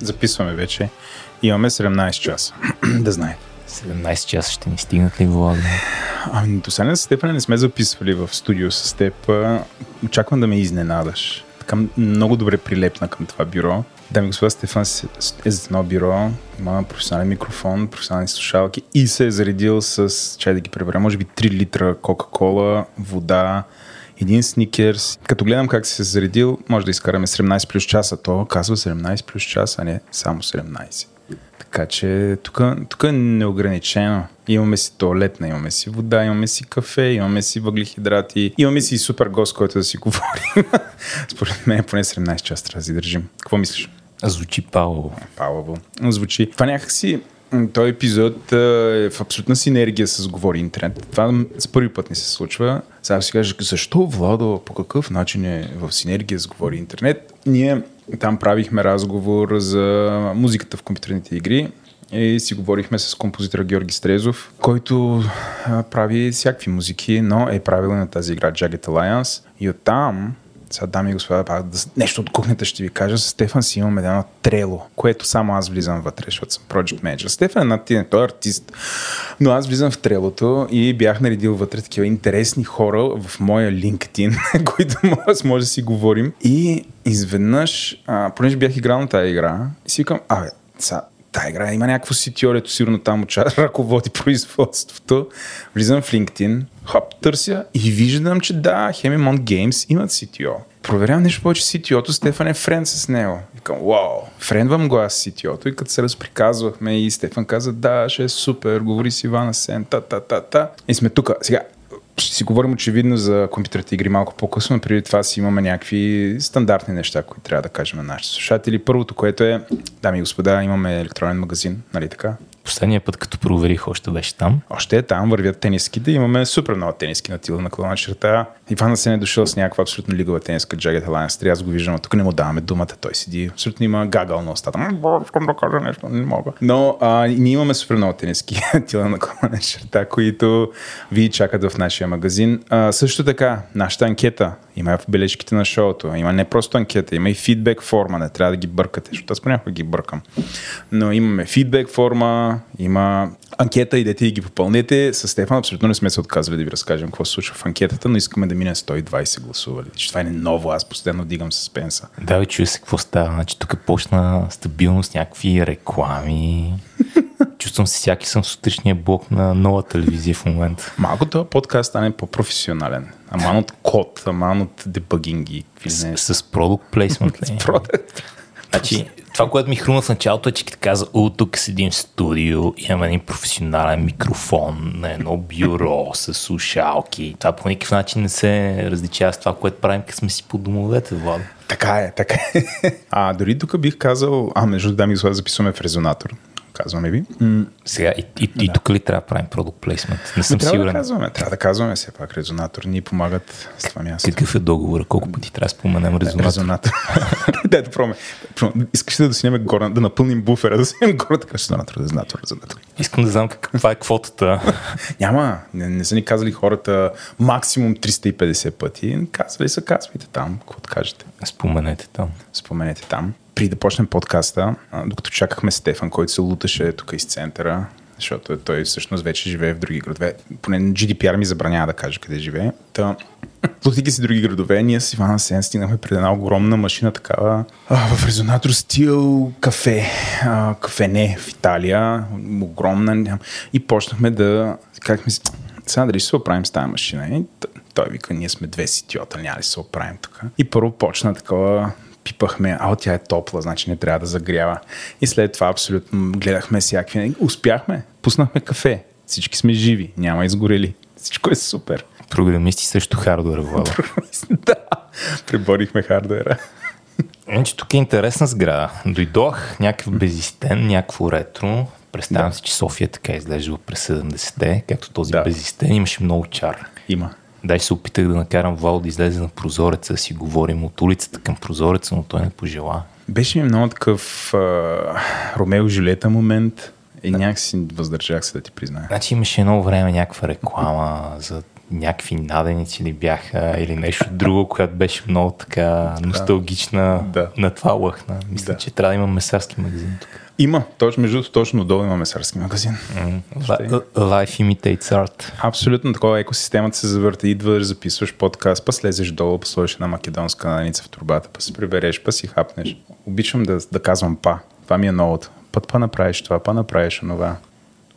Записваме вече. Имаме 17 часа. да знаете. 17 часа ще ни стигнат ли влага? Ами, до сега с Стефана не сме записвали в студио с теб. Очаквам да ме изненадаш. Така много добре прилепна към това бюро. Дами и господа, Стефан е за едно бюро, има професионален микрофон, професионални слушалки и се е заредил с, чай да ги пребера, може би 3 литра Кока-Кола, вода, един сникерс. Като гледам как се е заредил, може да изкараме 17 плюс часа. То казва 17 плюс часа, а не само 17. Така че тук е неограничено. Имаме си туалетна, имаме си вода, имаме си кафе, имаме си въглехидрати, имаме си супер гост, който да си говорим. Според мен поне 17 часа трябва да си държим. Какво мислиш? Звучи палаво. Палаво. Звучи. Това някакси този епизод е в абсолютна синергия с Говори интернет. Това с първи път не се случва. Сега си кажа, защо Владо по какъв начин е в синергия с Говори интернет? Ние там правихме разговор за музиката в компютърните игри и си говорихме с композитора Георги Стрезов, който прави всякакви музики, но е правил на тази игра Jagged Alliance. И оттам сега, дами и господа, пак, нещо от кухнята ще ви кажа. С Стефан си имаме едно трело, което само аз влизам вътре, защото съм project manager. Стефан е над тине, той е артист. Но аз влизам в трелото и бях наредил вътре такива интересни хора в моя LinkedIn, които може, може да си говорим. И изведнъж, а, понеже бях играл на тази игра, си викам, абе, сега, тая игра има някакво ситиорето, сигурно там участва, ръководи производството. Влизам в LinkedIn, хоп, търся и виждам, че да, Hemimont Games имат CTO. Проверявам нещо повече CTO-то, Стефан е френд с него. Викам, вау, френдвам го аз CTO-то и като се разприказвахме и Стефан каза, да, ще е супер, говори с Ивана Сен, та, та, та, та. И сме тук. Сега, ще си говорим очевидно за компютърните игри малко по-късно, но преди това си имаме някакви стандартни неща, които трябва да кажем на нашите слушатели. Първото, което е, дами и господа, имаме електронен магазин, нали така? Последния път, като проверих, още беше там. Още е там, вървят тениските. Имаме супер много тениски на тила на клона черта. Иван се не е дошъл с някаква абсолютно лигова тениска Jagged Alliance 3. Аз го виждам, тук не му даваме думата. Той седи. Абсолютно има гагал на устата. Искам да кажа нещо, не мога. Но а, ние имаме супер много тениски тила на клона черта, които ви чакат в нашия магазин. А, също така, нашата анкета има в бележките на шоуто. Има не просто анкета, има и фидбек форма. Не трябва да ги бъркате, защото аз понякога ги бъркам. Но имаме фидбек форма, има анкета, идете и ги попълнете. С Стефан абсолютно не сме се отказали да ви разкажем какво се случва в анкетата, но искаме да мине 120 гласували. Че това е ново, аз постоянно дигам спенса. Да, бе, чуя се какво става. Значи тук почна стабилност, някакви реклами. Чувствам се всяки съм сутрешния блок на нова телевизия в момента. Малко този подкаст стане по-професионален. Аман от код, аман от дебъгинги. С, с продукт плейсмент ли? Значи, това, което ми хрумна в началото е, че ти каза, о, тук седим в студио, имаме един професионален микрофон на едно бюро с слушалки. Това по никакъв начин не се различава с това, което правим, като сме си по домовете, Владо. Така е, така е. А, дори тук бих казал, а между дами и записваме в резонатор казваме ви. Сега и, и, да. и тук ли трябва да правим продукт плейсмент? Не съм трябва сигурен. Да казваме, трябва да казваме все пак резонатор. Ни помагат с това място. Какъв е договор? Колко пъти трябва да споменем резонатор? резонатор. да, да пробваме. Искаш да снимем горе, да напълним буфера, да снимем горе така резонатор, резонатор, резонатор. Искам да знам каква е квотата. Няма. Не, не, са ни казали хората максимум 350 пъти. Казали са, казвайте там, какво кажете. Споменете там. Споменете там при да почнем подкаста, докато чакахме Стефан, който се луташе тук из центъра, защото той всъщност вече живее в други градове. Поне GDPR ми забранява да каже къде живее. Та, Лутики си други градове, ние с Ивана Сен стигнахме пред една огромна машина, такава а, в резонатор стил кафе. А, кафене в Италия, огромна. И почнахме да, казахме си, сега дали ще се оправим с тази машина. И той вика, ние сме две ситиота, няма ли се оправим тук. И първо почна такова пипахме, а тя е топла, значи не трябва да загрява. И след това абсолютно гледахме всякакви. Успяхме, пуснахме кафе. Всички сме живи, няма изгорели. Всичко е супер. Програмисти срещу хардуера, Влада. да, преборихме хардуера. Значи тук е интересна сграда. Дойдох някакъв безистен, някакво ретро. Представям да. си, че София така изглеждала през 70-те, както този да. безистен имаше много чар. Има. Дай се опитах да накарам Вал да излезе на прозореца, си говорим от улицата към прозореца, но той не пожела. Беше ми много такъв а, Ромео Жилета момент и да. някакси въздържах се да ти призная. Значи имаше едно време някаква реклама за някакви наденици ли бяха или нещо друго, което беше много така носталгична. Да. На това лъхна. Мисля, Да. че трябва да има месарски магазин тук. Има, точно, между другото, точно долу има месарски магазин. Li- Life imitates art. Абсолютно такова екосистемата се завърта. Идваш, записваш подкаст, па слезеш долу, па сложиш една македонска наница в турбата, па се прибереш, па си хапнеш. Обичам да, да казвам па. Това ми е новото. Път па направиш това, па направиш онова.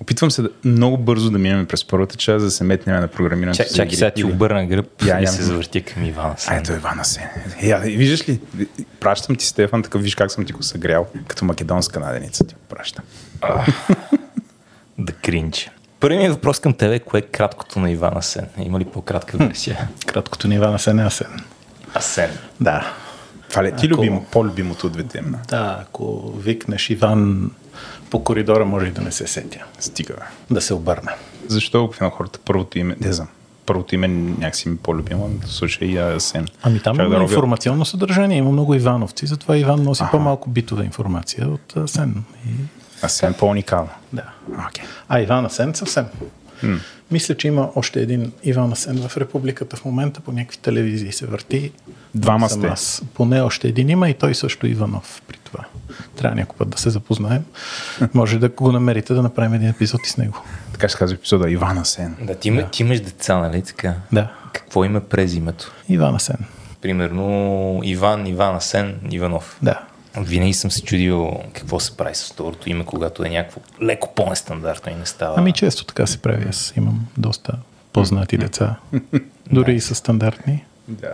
Опитвам се да, много бързо да минем през първата част, да се метнем на програмирането. Чак, за чакай сега ти обърна гръб Я, и я. се завъртя към Ивана. Сен. ето Ивана се. Е, я, виждаш ли? Пращам ти Стефан, така виж как съм ти го съгрял, като македонска наденица ти го пращам. Да кринча. Първият ми въпрос към тебе е кое е краткото на Ивана Сен? Има ли по-кратка версия? Краткото на Сен е Асен. Асен. Да. Това ли е ти Ако- любимо, по-любимото от двете? Да, ако викнеш Иван по коридора, може и да не се сетя. Стига. Да се обърна. Защо на хората първото име? Не знам. Първото име някакси ми е по-любимо, в случая и Асен. Ами там има да робя- информационно съдържание, има много Ивановци, затова Иван носи по-малко битова информация от Асен. И... Асен по-уникално. Да. Окей. А Иван Асен съвсем. Мисля, че има още един Иван Асен в републиката в момента по някакви телевизии се върти. Двама сте. Аз. Поне още един има и той също Иванов при това. Трябва някой път да се запознаем. Може да го намерите да направим един епизод и с него. Така ще казва епизода Иван Асен. Да, ти, да. ти имаш деца, нали така? Да. Какво име през името? Иван Асен. Примерно Иван, Иван Асен, Иванов. Да. Винаги съм се чудил какво се прави с второто име, когато е някакво леко по-нестандартно и не става. Ами често така се прави. Аз имам доста познати деца. Дори и са стандартни. Да.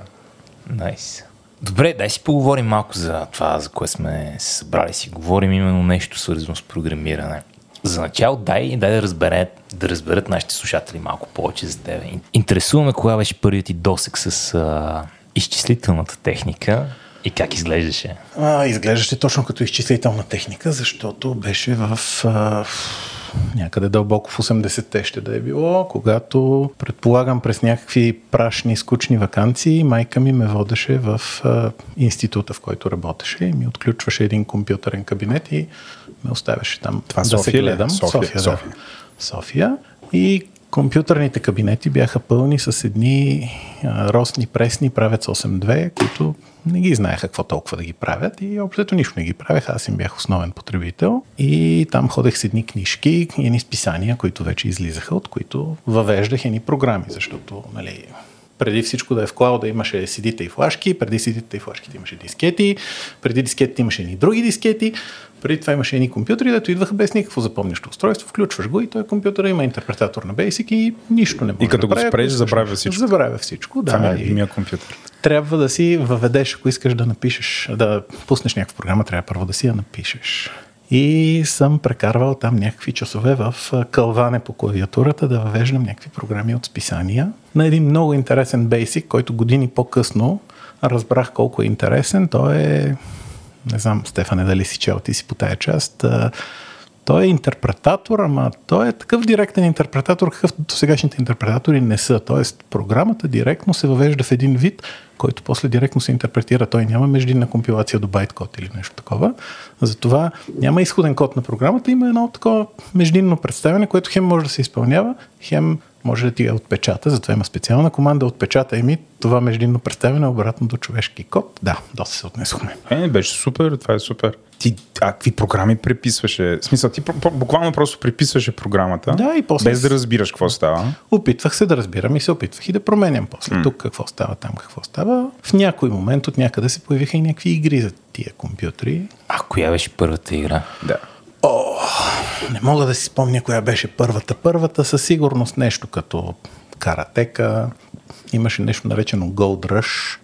Найс. Добре, дай си поговорим малко за това, за което сме се събрали си. Говорим именно нещо свързано с програмиране. За начало дай, дай да, разберат, да разберат нашите слушатели малко повече за тебе. Ин- Интересуваме кога беше първият ти досек с а, изчислителната техника и как изглеждаше. А, изглеждаше точно като изчислителна техника, защото беше в а, някъде дълбоко в 80-те ще да е било, когато, предполагам, през някакви прашни, скучни вакансии, майка ми ме водеше в а, института, в който работеше и ми отключваше един компютърен кабинет и ме оставяше там Това да София се ли е? гледам. София, София, София. да. София. И компютърните кабинети бяха пълни с едни а, ростни пресни правец 8.2, които не ги знаеха какво толкова да ги правят и общото нищо не ги правеха. Аз им бях основен потребител и там ходех с едни книжки и едни списания, които вече излизаха, от които въвеждах едни програми, защото нали, преди всичко да е в клауда имаше CD-та и флашки, преди CD-та и флашките имаше дискети, преди дискетите имаше едни други дискети, преди това имаше едни компютри, дето идваха без никакво запомнящо устройство, включваш го и той компютър има интерпретатор на Basic и нищо не може като да го спреш, забравя всичко. Забравя всичко, да. Това е и любимия компютър. трябва да си въведеш, ако искаш да напишеш, да пуснеш някаква програма, трябва първо да си я напишеш. И съм прекарвал там някакви часове в кълване по клавиатурата да въвеждам някакви програми от списания на един много интересен Basic, който години по-късно разбрах колко е интересен. Той е, не знам, Стефане, дали си чел ти си по тая част, той е интерпретатор, ама той е такъв директен интерпретатор, какъвто сегашните интерпретатори не са. Тоест, програмата директно се въвежда в един вид, който после директно се интерпретира. Той няма междинна компилация до байткод или нещо такова. Затова няма изходен код на програмата, има едно такова междинно представяне, което хем може да се изпълнява, хем може да ти я отпечата, затова има специална команда отпечата ми това междинно представяне обратно до човешки код. Да, доста се отнесохме. Е, беше супер, това е супер. Ти, а какви програми преписваше? В смисъл, ти буквално просто преписваше програмата, Да, и после без да разбираш какво става. Опитвах се да разбирам и се опитвах и да променям после. Mm. Тук какво става, там какво става. В някой момент от някъде се появиха и някакви игри за тия компютри. А коя беше първата игра? Да. Не мога да си спомня коя беше първата. Първата със сигурност нещо като каратека. Имаше нещо наречено Gold Rush.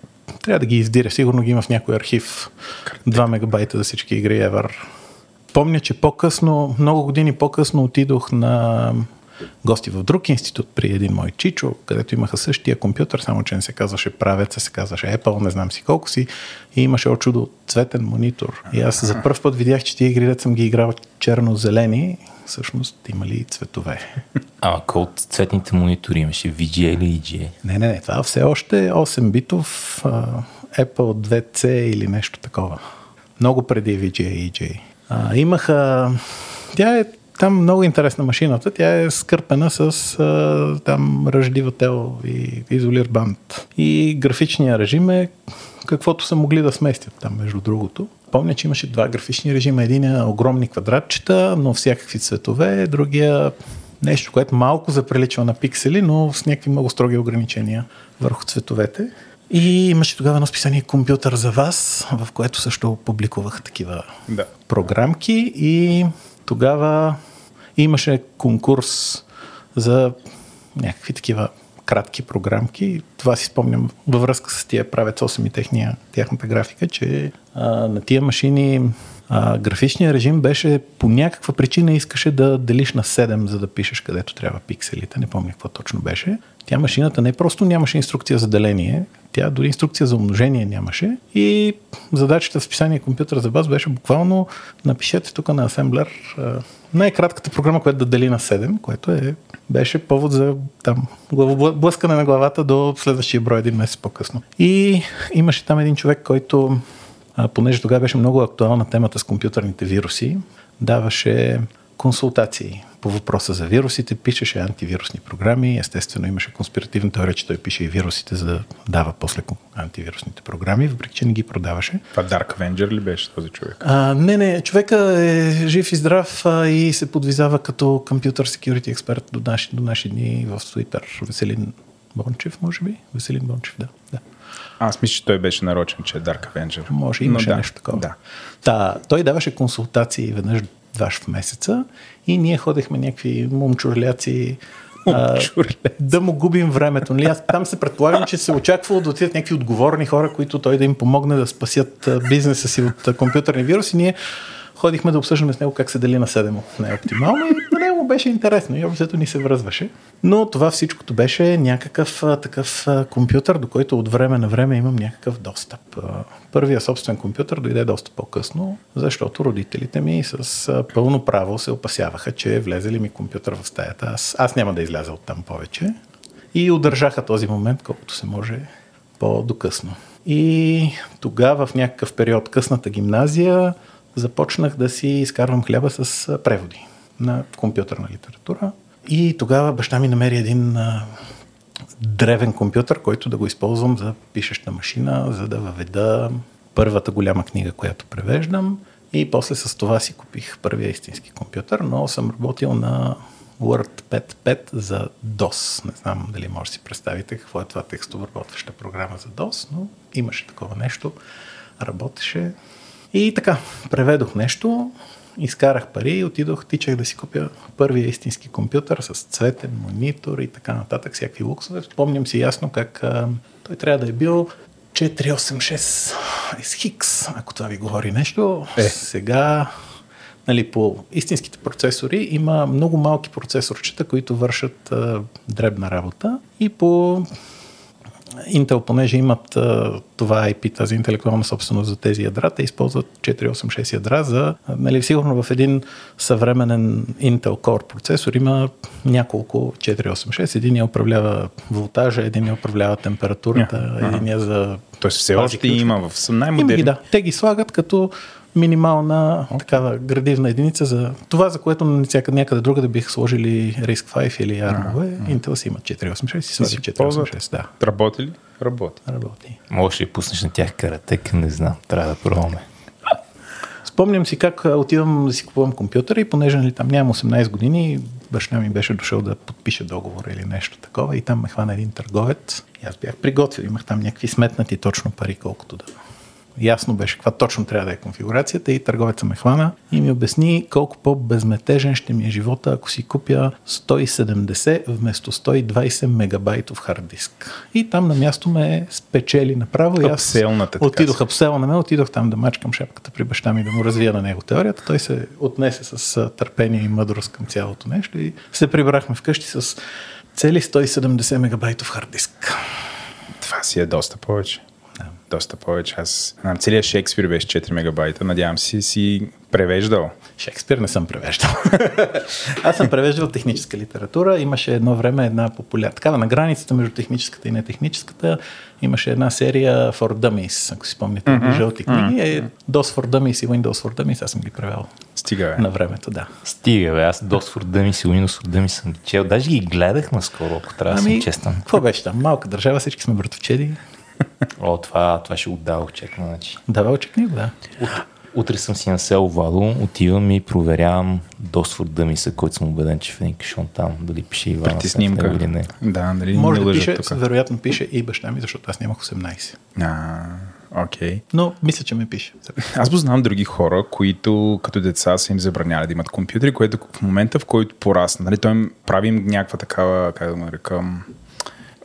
Трябва да ги издиря. Сигурно ги има в някой архив. 2 мегабайта за всички игри ever. Помня, че по-късно, много години по-късно отидох на гости в друг институт при един мой чичо, където имаха същия компютър, само че не се казваше правец, се казваше Apple, не знам си колко си. И имаше чудо цветен монитор. И аз за първ път видях, че тия игри, съм ги играл черно-зелени, всъщност има ли цветове. А, кой от цветните монитори имаше? VGA или EGA? Не, не, не, това все още е 8-битов а, Apple 2C или нещо такова. Много преди VGA и EJ. А, имаха... Тя е там много интересна машината. Тя е скърпена с а, там ръждивател и изолир банд. И графичния режим е каквото са могли да сместят там, между другото. Помня, че имаше два графични режима. Един е огромни квадратчета, но всякакви цветове. Другия нещо, което малко заприличва на пиксели, но с някакви много строги ограничения върху цветовете. И имаше тогава едно списание Компютър за вас, в което също публикувах такива Да. програмки и тогава имаше конкурс за някакви такива кратки програмки. Това си спомням във връзка с тия правец 8 и техния, тяхната графика, че а, на тия машини а, графичният режим беше по някаква причина искаше да делиш на 7, за да пишеш където трябва пикселите. Не помня какво точно беше. Тя машината не просто нямаше инструкция за деление, тя дори инструкция за умножение нямаше. И задачата в списание компютър за баз беше буквално напишете тук на асемблер най-кратката програма, която да дели на 7, което е, беше повод за там блъскане на главата до следващия брой един месец по-късно. И имаше там един човек, който, а, понеже тогава беше много актуална темата с компютърните вируси, даваше консултации по въпроса за вирусите, пишеше антивирусни програми, естествено имаше конспиративна теория, че той пише и вирусите, за да дава после антивирусните програми, въпреки че не ги продаваше. Това Dark Avenger ли беше този човек? А, не, не, човека е жив и здрав а, и се подвизава като компютър security експерт до наши, до наши дни в Twitter. Веселин Бончев, може би? Веселин Бончев, да. да. Аз мисля, че той беше нарочен, че е Dark Avenger. Може, имаше да, нещо такова. Да. Та, той даваше консултации веднъж дваш в месеца и ние ходехме някакви момчурляци а, да му губим времето. Нали? Аз там се предполагам, че се очаквало да отидат някакви отговорни хора, които той да им помогне да спасят бизнеса си от компютърни вируси. Ние ходихме да обсъждаме с него как се дели на 7 най-оптимално и беше интересно и обзето ни се връзваше. Но това всичкото беше някакъв такъв компютър, до който от време на време имам някакъв достъп. Първия собствен компютър дойде доста по-късно, защото родителите ми с пълно право се опасяваха, че влезе ли ми компютър в стаята. Аз, аз няма да изляза от там повече. И удържаха този момент, колкото се може по-докъсно. И тогава в някакъв период късната гимназия започнах да си изкарвам хляба с преводи на компютърна литература. И тогава баща ми намери един а, древен компютър, който да го използвам за пишеща машина, за да въведа първата голяма книга, която превеждам. И после с това си купих първия истински компютър, но съм работил на Word 5.5 за DOS. Не знам дали може да си представите какво е това текстообработваща програма за DOS, но имаше такова нещо. Работеше. И така, преведох нещо, изкарах пари и отидох, тичах да си купя първия истински компютър с цветен монитор и така нататък, всякакви луксове. Спомням си ясно как а, той трябва да е бил 486 SX, ако това ви говори нещо. Е. Сега нали, по истинските процесори има много малки процесорчета, които вършат а, дребна работа и по Intel, понеже имат това IP, тази интелектуална собственост за тези ядра, те използват 486 ядра за, нали, сигурно в един съвременен Intel Core процесор има няколко 486. Един я управлява волтажа, един я управлява температурата, Ага. един я за... Тоест все още има в Има най-модерни. ги, да. Те ги слагат като минимална такава градивна единица за това, за което някъде, някъде друга да бих сложили RISC-V или ARM. Intel си има 486 и ползват? 486. Да, Работи ли? Работи. работи. Може ли пуснеш на тях каратек? Не знам. Трябва да пробваме. Спомням си как отивам да си купувам компютъра и понеже нали, там нямам 18 години, баща ми беше дошъл да подпише договор или нещо такова и там ме хвана един търговец. И аз бях приготвил, имах там някакви сметнати точно пари, колкото да ясно беше каква точно трябва да е конфигурацията и търговеца ме хвана и ми обясни колко по-безметежен ще ми е живота, ако си купя 170 вместо 120 мегабайтов хард диск. И там на място ме спечели направо и аз отидох се. апсела на мен, отидох там да мачкам шапката при баща ми да му развия на него теорията. Той се отнесе с търпение и мъдрост към цялото нещо и се прибрахме вкъщи с цели 170 мегабайтов хард диск. Това си е доста повече. Доста повече. Аз знам, целият Шекспир беше 4 мегабайта. Надявам се си превеждал. Шекспир не съм превеждал. Аз съм превеждал техническа литература. Имаше едно време една популярна. Такава на границата между техническата и нетехническата имаше една серия For Dummies, ако си спомняте, mm-hmm. жълти книги. Е DOS for Dummies и Windows for Dummies. Аз съм ги превел. Стига, бе. на времето, да. Стига, бе, аз до свърда ми си, Windows свърда ми съм ги чел. Даже ги гледах наскоро, ако трябва да съм честен. какво беше там? Малка държава, всички сме братовчеди. О, това, това ще отдавах чекна, значи. Давал чекни го, да. Утре съм си на село Вадо, отивам и проверявам досфор Дъмиса, който съм убеден, че в един кашон там, дали пише Ивана. Прети снимка. Или не. Да, дали Може не да пише, тук. вероятно пише и баща ми, защото аз нямах 18. А, окей. Но мисля, че ме пише. Аз познавам други хора, които като деца са им забраняли да имат компютри, което в момента, в който порасна, нали, той им прави им някаква такава, как да го нарека,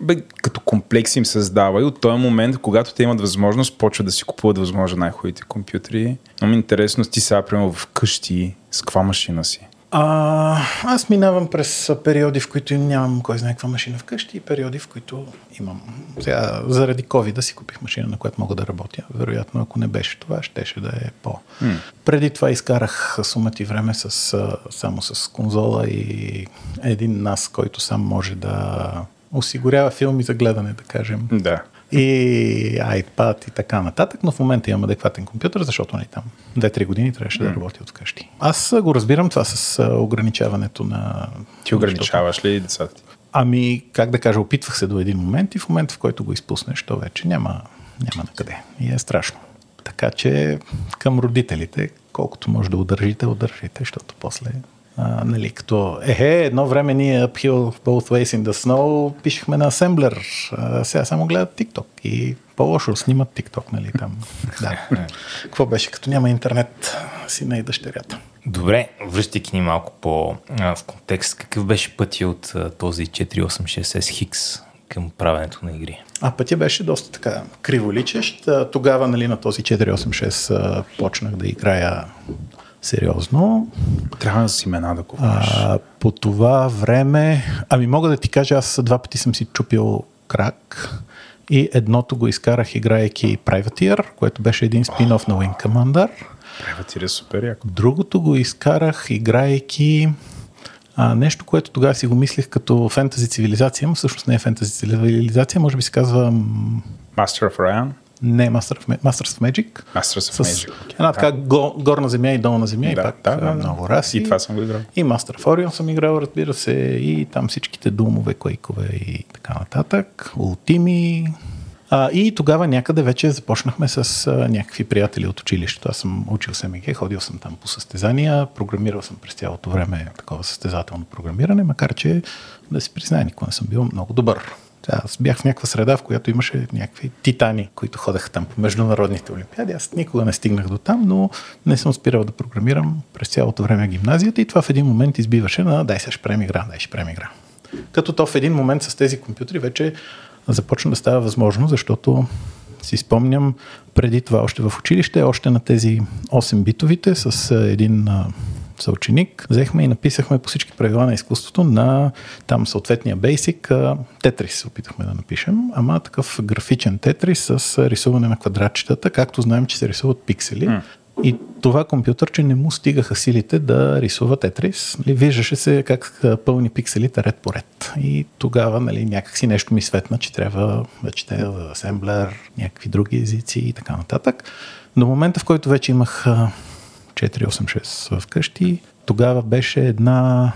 бе, като комплекс им създава и от този момент, когато те имат възможност, почват да си купуват възможно най-хубавите компютри. Но ми е интересно, ти сега, примерно, вкъщи, с каква машина си? А, аз минавам през периоди, в които нямам кой знае каква машина вкъщи и периоди, в които имам. Сега, заради COVID да си купих машина, на която мога да работя. Вероятно, ако не беше това, щеше да е по. М. Преди това изкарах сумати време с, само с конзола и един нас, който сам може да осигурява филми за гледане, да кажем. Да. И iPad и така нататък, но в момента имам адекватен компютър, защото нали, там 2-3 години трябваше да работя от вкъщи. Аз го разбирам това с ограничаването на... Ти ограничаваш ли децата ти? Ами, как да кажа, опитвах се до един момент и в момента, в който го изпуснеш, то вече няма, няма на къде. И е страшно. Така че към родителите, колкото може да удържите, удържите, защото после а, нали, като ехе, едно време ние uphill both ways in the snow пишехме на асемблер, а, сега само гледат TikTok и по-лошо снимат TikTok, нали там. Да. Какво беше, като няма интернет, сина и дъщерята. Добре, връщайки ни малко по а, в контекст, какъв беше пътя от а, този 486S Хикс към правенето на игри? А пътя беше доста така криволичещ. Тогава нали, на този 486 а, почнах да играя сериозно. Трябва да си имена да купуваш. А, по това време, ами мога да ти кажа, аз два пъти съм си чупил крак и едното го изкарах играйки Privateer, което беше един спин-оф на Wing Commander. Преватира супер яко. Другото го изкарах играйки а, нещо, което тогава си го мислех като фентази цивилизация, но всъщност не е фентази цивилизация, може би се казва Master of Ryan. Не Master of, Ma- Masters of Magic. Masters of С Magic. окей. една така го, горна земя и долна земя и Да, пак да, да, да. много раси. И това съм го играл. И Master of Orion съм играл, разбира се, и там всичките думове, койкове и така нататък. Ултими. А, и тогава някъде вече започнахме с а, някакви приятели от училището. Аз съм учил СМГ, ходил съм там по състезания, програмирал съм през цялото време такова състезателно програмиране, макар че да си призная, никога не съм бил много добър. Аз бях в някаква среда, в която имаше някакви титани, които ходеха там по международните олимпиади. Аз никога не стигнах до там, но не съм спирал да програмирам през цялото време гимназията и това в един момент избиваше на дай сега ще правим игра, дай ще правим игра. Като то в един момент с тези компютри вече започна да става възможно, защото си спомням преди това още в училище, още на тези 8-битовите с а, един съученик, взехме и написахме по всички правила на изкуството на там съответния бейсик тетрис се опитахме да напишем, ама такъв графичен тетрис с рисуване на квадратчетата, както знаем, че се рисуват пиксели. М. И това компютърче не му стигаха силите да рисува тетрис. Нали, виждаше се как пълни пикселите ред по ред. И тогава нали, някакси нещо ми светна, че трябва да чете асемблер, някакви други езици и така нататък. До момента, в който вече имах 486 вкъщи, тогава беше една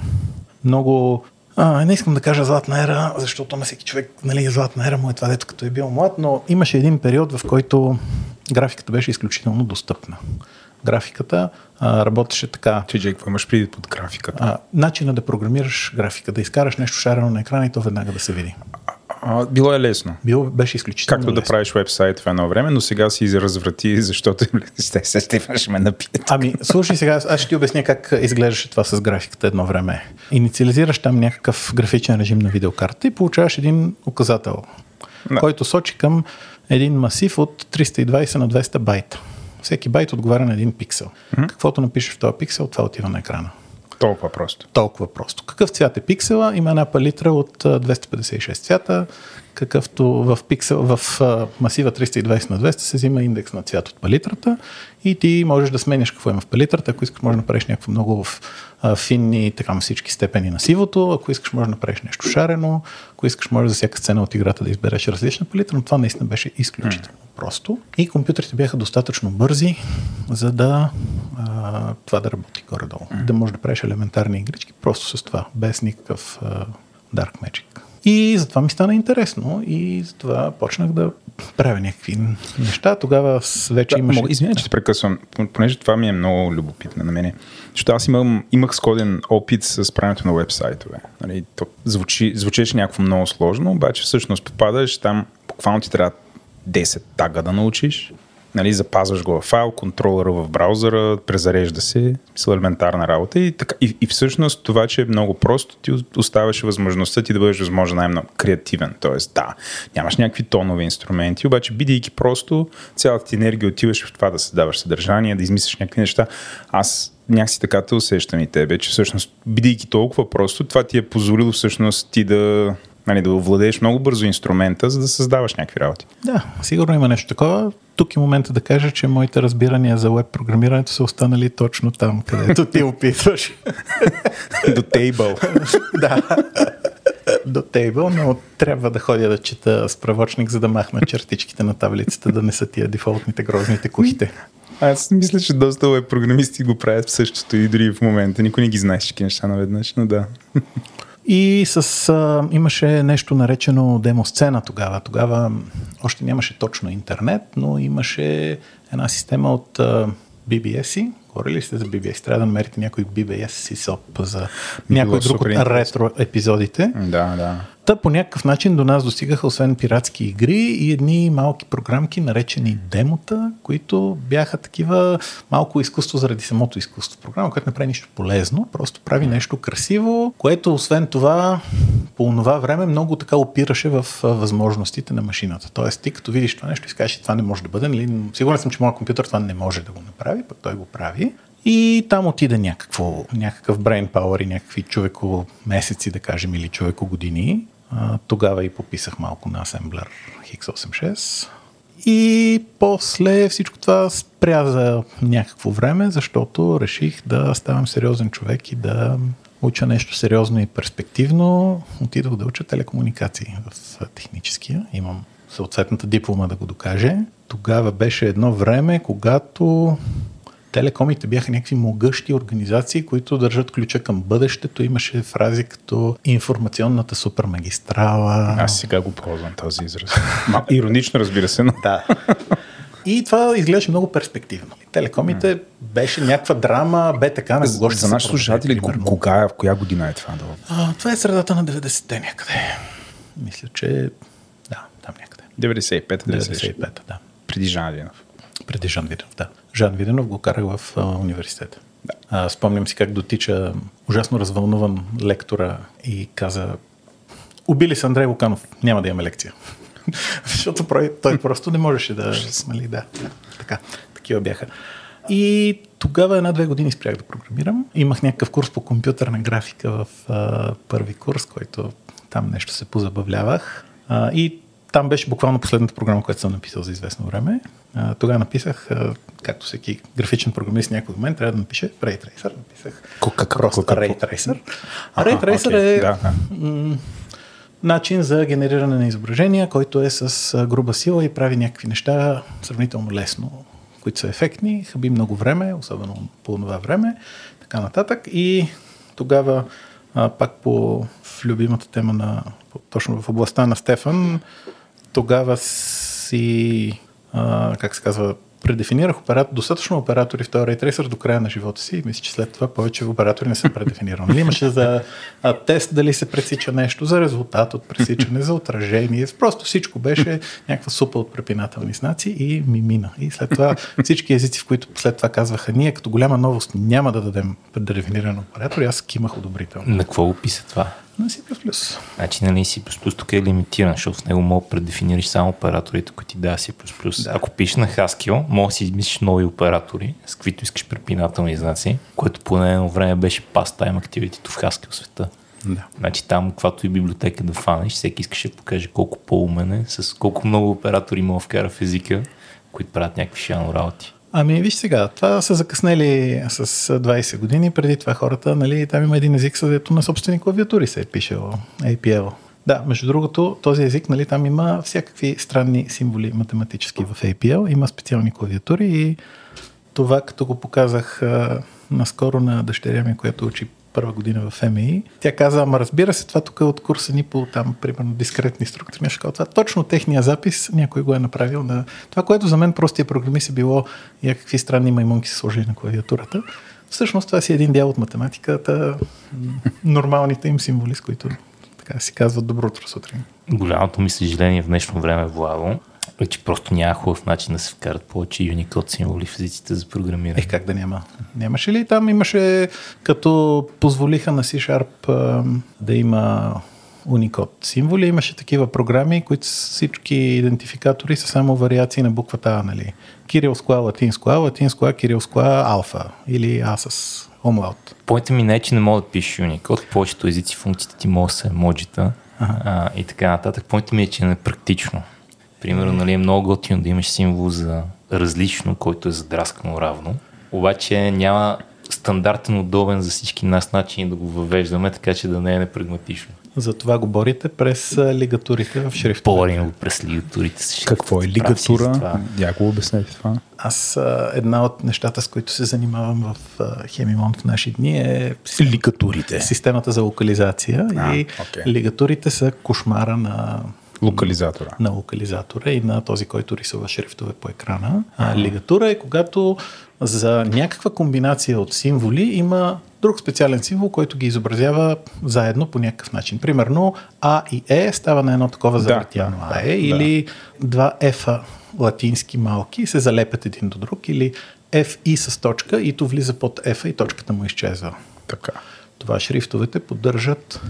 много а, не искам да кажа златна ера, защото на всеки човек нали, златна ера му е това, дето като е бил млад, но имаше един период, в който графиката беше изключително достъпна. Графиката а, работеше така. Че, Джей, какво имаш преди под графиката? А, начина да програмираш графика, да изкараш нещо шарено на екрана и то веднага да се види. А, било е лесно. Било беше изключително Както да лесно. правиш вебсайт в едно време, но сега си разврати, защото ще се Стефан ще ме напият. Ами, слушай сега, аз ще ти обясня как изглеждаше това с графиката едно време. Инициализираш там някакъв графичен режим на видеокарта и получаваш един указател, Да. който сочи към един масив от 320 на 200 байта. Всеки байт отговаря на един пиксел. Каквото напишеш в този пиксел, това отива на екрана. Толкова просто. Толкова просто. Какъв цвят е пиксела? Има една палитра от а, 256 цвята, какъвто в, пиксел, в а, масива 320 на 200 се взима индекс на цвят от палитрата и ти можеш да сменяш какво има в палитрата. Ако искаш, може да направиш някакво много в, а, финни, така на всички степени на сивото. Ако искаш, може да направиш нещо шарено. Ако искаш, може за всяка сцена от играта да избереш различна палитра, но това наистина беше изключително просто. И компютрите бяха достатъчно бързи, за да а, това да работи горе-долу. Mm. Да можеш да правиш елементарни игрички просто с това, без никакъв а, Dark Magic. И затова ми стана интересно и затова почнах да правя някакви неща. Тогава вече да, имаше... Мога, извиня, че те прекъсвам, понеже това ми е много любопитно на мене. Защото аз имам, имах скоден опит с правенето на вебсайтове. Нали, то звучи, звучеше някакво много сложно, обаче всъщност попадаш там, буквално ти трябва 10 тага да научиш, нали, запазваш го в файл, контролера в браузъра, презарежда се, смисъл елементарна работа и, така, и, и всъщност това, че е много просто, ти оставаше възможността ти да бъдеш възможно най-много креативен. Тоест, да, нямаш някакви тонове инструменти, обаче бидейки просто, цялата ти енергия отиваш в това да създаваш съдържание, да измислиш някакви неща. Аз някакси така те усещам и тебе, че всъщност, бидейки толкова просто, това ти е позволило всъщност ти да нали, да овладееш много бързо инструмента, за да създаваш някакви работи. Да, сигурно има нещо такова. Тук е момента да кажа, че моите разбирания за веб програмирането са останали точно там, където ти опитваш. До тейбъл. да. До тейбъл, но трябва да ходя да чета справочник, за да махна чертичките на таблицата, да не са тия дефолтните грозните кухите. Аз мисля, че доста веб програмисти го правят същото и дори в момента. Никой не ги знае всички неща наведнъж, но да. И с, а, имаше нещо наречено демосцена тогава. Тогава още нямаше точно интернет, но имаше една система от а, BBS-и. Говорили сте за BBS? Трябва да намерите някой BBS SysOp за някой друг от ретро епизодите. Да, да. Та по някакъв начин до нас достигаха освен пиратски игри и едни малки програмки, наречени демота, които бяха такива малко изкуство заради самото изкуство. Програма, която не прави нищо полезно, просто прави нещо красиво, което освен това по това време много така опираше в възможностите на машината. Тоест ти като видиш това нещо и скажеш, това не може да бъде, нали? сигурен съм, че моят компютър това не може да го направи, пък той го прави. И там отида някакво, някакъв brain power и някакви човеко месеци, да кажем, или човеко години тогава и пописах малко на асемблер X86. И после всичко това спря за някакво време, защото реших да ставам сериозен човек и да уча нещо сериозно и перспективно. Отидох да уча телекомуникации в техническия. Имам съответната диплома да го докаже. Тогава беше едно време, когато телекомите бяха някакви могъщи организации, които държат ключа към бъдещето. Имаше фрази като информационната супермагистрала. Аз сега го ползвам този израз. Ма, иронично, разбира се, но... Да. И това изглеждаше много перспективно. Телекомите беше някаква драма, бе така на кого ще За нашите слушатели, кога, в коя година е това? Да? А, това е средата на 90-те някъде. Мисля, че да, там някъде. 95 95 да. Преди Жан Винов. Преди Жан Виденов, да. Жан Виденов го карах в а, университета. Да. А, спомням си как дотича ужасно развълнуван лектора и каза убили се Андрей Луканов, няма да имаме лекция. Защото той просто не можеше да... Да, да, така, такива бяха. И тогава една-две години спрях да програмирам. Имах някакъв курс по компютърна графика в а, първи курс, който там нещо се позабавлявах. А, и там беше буквално последната програма, която съм написал за известно време. Тогава написах, както всеки графичен програмист някой момент, трябва да напише Ray Tracer. Написах как, просто Ray Tracer. А Ray Tracer okay. е да, м- начин за генериране на изображения, който е с груба сила и прави някакви неща сравнително лесно, които са ефектни, хаби много време, особено по това време, така нататък. И тогава пак по в любимата тема на точно в областта на Стефан, тогава си, а, как се казва, предефинирах оператор, достатъчно оператори в този рейтрейсър до края на живота си мисля, че след това повече оператори не съм предефинирал. Нали имаше за а, тест дали се пресича нещо, за резултат от пресичане, за отражение. Просто всичко беше някаква супа от препинателни знаци и ми мина. И след това всички езици, в които след това казваха ние като голяма новост няма да дадем предефиниран оператор, аз кимах одобрително. На какво описа това? На C++. Значи, нали, C++ тук е лимитиран, защото в него мога да предефинираш само операторите, които ти дава C++. Да. Ако пишеш на Haskell, може да си измислиш нови оператори, с които искаш препинателни знаци, което по едно време беше pastime activity в Haskell света. Да. Значи там, каквато и библиотека да фанеш, всеки искаше да покаже колко по-умен е, с колко много оператори мога вкара в езика, които правят някакви шано работи. Ами виж сега, това са закъснели с 20 години. Преди това хората, нали, там има един език, съдето на собствени клавиатури се е пишел APL. Да, между другото, този език, нали, там има всякакви странни символи математически в APL. Има специални клавиатури и това, като го показах а, наскоро на дъщеря ми, която учи първа година в МИ. Тя каза, ама разбира се, това тук е от курса ни по там, примерно, дискретни структури. Нещо това. Точно техния запис някой го е направил на това, което за мен простия програмист е било някакви странни маймунки се сложили на клавиатурата. Всъщност това си е един дял от математиката, нормалните им символи, с които така си казват добро утро сутрин. Голямото ми съжаление в днешно време, Владо, е, че просто няма хубав начин да се вкарат повече Unicode символи в езиците за програмиране. Е, как да няма? Нямаше ли там? Имаше, като позволиха на C-Sharp да има Unicode символи, имаше такива програми, които всички идентификатори са само вариации на буквата А, нали? Кирилско А, латинско А, латинско А, кирилско А, алфа или А с. Поинта ми не е, че не мога да пишеш Unicode. Повечето езици функциите ти могат да са емоджита а, и така нататък. Поинта ми е, че не е практично. Примерно, нали, е много готино да имаш символ за различно, който е задраскано равно. Обаче няма стандартен, удобен за всички нас начин да го въвеждаме, така че да не е непрагматично. Затова го борите през лигатурите в шрифта. Борим го през лигатурите с Какво е лигатура? Я го обяснете това. Аз една от нещата, с които се занимавам в Хемимон в наши дни е лигатурите. Системата за локализация. А, и okay. лигатурите са кошмара на локализатора. На локализатора и на този, който рисува шрифтове по екрана. А, лигатура е когато за някаква комбинация от символи има друг специален символ, който ги изобразява заедно по някакъв начин. Примерно А и Е става на едно такова завъртяно да, АЕ да, или два F латински малки се залепят един до друг или F и с точка и то влиза под F и точката му изчезва. Така. Това шрифтовете поддържат,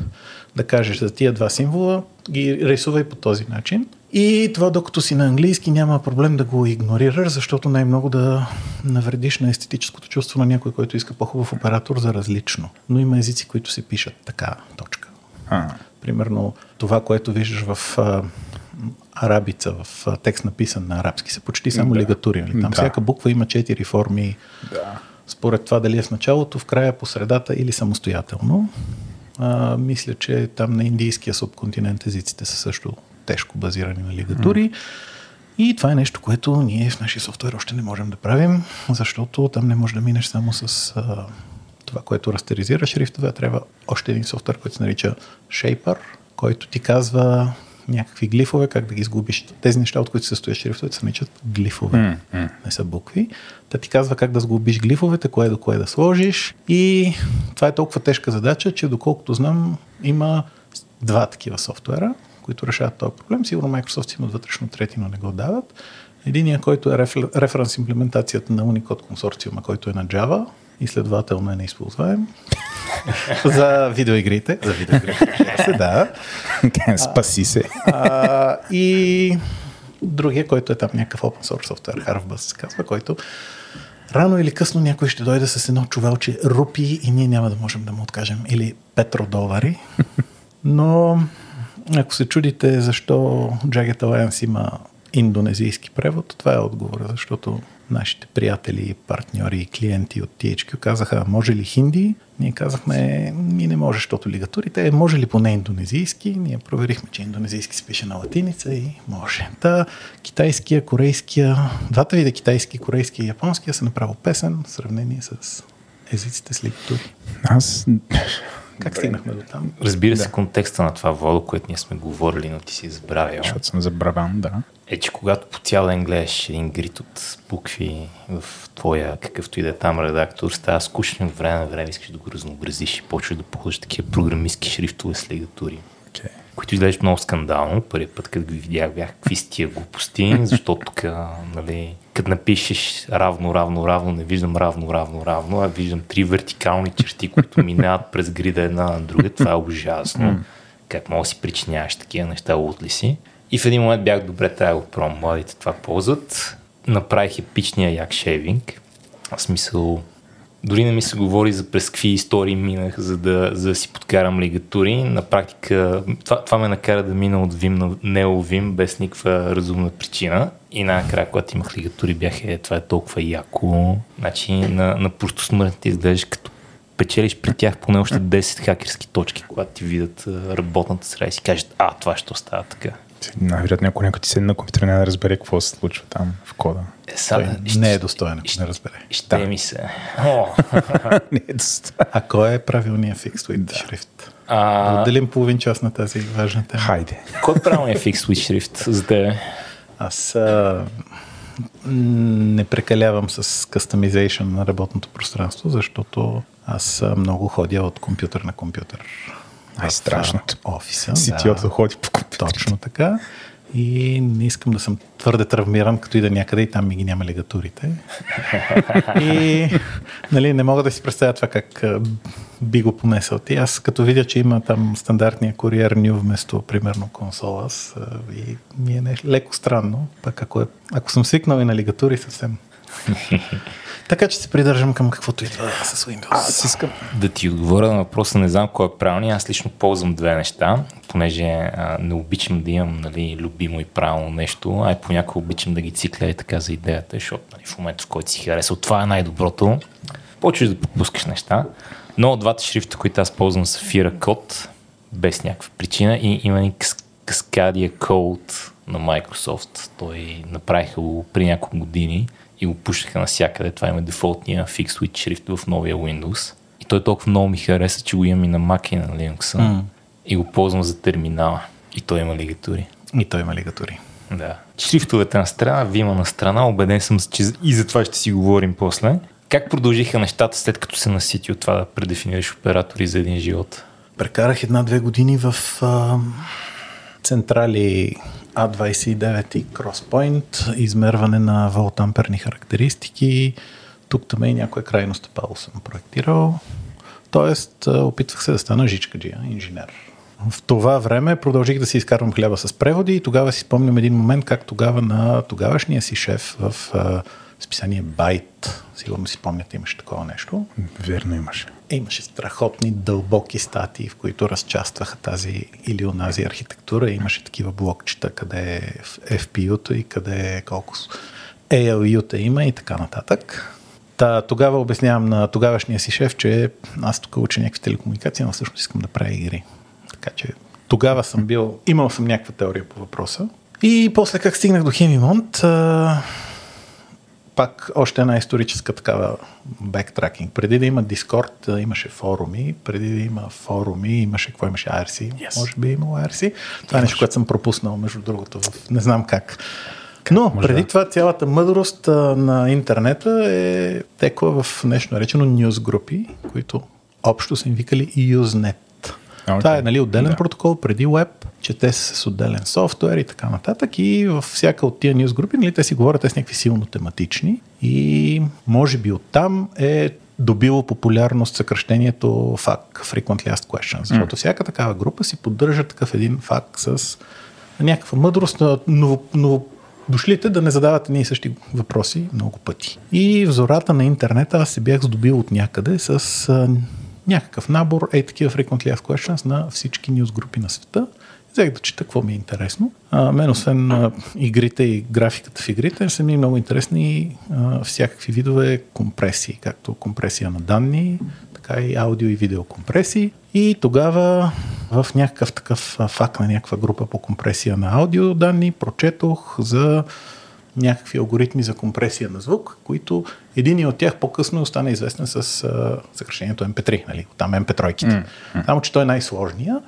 да кажеш, за тия два символа ги рисувай по този начин. И това, докато си на английски, няма проблем да го игнорираш, защото най-много да навредиш на естетическото чувство на някой, който иска по-хубав оператор за различно. Но има езици, които се пишат така, точка. А. Примерно това, което виждаш в а, арабица, в а, текст написан на арабски, са почти само да. лигатури. Нали? Там да. всяка буква има четири форми. Да. Според това дали е в началото, в края, по средата или самостоятелно. А, мисля, че там на индийския субконтинент езиците са също тежко базирани на лигатури. Mm. И това е нещо, което ние в нашия софтуер още не можем да правим, защото там не можеш да минеш само с а, това, което растеризира шрифтове, трябва още един софтуер, който се нарича Shaper, който ти казва някакви глифове, как да ги сгубиш. Тези неща, от които се състоят шрифтовете, се наричат глифове, mm, mm. не са букви. Та ти казва как да сгубиш глифовете, кое до кое да сложиш. И това е толкова тежка задача, че доколкото знам, има два такива софтуера които решават този проблем. Сигурно Microsoft имат вътрешно трети, но не го дават. Единият, който е референс имплементацията на Unicode консорциума, който е на Java и следователно е неизползваем. за видеоигрите. За видеоигрите. да. Спаси се. А, и другия, който е там някакъв open source софтуер, Harvbus се казва, който рано или късно някой ще дойде с едно чувалче рупи и ние няма да можем да му откажем. Или петродолари. Но ако се чудите защо Jagged Alliance има индонезийски превод, това е отговора, защото нашите приятели, партньори и клиенти от THQ казаха, може ли хинди? Ние казахме, ми не може, защото лигатурите. Може ли поне индонезийски? Ние проверихме, че индонезийски се пише на латиница и може. Та, китайския, корейския, двата вида китайски, корейски и японския са направо песен в сравнение с езиците с лигатури. Аз как стигнахме до там? Разбира се, да. контекста на това водо, което ние сме говорили, но ти си забравял. Защото съм забравян, да. Е, че когато по цял ден гледаш един грит от букви в твоя, какъвто и да е там редактор, става скучно от време на време, искаш да го разнообразиш и почваш да ползваш такива програмистски шрифтове с лигатури които изглеждат много скандално. Първият път, като ги видях, бях какви с тия глупости, защото тук, нали, като напишеш равно, равно, равно, не виждам равно, равно, равно, а виждам три вертикални черти, които минават през грида една на друга. Това е ужасно. Как мога да си причиняваш такива неща, от ли си? И в един момент бях добре, трябва да го пробвам. Младите това ползват. Направих епичния як шейвинг. В смисъл, дори не ми се говори за през какви истории минах, за да, за да си подкарам лигатури. На практика това, това ме накара да мина от Vim на NeoVim без никаква разумна причина. И накрая, когато имах лигатури, бях е, това е толкова яко. Значи на, на просто смъртните изглеждаш като печелиш при тях поне още 10 хакерски точки, когато ти видят работната среда и си кажат, а, това ще става така. Най-вероятно, ако някой ти седне на компютър, няма да разбере какво се случва там в кода. Е, са, Той не е достоен, ако не разбере. Ще Да. ми се. О, Не е. А кой е правилният fixed width шрифт? Да а, отделим половин час на тази важна тема. Хайде. кой е правилният switch шрифт за тебе? Аз а, не прекалявам с customization на работното пространство, защото аз много ходя от компютър на компютър. Най-страшното. Офиса. Ситиото да ходи по компютър. Точно така. И не искам да съм твърде травмиран, като и да някъде и там ми ги няма лигатурите. и нали, не мога да си представя това как би го понесъл ти. Аз като видя, че има там стандартния куриер New вместо примерно консола, аз, и ми е леко странно. Пък ако, е, ако съм свикнал и на лигатури, съвсем. Така че се придържам към каквото идва с Windows. Аз искам. Да ти отговоря на въпроса, не знам кой е правилният. Аз лично ползвам две неща, понеже а, не обичам да имам нали, любимо и правилно нещо, а и понякога обичам да ги цикля и така за идеята, защото нали, в момента, в който си хареса, това е най-доброто, почваш да пропускаш неща. Но от двата шрифта, които аз ползвам са Fira Code, без някаква причина и има ни Cascadia Code на Microsoft. Той направиха го при няколко години и го пушнаха навсякъде. Това има дефолтния Fixed Switch шрифт в новия Windows. И той толкова много ми хареса, че го имам и на Mac и на Linux. Mm. И го ползвам за терминала. И той има лигатури. И той има лигатури. Да. Шрифтовете на страна, Вима на страна, убеден съм, че и за това ще си говорим после. Как продължиха нещата след като се насити от това да предефинираш оператори за един живот? Прекарах една-две години в а, централи A29 и Crosspoint, измерване на волтамперни характеристики. Тук там и някоя крайно стъпало съм проектирал. Тоест, опитвах се да стана жичкаджия, инженер. В това време продължих да си изкарвам хляба с преводи и тогава си спомням един момент как тогава на тогавашния си шеф в списание Byte, сигурно си спомняте, имаше такова нещо, Верно имаше. Имаше страхотни дълбоки статии, в които разчастваха тази или онази архитектура. Имаше такива блокчета, къде е FPU-то и къде е колко ALU-та има и така нататък. Та, тогава обяснявам на тогавашния си шеф, че аз тук уча някакви телекомуникации, но всъщност искам да правя игри. Така че тогава съм бил, имал съм някаква теория по въпроса. И после как стигнах до Хемимонт, пак още една историческа такава бектракинг. Преди да има Дискорд, имаше форуми. Преди да има форуми, имаше какво имаше IRC. Yes. Може би е имало IRC. Това е нещо, което съм пропуснал, между другото, в не знам как. Но преди това цялата мъдрост а, на интернета е текла в нещо наречено нюз групи, които общо са им викали Usenet. Окей. Това е нали, отделен Да. протокол преди веб, чете се с отделен софтуер и така нататък. И във всяка от тия нюз групи, нали, те си говорят, те са някакви силно тематични. И може би оттам е добило популярност съкръщението FAQ, Frequently Asked Questions, защото всяка такава група си поддържа такъв един факт с някаква мъдрост на ново, ново дошлите да не задават едни и същи въпроси много пъти. И в зората на интернета аз се бях здобил от някъде с някакъв набор, ей такива frequently asked questions на всички нюз групи на света. Взех да чета какво ми е интересно. А, мен, освен а, игрите и графиката в игрите, са ми много интересни а, всякакви видове компресии, както компресия на данни, така и аудио и видео компресии. И тогава в някакъв такъв факт на някаква група по компресия на аудио данни прочетох за някакви алгоритми за компресия на звук, които един от тях по-късно остана известен с а, съкръщението MP3, нали? там MP3-ките. Mm. Само, че той е най-сложния.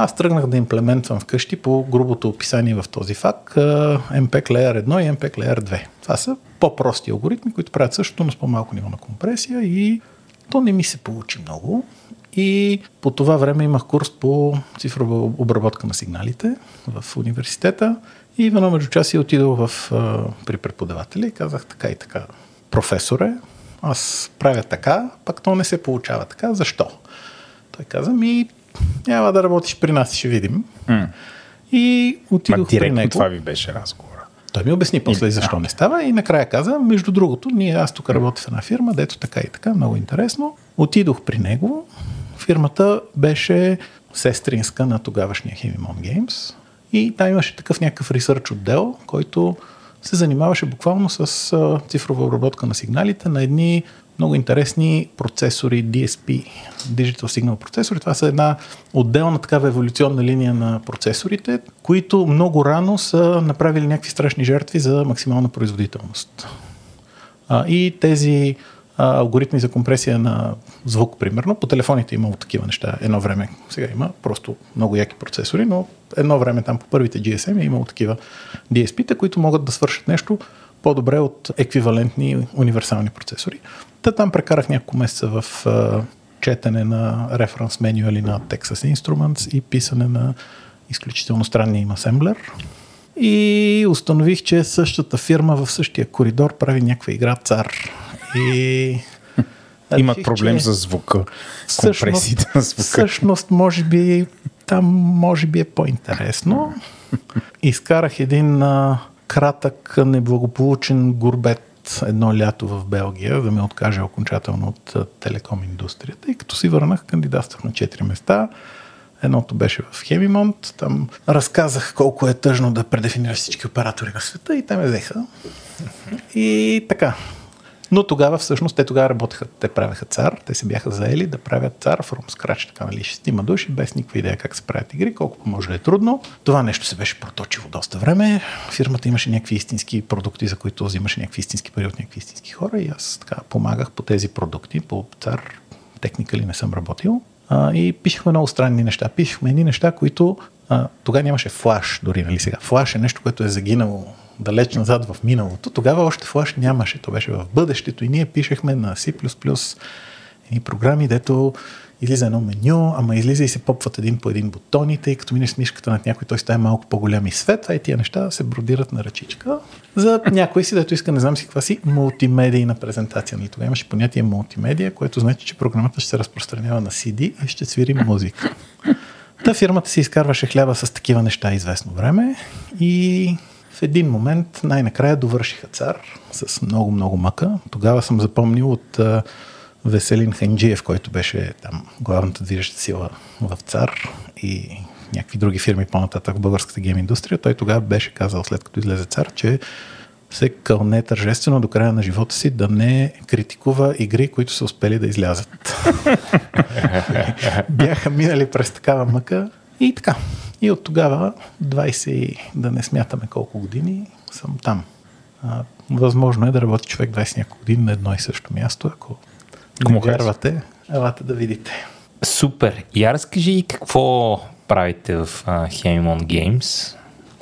Аз тръгнах да имплементвам вкъщи по грубото описание в този факт MPEG Layer 1 и MPEG Layer 2. Това са по-прости алгоритми, които правят същото, но с по-малко ниво на компресия и то не ми се получи много. И по това време имах курс по цифрова обработка на сигналите в университета. И в едно между часи отидох в, а, при преподавателя и казах така и така. Професоре, аз правя така, пък то не се получава така. Защо? Той каза ми, няма да работиш при нас, ще видим. И Ма отидох при директно него. това ви беше разговора. Той ми обясни после И- защо а, не става и накрая каза, между другото, ние, аз тук работя в една фирма, дето така и така, много интересно. Отидох при него. Фирмата беше сестринска на тогавашния Hemimon Games и там имаше такъв някакъв ресърч отдел, който се занимаваше буквално с цифрова обработка на сигналите на едни много интересни процесори DSP, Digital Signal процесори. Това са една отделна такава еволюционна линия на процесорите, които много рано са направили някакви страшни жертви за максимална производителност. А, и тези алгоритми за компресия на звук, примерно. По телефоните имало такива неща едно време. Сега има просто много яки процесори, но едно време там по първите GSM е имало такива DSP-та, които могат да свършат нещо по-добре от еквивалентни универсални процесори. Та там прекарах няколко месеца в четене на референс менюали на Texas Instruments и писане на изключително странния им асемблер. И установих, че същата фирма в същия коридор прави някаква игра цар. И Имат проблем че... с звука, компресиите на звука. Всъщност, може би, там може би е по-интересно. Изкарах един а, кратък, неблагополучен горбет едно лято в Белгия, да ме откаже окончателно от телеком индустрията. И като си върнах, кандидатствах на 4 места. Едното беше в Хемимонт. Там разказах колко е тъжно да предефинираш всички оператори на света и те ме взеха. И така, но тогава всъщност те тогава работеха, те правеха цар, те се бяха заели да правят цар from scratch, така нали, шестима души, без никаква идея как се правят игри, колко може да е трудно. Това нещо се беше проточило доста време. Фирмата имаше някакви истински продукти, за които взимаше някакви истински пари от някакви истински хора и аз така помагах по тези продукти, по цар, техникали не съм работил. А, и пишехме много странни неща. Пишехме едни неща, които тогава нямаше флаш, дори нали сега. Флаш е нещо, което е загинало далеч назад в миналото. Тогава още флаш нямаше, то беше в бъдещето и ние пишехме на C++ и програми, дето излиза едно меню, ама излиза и се попват един по един бутоните и като минеш мишката над някой, той става малко по-голям и свет, а и тия неща се бродират на ръчичка. За някой си, дето иска, не знам си каква си, мултимедийна презентация. Нали? Тогава имаше понятие мултимедия, което значи, че програмата ще се разпространява на CD и ще свири музика. Та фирмата си изкарваше хляба с такива неща известно време и в един момент най-накрая довършиха цар с много-много мъка. Тогава съм запомнил от Веселин Ханджиев, който беше там главната движеща сила в цар и някакви други фирми по-нататък в българската гейм индустрия. Той тогава беше казал, след като излезе цар, че се кълне тържествено до края на живота си да не критикува игри, които са успели да излязат. Бяха минали през такава мъка и така. И от тогава, 20, да не смятаме колко години, съм там. А, възможно е да работи човек 20 няколко години на едно и също място, ако не вярвате, елате да видите. Супер. Я разкажи какво правите в uh, Hemimon Games.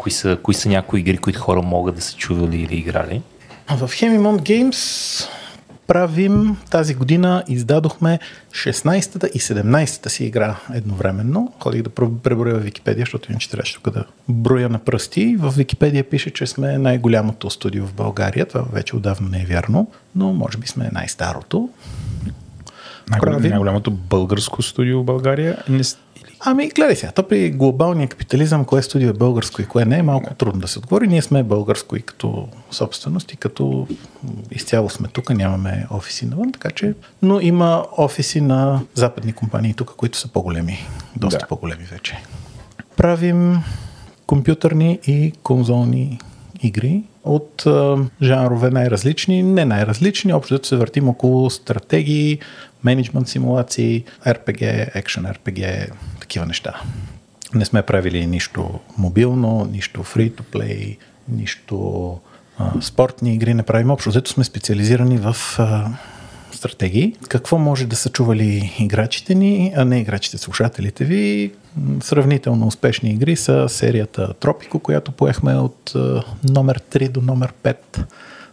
Кои са, кои са някои игри, които хора могат да са чували или играли? В Hemimon Games правим тази година, издадохме 16-та и 17-та си игра едновременно. Ходих да преброя в Википедия, защото иначе трябваше тук да броя на пръсти. В Википедия пише, че сме най-голямото студио в България. Това вече отдавна не е вярно, но може би сме най-старото. Най-голямото българско студио в България. Не, Ами, гледай сега, то при глобалния капитализъм, кое студио е българско и кое не е малко трудно да се отговори. Ние сме българско и като собственост и като изцяло сме тук, нямаме офиси навън, така че, но има офиси на западни компании тук, които са по-големи, доста да. по-големи вече. Правим компютърни и конзолни игри от а, жанрове най-различни, не най-различни, общо се въртим около стратегии, менеджмент симулации, RPG, екшен RPG, такива неща. Не сме правили нищо мобилно, нищо free-to-play, нищо а, спортни игри не правим. Общо взето сме специализирани в а, стратегии. Какво може да са чували играчите ни, а не играчите, слушателите ви? Сравнително успешни игри са серията Тропико, която поехме от а, номер 3 до номер 5,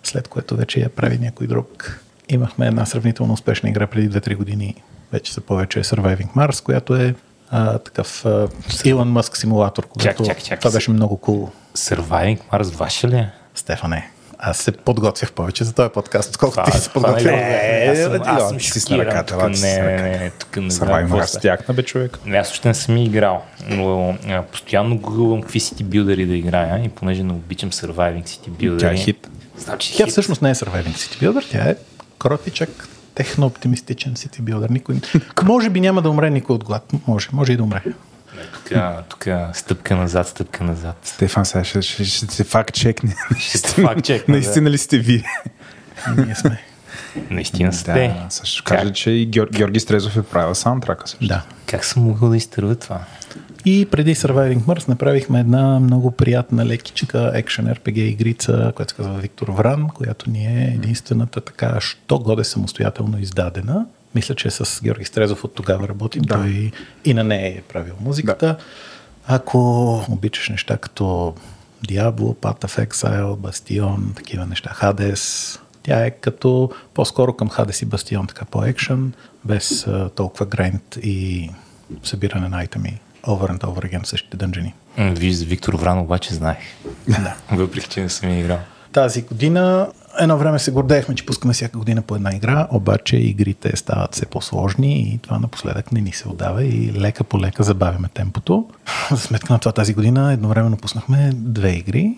след което вече я прави някой друг. Имахме една сравнително успешна игра преди 2-3 години, вече са повече Surviving Mars, която е а, такъв а, Илон Мъск симулатор, когато чак, чак, чак. това беше много cool. Surviving Mars ваша ли е? Стефане, аз се подготвях повече за този подкаст, отколкото ти се подготвях. Не, аз съм, аз съм си с ръката. Не, не, не, тук не знам. Аз тяхна, бе, човек. Не, аз още не съм играл, но а, постоянно гугълвам какви City Builder да играя и понеже не обичам Surviving City Builder. Тя е хит. Значи, тя хит. всъщност не е Surviving City Builder, тя е кротичък техно-оптимистичен сити билдър. Никой... може би няма да умре никой от глад. Може, може и да умре. Тук, тук стъпка назад, стъпка назад. Стефан, сега ще, ще, ще, ще се факт чекне. Ще се факт чекне. Наистина ли сте вие? Ние сме. Наистина сте. те. Да, също кажа, че и Геор, Георги Стрезов е правил саундтрака също. Да. Как съм могъл да изтърва това? И преди Surviving Mars направихме една много приятна лекичка екшен RPG игрица, която се казва Виктор Вран, която ни е единствената така, що годе самостоятелно издадена. Мисля, че с Георги Стрезов от тогава работим. Да. Той и на нея е правил музиката. Да. Ако обичаш неща като Diablo, Path of Exile, Bastion, такива неща, Hades, тя е като по-скоро към Hades и Bastion, така по-екшен, без uh, толкова грайнд и събиране на айтеми over and over again в същите дънжени. Виж, за Виктор Вран обаче знаех. Да. Въпреки, че не съм я играл. Тази година едно време се гордеехме, че пускаме всяка година по една игра, обаче игрите стават все по-сложни и това напоследък не ни се отдава и лека по лека забавяме темпото. За сметка на това тази година едновременно пуснахме две игри.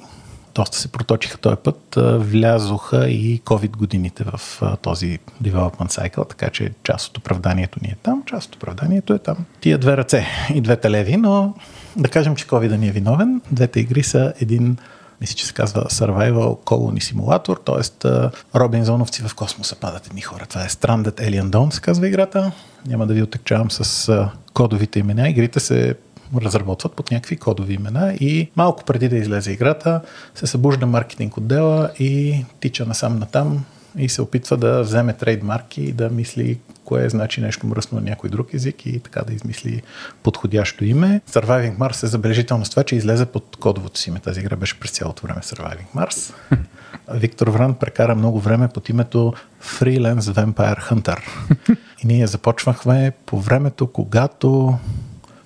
Доста се проточиха този път. Влязоха и COVID годините в този development cycle, така че част от оправданието ни е там, част от оправданието е там. Тия две ръце и двете леви, но да кажем, че COVID ни е виновен. Двете игри са един мисля, че се казва Survival Colony Simulator, т.е. Робинзоновци в космоса падат едни хора. Това е Stranded Alien Dawn, се казва играта. Няма да ви отекчавам с кодовите имена. Игрите се разработват под някакви кодови имена и малко преди да излезе играта се събужда маркетинг отдела и тича насам натам и се опитва да вземе трейдмарки и да мисли кое значи нещо мръсно на някой друг език и така да измисли подходящо име. Surviving Mars е забележително с това, че излезе под кодовото си име. Тази игра беше през цялото време Surviving Mars. Виктор Вран прекара много време под името Freelance Vampire Hunter. И ние започвахме по времето, когато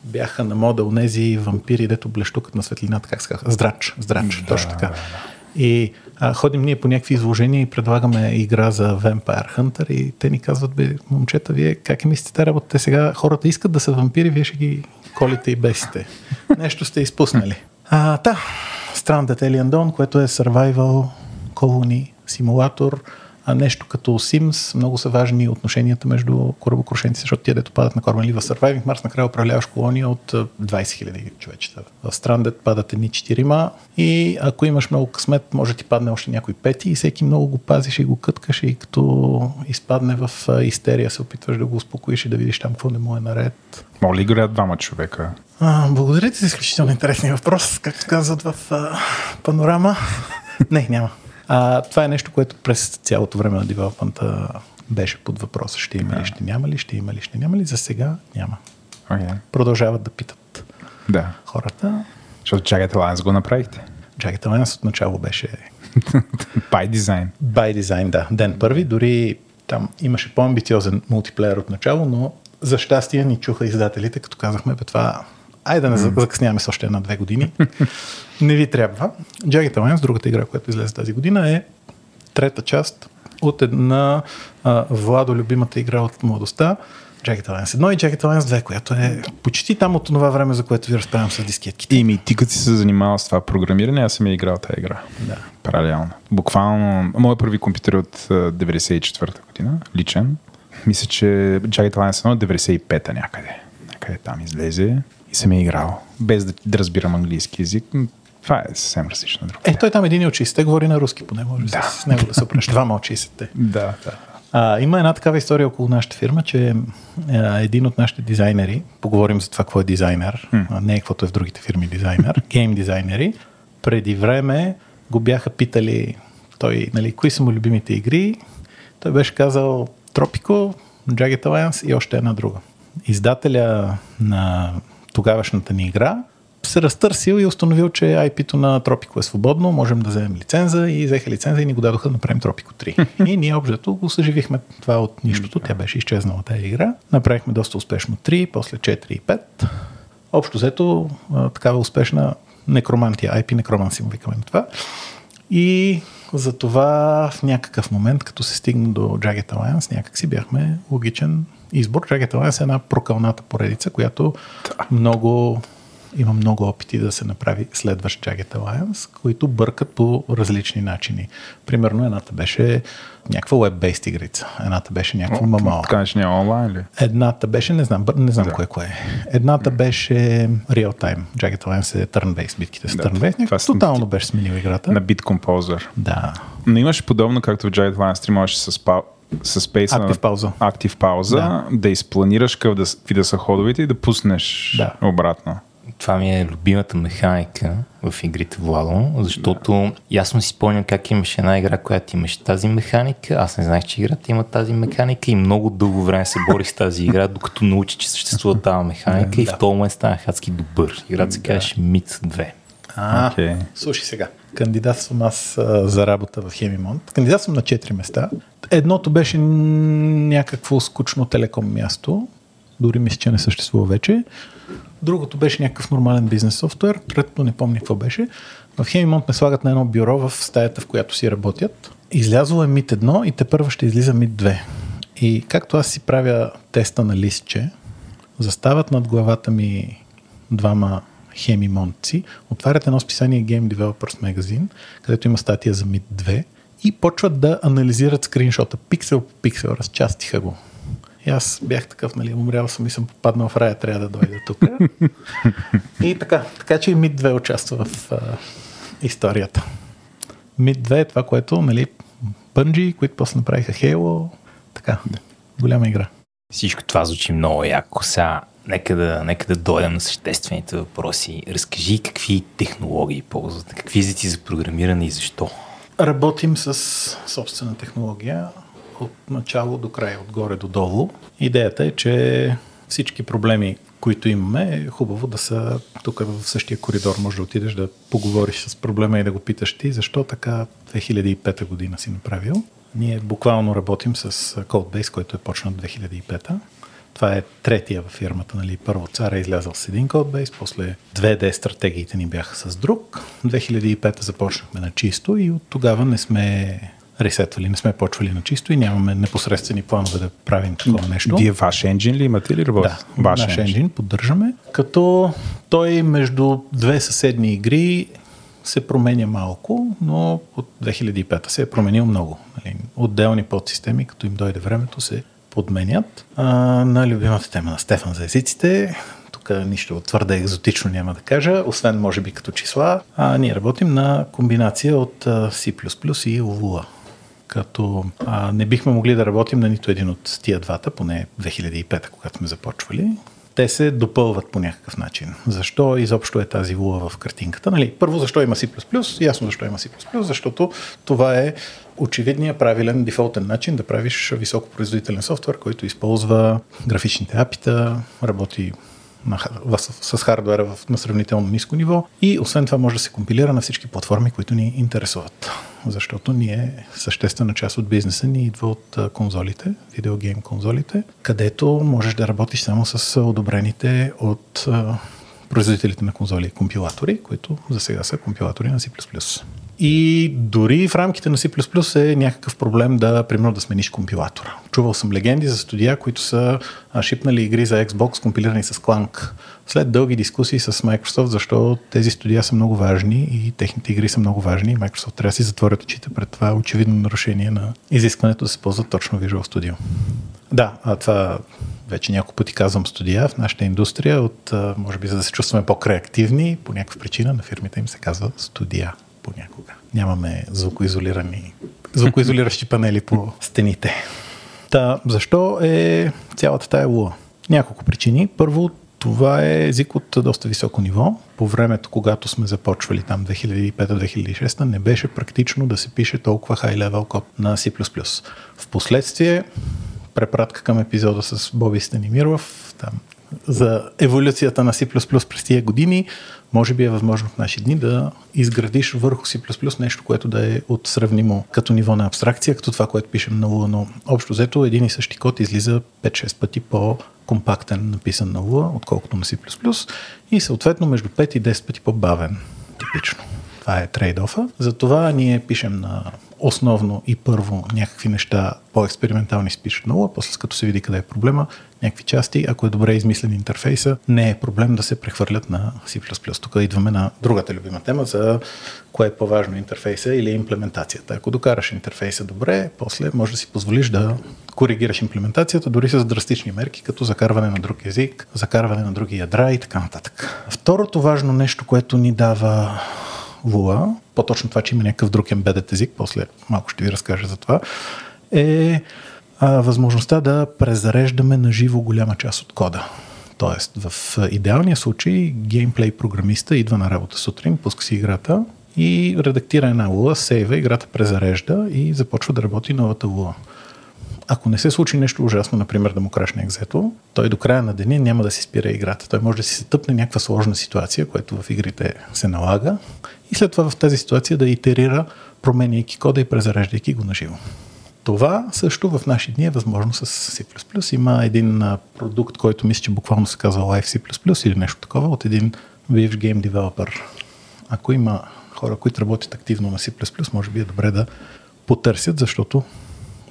бяха на мода у нези вампири, дето блещукат на светлината, как се казва? Здрач, здрач, да, точно така. Да, да. И а, ходим ние по някакви изложения и предлагаме игра за Vampire Hunter и те ни казват, бе, момчета, вие как е мислите работа? Те сега хората искат да са вампири, вие ще ги колите и бесите. Нещо сте изпуснали. А, та, Stranded Alien Dawn, което е survival colony симулатор, а нещо като Sims, много са важни отношенията между корабокрушенци, защото тия дето падат на кораба или в Surviving Mars накрая управляваш колония от 20 000 човечета. В Stranded падат едни четирима и ако имаш много късмет, може да ти падне още някой пети и всеки много го пазиш и го къткаш и като изпадне в истерия се опитваш да го успокоиш и да видиш там какво не му е наред. Мога ли играят двама човека? А, благодаря ти за изключително интересния въпрос, както казват в а, панорама. не, няма. А, това е нещо, което през цялото време на девелопмента беше под въпроса. Ще има ли, ще няма ли, ще има ли, ще няма ли. За сега няма. Okay. Продължават да питат да. хората. Защото Jagged Alliance го направихте. Jagged Alliance от начало беше... By design. By design, да. Ден първи. Дори там имаше по-амбициозен мултиплеер от начало, но за щастие ни чуха издателите, като казахме, бе това Айде да не mm. закъсняваме с още една-две години. не ви трябва. Jagged Alliance, другата игра, която излезе тази година, е трета част от една а, Владо любимата игра от младостта. Jagged Alliance 1 и Jagged Alliance 2, която е почти там от това време, за което ви разправям с дискетките. И ми, ти като си се занимавал с това програмиране, аз съм я играл тази игра. Да. Паралелно. Буквално, моят първи компютър е от 94-та година, личен. Мисля, че Jagged Alliance 1 е 95-та някъде. Някъде там излезе и съм я играл, без да, да разбирам английски язик. Това е съвсем различно. Друг. Е, той там един от 60 говори на руски, поне може да. с него да се опреш. Двама от 60 Да, да. А, има една такава история около нашата фирма, че а, един от нашите дизайнери, поговорим за това какво е дизайнер, hmm. а не е каквото е в другите фирми дизайнер, гейм дизайнери, преди време го бяха питали той, нали, кои са му любимите игри. Той беше казал Tropico, Jagged Alliance и още една друга. Издателя на тогавашната ни игра, се разтърсил и установил, че IP-то на Tropico е свободно, можем да вземем лиценза и взеха лиценза и ни го дадоха да направим Tropico 3. и ние общо го съживихме това от нищото, тя беше изчезнала тази игра. Направихме доста успешно 3, после 4 и 5. Общо взето такава успешна некромантия, IP некроманси му викаме на това. И за това в някакъв момент, като се стигна до Jagged Alliance, някак си бяхме логичен избор. Jagged Alliance е една прокалната поредица, която много има много опити да се направи следващ Jagged Alliance, които бъркат по различни начини. Примерно едната беше някаква web-based игрица, едната беше някаква MMO. Така че няма онлайн ли? Едната беше, не знам, не знам да. кое кое е. Едната беше real time. Jagged Alliance е turn-based, битките с да, turn-based. Това тотално беше сменил играта. На Bit Composer. Да. Но имаше подобно, както в Jagged Alliance 3 можеше с с спейса Актив на пауза. актив пауза, да, Да. изпланираш какъв да, с- какви да са ходовете и да пуснеш Да. обратно. Това ми е любимата механика в игрите Владо, защото ясно си спомням как имаше една игра, която имаше тази механика. Аз не знаех, че играта има тази механика и много дълго време се борих с тази игра, докато научи, че съществува тази механика и в този момент станах адски добър. Играта се казваше Myth 2. А, слушай сега. Кандидатствам аз а, за работа в Хемимонт. Кандидатствам на 4 места. Едното беше някакво скучно телеком място. Дори мисля, че не съществува вече. Другото беше някакъв нормален бизнес софтуер. Третото не помня какво беше. В Хемимонт ме слагат на едно бюро в стаята, в която си работят. Излязло е МИТ 1 и те първо ще излиза МИТ 2. И както аз си правя теста на листче, застават над главата ми двама хемимонци, отварят едно списание Game Developers Magazine, където има статия за MIT 2 и почват да анализират скриншота пиксел по пиксел, разчастиха го. И аз бях такъв, нали, умрял съм и съм попаднал в рая, трябва да дойда тук. и така, така че и MIT 2 участва в а, историята. MIT 2 е това, което, нали, Bungie, които после направиха Halo, така, голяма игра. Всичко това звучи много яко. Сега, нека да, нека да дойдем на съществените въпроси. Разкажи какви технологии ползвате, какви езици за програмиране и защо. Работим с собствена технология от начало до край, отгоре до долу. Идеята е, че всички проблеми, които имаме, е хубаво да са тук в същия коридор. Може да отидеш да поговориш с проблема и да го питаш ти, защо така 2005 година си направил. Ние буквално работим с Codebase, който е почнат 2005. Това е третия във фирмата. Нали? Първо цар е излязъл с един кодбейс, после 2D стратегиите ни бяха с друг. 2005 започнахме на чисто и от тогава не сме ресетвали, не сме почвали на чисто и нямаме непосредствени планове да правим такова нещо. Вие ваш енджин ли имате или работите? Да, ваш наш енджин поддържаме, като той между две съседни игри се променя малко, но от 2005 се е променил много. Нали, Отделни подсистеми, като им дойде времето, се подменят. А, на любимата тема на Стефан за езиците, тук нищо твърде екзотично няма да кажа, освен може би като числа, а, ние работим на комбинация от C++ и Lua като а, не бихме могли да работим на нито един от тия двата, поне 2005, когато сме започвали. Те се допълват по някакъв начин. Защо изобщо е тази лула в картинката? Нали, първо, защо има C++? Ясно защо има C++, защото това е очевидният правилен дефолтен начин да правиш високопроизводителен софтуер, който използва графичните апита, работи на, в, с хардуера в, на сравнително ниско ниво и освен това може да се компилира на всички платформи, които ни интересуват. Защото ние съществена част от бизнеса ни идва от конзолите, видеогейм конзолите, където можеш да работиш само с одобрените от производителите на конзоли компилатори, които за сега са компилатори на C++. И дори в рамките на C++ е някакъв проблем да, примерно, да смениш компилатора. Чувал съм легенди за студия, които са шипнали игри за Xbox, компилирани с Clank. След дълги дискусии с Microsoft, защо тези студия са много важни и техните игри са много важни. Microsoft трябва да си затворят очите пред това очевидно нарушение на изискването да се ползват точно Visual Studio. Да, а това вече няколко пъти казвам студия в нашата индустрия, от, може би за да се чувстваме по-креативни, по някаква причина на фирмите им се казва студия понякога. Нямаме звукоизолирани, звукоизолиращи панели по стените. Та, защо е цялата тая луа? Няколко причини. Първо, това е език от доста високо ниво. По времето, когато сме започвали там 2005-2006, не беше практично да се пише толкова high-level код на C++. Впоследствие, препратка към епизода с Боби Станимиров, там, за еволюцията на C++ през тия години, може би е възможно в наши дни да изградиш върху C++ нещо, което да е от сравнимо като ниво на абстракция, като това, което пишем на Lua, но общо взето един и същи код излиза 5-6 пъти по-компактен написан на Lua, отколкото на C++ и съответно между 5 и 10 пъти по-бавен, типично. Това е трейд-офа. Затова ние пишем на основно и първо някакви неща по-експериментални се пишат на Lua, после като се види къде е проблема, някакви части, ако е добре измислен интерфейса, не е проблем да се прехвърлят на C++. Тук идваме на другата любима тема за кое е по-важно интерфейса или имплементацията. Ако докараш интерфейса добре, после може да си позволиш да коригираш имплементацията дори с драстични мерки, като закарване на друг език, закарване на други ядра и така нататък. Второто важно нещо, което ни дава Lua, по-точно това, че има някакъв друг embedded език, после малко ще ви разкажа за това, е а, възможността да презареждаме на живо голяма част от кода. Тоест, в идеалния случай, геймплей програмиста идва на работа сутрин, пуска си играта и редактира една луа, сейва, играта презарежда и започва да работи новата луа. Ако не се случи нещо ужасно, например да му крашне екзето, той до края на деня няма да си спира играта. Той може да си се тъпне някаква сложна ситуация, което в игрите се налага и след това в тази ситуация да итерира, променяйки кода и презареждайки го на живо. Това също в наши дни е възможно с C++. Има един продукт, който мисля, че буквално се казва Live C++ или нещо такова от един бивш гейм девелопър. Ако има хора, които работят активно на C++, може би е добре да потърсят, защото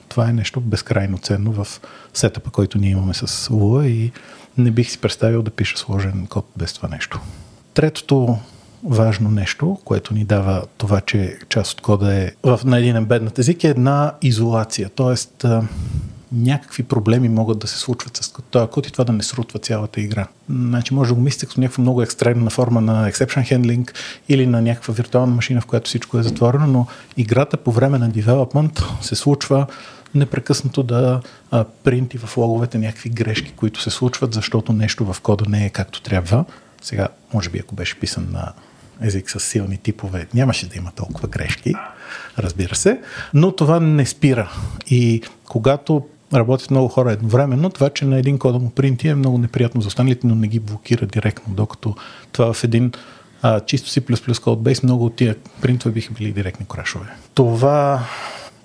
това е нещо безкрайно ценно в сетъпа, който ние имаме с Lua и не бих си представил да пиша сложен код без това нещо. Третото важно нещо, което ни дава това, че част от кода е в, на един ембеднат език, е една изолация. Тоест, някакви проблеми могат да се случват с този код и това да не срутва цялата игра. Значи може да го мислите като някаква много екстремна форма на exception handling или на някаква виртуална машина, в която всичко е затворено, но играта по време на development се случва непрекъснато да а, принти в логовете някакви грешки, които се случват, защото нещо в кода не е както трябва. Сега, може би, ако беше писан на език с силни типове, нямаше да има толкова грешки, разбира се, но това не спира. И когато работят много хора едновременно, това, че на един кода му принти е много неприятно за останалите, но не ги блокира директно, докато това в един а, чисто C++ Codebase много от тия принтове биха били директни крашове. Това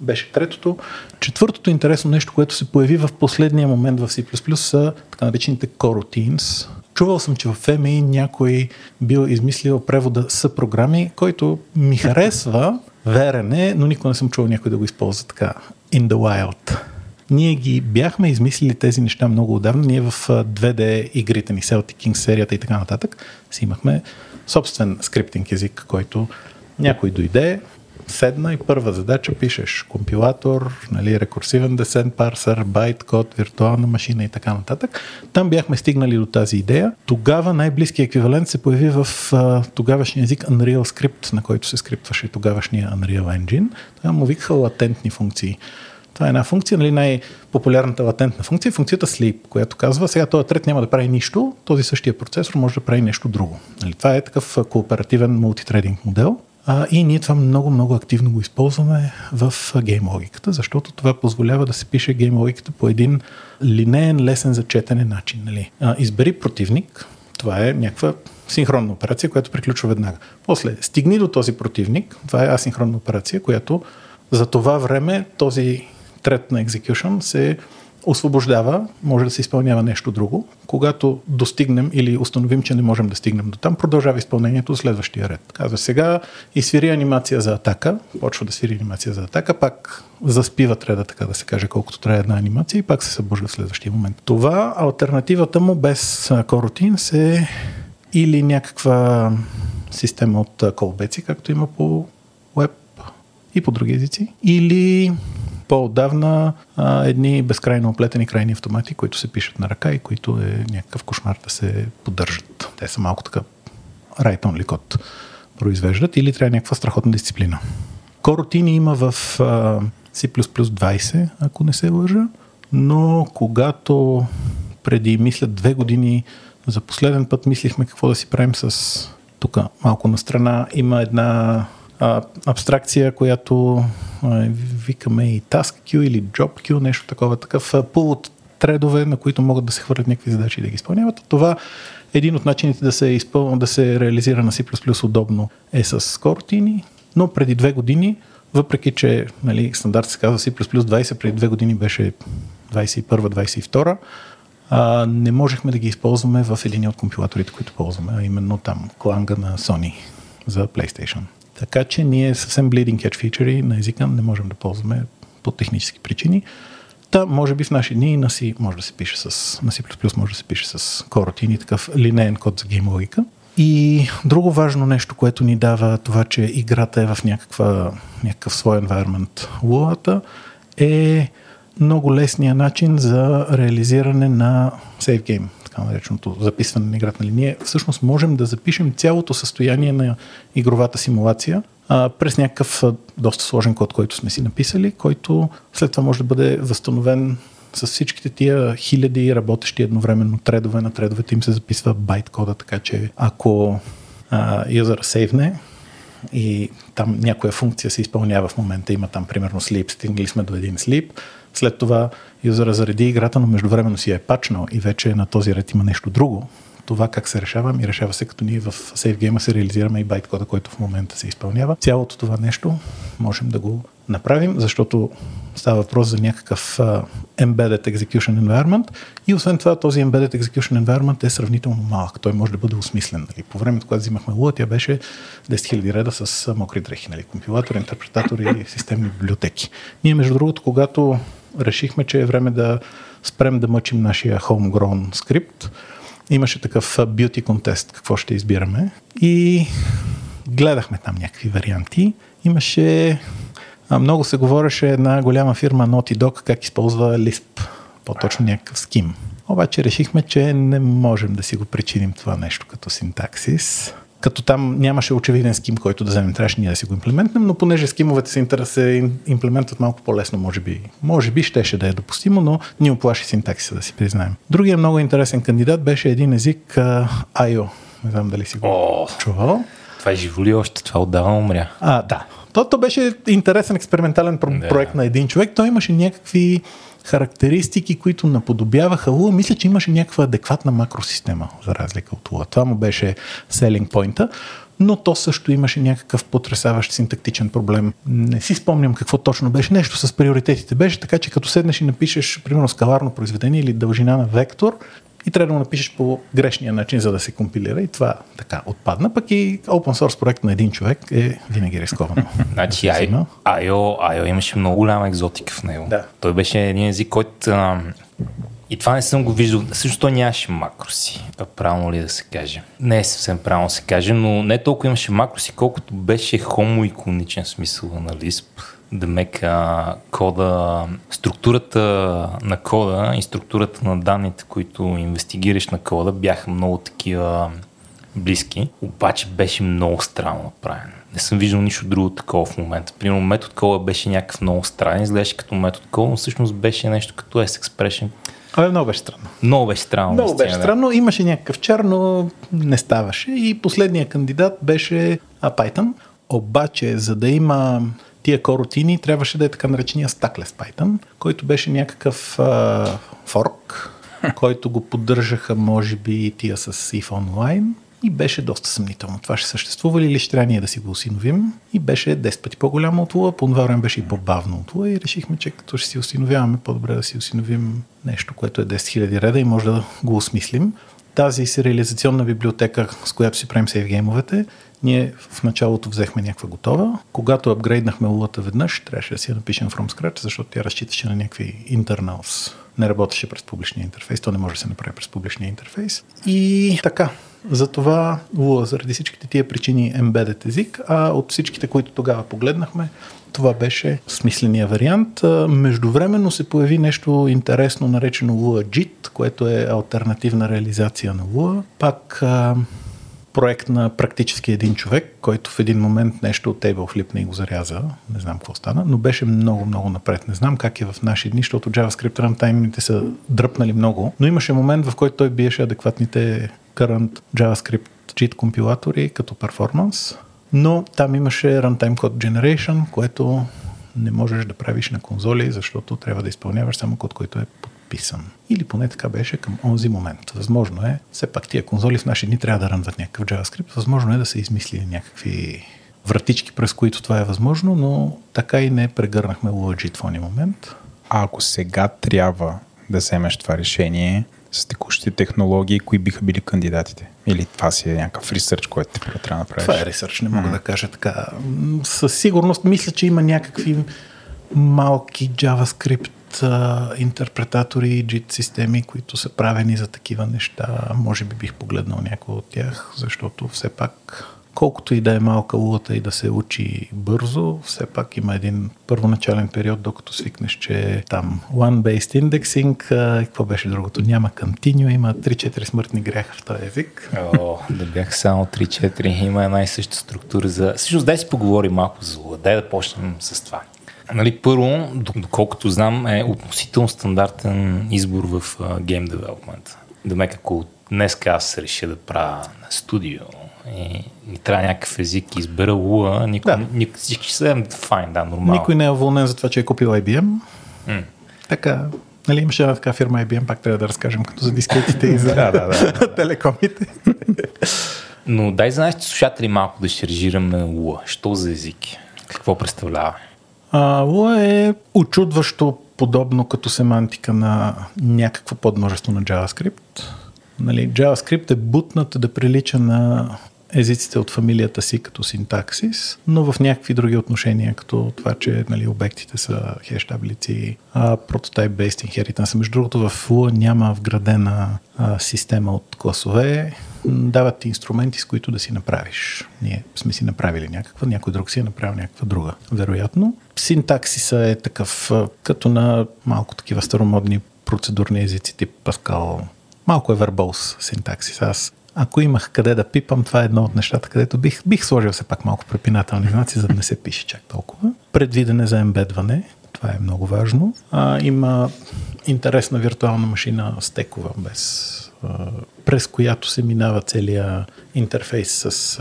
беше третото. Четвъртото интересно нещо, което се появи в последния момент в C++ са така наречените coroutines. Чувал съм, че в FMI някой бил измислил превода с програми, който ми харесва, верен е, но никога не съм чувал някой да го използва така in the wild. Ние ги бяхме измислили тези неща много отдавна. Ние в 2D игрите ни, Celtic King серията и така нататък, си имахме собствен скриптинг език, който някой дойде, седна и първа задача пишеш компилатор, нали, рекурсивен десен парсър, байт код, виртуална машина и така нататък. Там бяхме стигнали до тази идея. Тогава най-близкият еквивалент се появи в а, тогавашния език Unreal Script, на който се скриптваше тогавашния Unreal Engine. Тогава му викаха латентни функции. Това е една функция, нали, най-популярната латентна функция функцията sleep, която казва, сега този трет няма да прави нищо, този същия процесор може да прави нещо друго. Нали, това е такъв кооперативен мултитрейдинг модел. А, и ние това много, много активно го използваме в гейм логиката, защото това позволява да се пише гейм логиката по един линеен, лесен за четене начин. Нали? А, избери противник, това е някаква синхронна операция, която приключва веднага. После стигни до този противник, това е асинхронна операция, която за това време този трет на execution се освобождава, може да се изпълнява нещо друго. Когато достигнем или установим, че не можем да стигнем до там, продължава изпълнението следващия ред. Казва сега и свири анимация за атака, почва да свири анимация за атака, пак заспива треда, така да се каже, колкото трябва една анимация и пак се събужда в следващия момент. Това, альтернативата му без коротин се или някаква система от колбеци, както има по веб и по други езици, или по-отдавна а, едни безкрайно оплетени крайни автомати, които се пишат на ръка и които е някакъв кошмар да се поддържат. Те са малко така write-only код произвеждат или трябва някаква страхотна дисциплина. Коротини има в а, C++ 20, ако не се лъжа, но когато преди, мисля, две години за последен път мислихме какво да си правим с тук малко на страна има една абстракция, която викаме и task queue или job queue, нещо такова, такъв пул от тредове, на които могат да се хвърлят някакви задачи и да ги изпълняват. Това е един от начините да се, изпъл... да се реализира на C++ удобно е с кортини, но преди две години, въпреки че нали, стандарт се казва C++ 20, преди две години беше 21-22, а, не можехме да ги използваме в един от компилаторите, които ползваме, а именно там кланга на Sony за PlayStation. Така че ние съвсем bleeding edge фичери на езика не можем да ползваме по технически причини. Та, може би в наши дни на C може да се пише с, на C++ може да се пише с коротин и такъв линейен код за гейм логика. И друго важно нещо, което ни дава това, че играта е в някаква, някакъв свой environment луата, е много лесния начин за реализиране на сейф гейм така нареченото записване на играта. Нали, ние всъщност можем да запишем цялото състояние на игровата симулация а, през някакъв доста сложен код, който сме си написали, който след това може да бъде възстановен с всичките тия хиляди работещи едновременно тредове. На тредовете им се записва байт кода, така че ако а, юзъра сейвне и там някоя функция се изпълнява в момента, има там примерно sleep, стигнали сме до един sleep, след това юзера зареди играта, но междувременно си е пачнал и вече на този ред има нещо друго, това как се решава, ми решава се като ние в SafeGame се реализираме и байткода, който в момента се изпълнява. Цялото това нещо можем да го направим, защото става въпрос за някакъв uh, embedded execution environment и освен това този embedded execution environment е сравнително малък. Той може да бъде осмислен. Нали? По времето, когато взимахме луа, тя беше 10 000 реда с мокри дрехи. Нали? Компилатор, интерпретатор и системни библиотеки. Ние, между другото, когато решихме, че е време да спрем да мъчим нашия homegrown скрипт, имаше такъв beauty contest, какво ще избираме. И гледахме там някакви варианти. Имаше, много се говореше една голяма фирма Naughty Dog как използва Lisp, по-точно някакъв ским. Обаче решихме, че не можем да си го причиним това нещо като синтаксис като там нямаше очевиден ским, който да вземем, трябваше ние да си го имплементнем, но понеже скимовете се, интерес, се имплементват малко по-лесно, може би, може би щеше да е допустимо, но ни оплаши синтаксиса, да си признаем. Другия много интересен кандидат беше един език IO. Не знам дали си го О, чувал. Това е живо ли още? Това отдавна умря. А, да. То, то беше интересен експериментален проект да. на един човек. Той имаше някакви характеристики, които наподобяваха Lua. Мисля, че имаше някаква адекватна макросистема, за разлика от Lua. Това му беше selling point но то също имаше някакъв потрясаващ синтактичен проблем. Не си спомням какво точно беше. Нещо с приоритетите беше, така че като седнеш и напишеш, примерно, скаларно произведение или дължина на вектор, и трябва да го напишеш по грешния начин, за да се компилира и това така отпадна. Пък и open source проект на един човек е винаги рисковано. значи IO, IO имаше много голяма екзотика в него. Да. Той беше един език, който а, и това не съм го виждал. Също той нямаше макроси. Правилно ли да се каже? Не е съвсем правилно да се каже, но не толкова имаше макроси, колкото беше хомоиконичен смисъл на Lisp мека кода, структурата на кода и структурата на данните, които инвестигираш на кода, бяха много такива близки, обаче беше много странно направен. Не съм виждал нищо друго такова в момента. Примерно метод кола беше някакъв много странен, изглеждаше като метод кола, но всъщност беше нещо като S-Expression. Абе, много беше странно. Много беше странно. Много беше странно. Имаше някакъв чар, но не ставаше. И последният кандидат беше Python. Обаче, за да има тия коротини трябваше да е така наречения Stackless Python, който беше някакъв а, форк, който го поддържаха, може би, тия с EVE Online и беше доста съмнително. Това ще съществува ли или ще трябва ние да си го осиновим? И беше 10 пъти по-голямо от Луа, по това време беше и по-бавно от Луа и решихме, че като ще си осиновяваме, по-добре да си осиновим нещо, което е 10 000 реда и може да го осмислим. Тази сериализационна библиотека, с която си правим сейфгеймовете, ние в началото взехме някаква готова. Когато апгрейднахме лулата веднъж, трябваше да си я напишем from scratch, защото тя разчиташе на някакви internals. Не работеше през публичния интерфейс, то не може да се направи през публичния интерфейс. И така, затова Lua, заради всичките тия причини embedded език, а от всичките, които тогава погледнахме, това беше смисления вариант. Междувременно се появи нещо интересно, наречено Lua JIT, което е альтернативна реализация на Lua. Пак проект на практически един човек, който в един момент нещо от Table флипна и го заряза. Не знам какво стана, но беше много, много напред. Не знам как е в наши дни, защото JavaScript рантаймите са дръпнали много, но имаше момент, в който той биеше адекватните current JavaScript cheat компилатори като перформанс, но там имаше runtime code generation, което не можеш да правиш на конзоли, защото трябва да изпълняваш само код, който е подписан. Или поне така беше към онзи момент. Възможно е, все пак тия конзоли в наши дни трябва да рънват някакъв JavaScript, възможно е да се измисли някакви вратички, през които това е възможно, но така и не прегърнахме Logit в този момент. А ако сега трябва да вземеш това решение с текущите технологии, кои биха били кандидатите? Или това си е някакъв ресърч, който ти трябва да направиш? Това е ресърч, не мога mm-hmm. да кажа така. Със сигурност мисля, че има някакви малки JavaScript интерпретатори JIT системи, които са правени за такива неща. Може би бих погледнал някой от тях, защото все пак колкото и да е малка лулата и да се учи бързо, все пак има един първоначален период, докато свикнеш, че е там one-based indexing, какво беше другото? Няма continue, има 3-4 смъртни греха в този език. О, да бях само 3-4, има една и съща структура за... Всъщност, дай си поговорим малко за лула, дай да почнем с това. Нали, първо, доколкото знам, е относително стандартен избор в uh, Game Development. Демек, ако днес аз реша да правя студио и ни трябва някакъв език, избера луа, никой, да. никой, всички ще се файн, да, нормално. Никой не е уволнен за това, че е купил IBM. Mm. Така, нали, имаше една така фирма IBM, пак трябва да разкажем като за дискетите и за да, да, да. телекомите. Но дай за нашите слушатели малко да ще режираме луа. Що за език? Какво представлява? Луа е очудващо подобно като семантика на някакво подмножество на JavaScript. Нали, JavaScript е бутнат да прилича на езиците от фамилията си като синтаксис, но в някакви други отношения, като това, че нали, обектите са хеш таблици, прототип-based inheritance. Между другото, в Lua няма вградена а, система от класове, дават ти инструменти, с които да си направиш. Ние сме си направили някаква, някой друг си е направил някаква друга. Вероятно. Синтаксиса е такъв, като на малко такива старомодни процедурни езици, тип Pascal. Малко е вербоус синтаксис. Аз ако имах къде да пипам, това е едно от нещата, където бих, бих сложил все пак малко препинателни знаци, за да не се пише чак толкова. Предвидене за ембедване, това е много важно. А, има интересна виртуална машина стекова, без през която се минава целият интерфейс с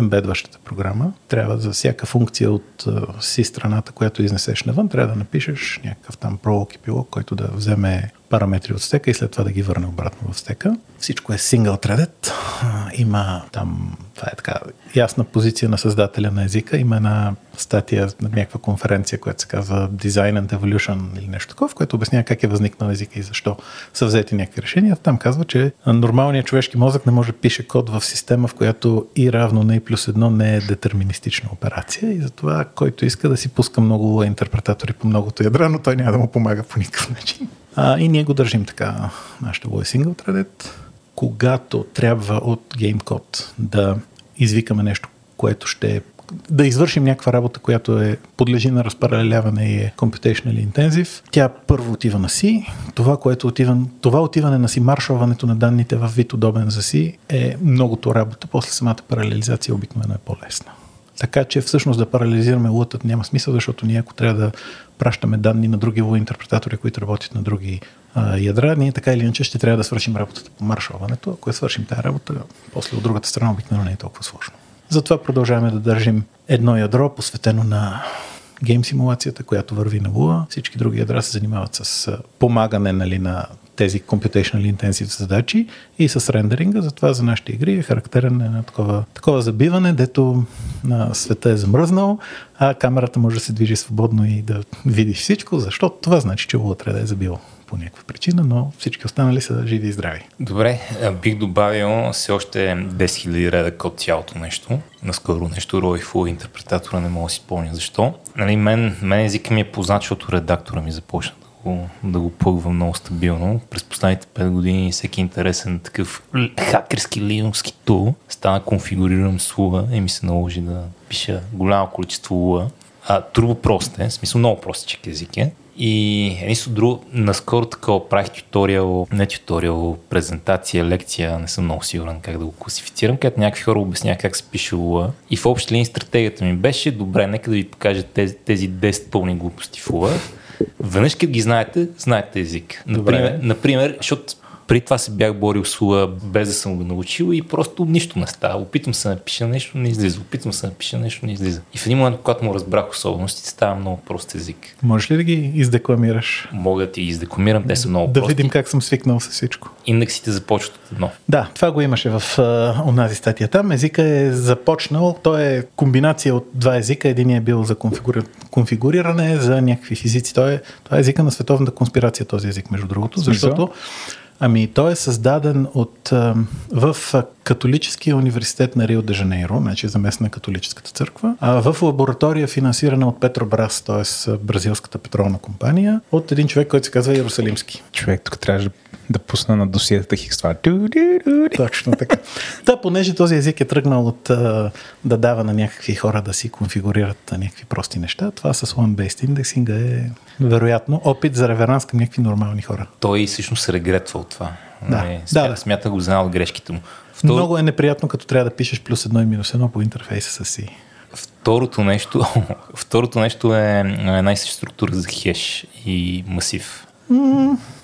ембедващата програма. Трябва за всяка функция от си страната, която изнесеш навън, трябва да напишеш някакъв там пролог и пилок, който да вземе параметри от стека и след това да ги върне обратно в стека. Всичко е single threaded. Има там, това е така, ясна позиция на създателя на езика. Има една статия на някаква конференция, която се казва Design and Evolution или нещо такова, в което обяснява как е възникнал езика и защо са взети някакви решения. Там казва, че нормалният човешки мозък не може да пише код в система, в която и равно на и плюс едно не е детерминистична операция и затова който иска да си пуска много интерпретатори по многото ядра, но той няма да му помага по никакъв начин. А, и ние го държим така, нашето го е single threaded. Когато трябва от GameCode да извикаме нещо, което ще да извършим някаква работа, която е подлежи на разпаралеляване и е computationally intensive. Тя първо отива на си. Това, което отива, това отиване на си, маршоването на данните в вид удобен за си е многото работа. После самата паралелизация обикновено е по-лесна. Така че всъщност да парализираме лутът няма смисъл, защото ние ако трябва да пращаме данни на други интерпретатори, които работят на други а, ядра, ние така или иначе ще трябва да свършим работата по маршалването. Ако я свършим тази работа, после от другата страна обикновено не е толкова сложно. Затова продължаваме да държим едно ядро, посветено на гейм симулацията, която върви на Lua. Всички други ядра се занимават с помагане нали, на тези computational intensive задачи и с рендеринга. Затова за нашите игри е характерен на такова, такова забиване, дето на света е замръзнал, а камерата може да се движи свободно и да видиш всичко, защото това значи, че Lua трябва да е забил по някаква причина, но всички останали са живи и здрави. Добре, бих добавил все още 10 000 реда код цялото нещо. Наскоро нещо роих в интерпретатора, не мога да си спомня защо. Нали, мен, мен езика ми е познат, защото редактора ми започна да го, да го плъгва много стабилно. През последните 5 години всеки интересен такъв хакерски линукски тул стана конфигуриран с Lua и ми се наложи да пиша голямо количество Lua. А, турбо прост е, в смисъл много простичък език е. И нищо друго, наскоро такова правих туториал, не туториал, презентация, лекция, не съм много сигурен как да го класифицирам, където някакви хора обясняват как се пише Lua. И в общи линии стратегията ми беше, добре, нека да ви покажа тези, тези 10 пълни глупости в Lua. Веднъж като ги знаете, знаете език. Например, например защото при това се бях борил с Луа без да съм го научил и просто нищо не става. Опитвам се да напиша нещо, не излиза. Опитвам се да напиша нещо, не излиза. И в един момент, когато му разбрах особеностите, става много прост език. Можеш ли да ги издекламираш? Мога да ти издекламирам, те са много Да прости. видим как съм свикнал с всичко. Индексите започват от едно. Да, това го имаше в uh, онази статия. Там езика е започнал, той е комбинация от два езика. Един е бил за конфигури... конфигуриране, за някакви физици. Той е, той е езика на световната конспирация, този език, между другото, защото Ами, той е създаден от, в католическия университет на Рио де Жанейро, значи заместна католическата църква, а в лаборатория финансирана от Петробрас, т.е. бразилската петролна компания, от един човек, който се казва Иерусалимски. Човек, тук трябваше Да пусна на досиетата хикс това. Точно така. Та, понеже този език е тръгнал от да дава на някакви хора да си конфигурират някакви прости неща, това с one-based индексинга е вероятно опит за реверанс към някакви нормални хора. Той всъщност се регретва от това. Да, Не, да, да. Смята го знал грешките му. Втор... Много е неприятно, като трябва да пишеш плюс едно и минус едно по интерфейса си. Второто нещо, второто нещо е една и съща структура за хеш и масив,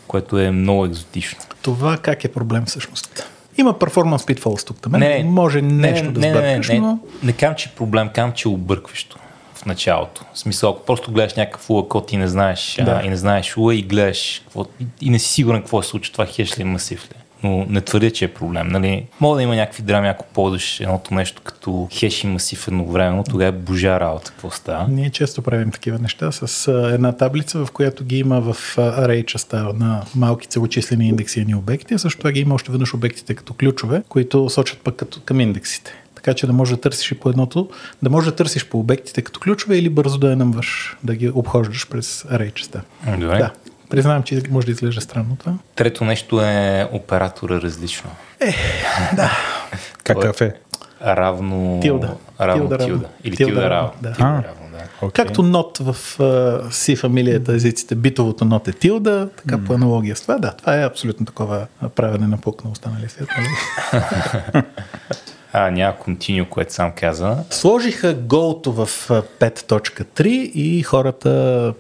което е много екзотично. това как е проблем всъщност? Има performance pitfalls тук. Там. Не, не, Може нещо не, да не, не, сбъркаш, не, не, но... не кам, че е проблем, кам, че е объркващо в началото. В смисъл, ако просто гледаш някакъв код и не знаеш, Да. а, и не знаеш луа и гледаш какво, и, и не си сигурен какво се случва, това хеш ли е масив ли. Но не твърдя, че е проблем. Нали? Мога да има някакви драми, ако ползваш едното нещо като хеш и масив едновременно, тогава е божа работа, какво става. Ние често правим такива неща с една таблица, в която ги има в array частта на малки целочислени индексирани обекти, а също така ги има още веднъж обектите като ключове, които сочат пък като, към индексите. Така че да можеш да търсиш и по едното, да можеш да търсиш по обектите като ключове или бързо да я намваш, да ги обхождаш през array частта. Добре. Да. Признавам, че може да изглежда странно това. Трето нещо е оператора различно. Какъв е? Равно... Тилда. Равно Тилда тилда. Или Тилда тилда, равно, да. Тилда равно, да. Окей. Както нот в а, си фамилията езиците, битовото нот е тилда, така по аналогия с това. Да, това е абсолютно такова правене на пук на останалия свят. Нали? А, няма континю, което сам каза. Сложиха голто в а, 5.3 и хората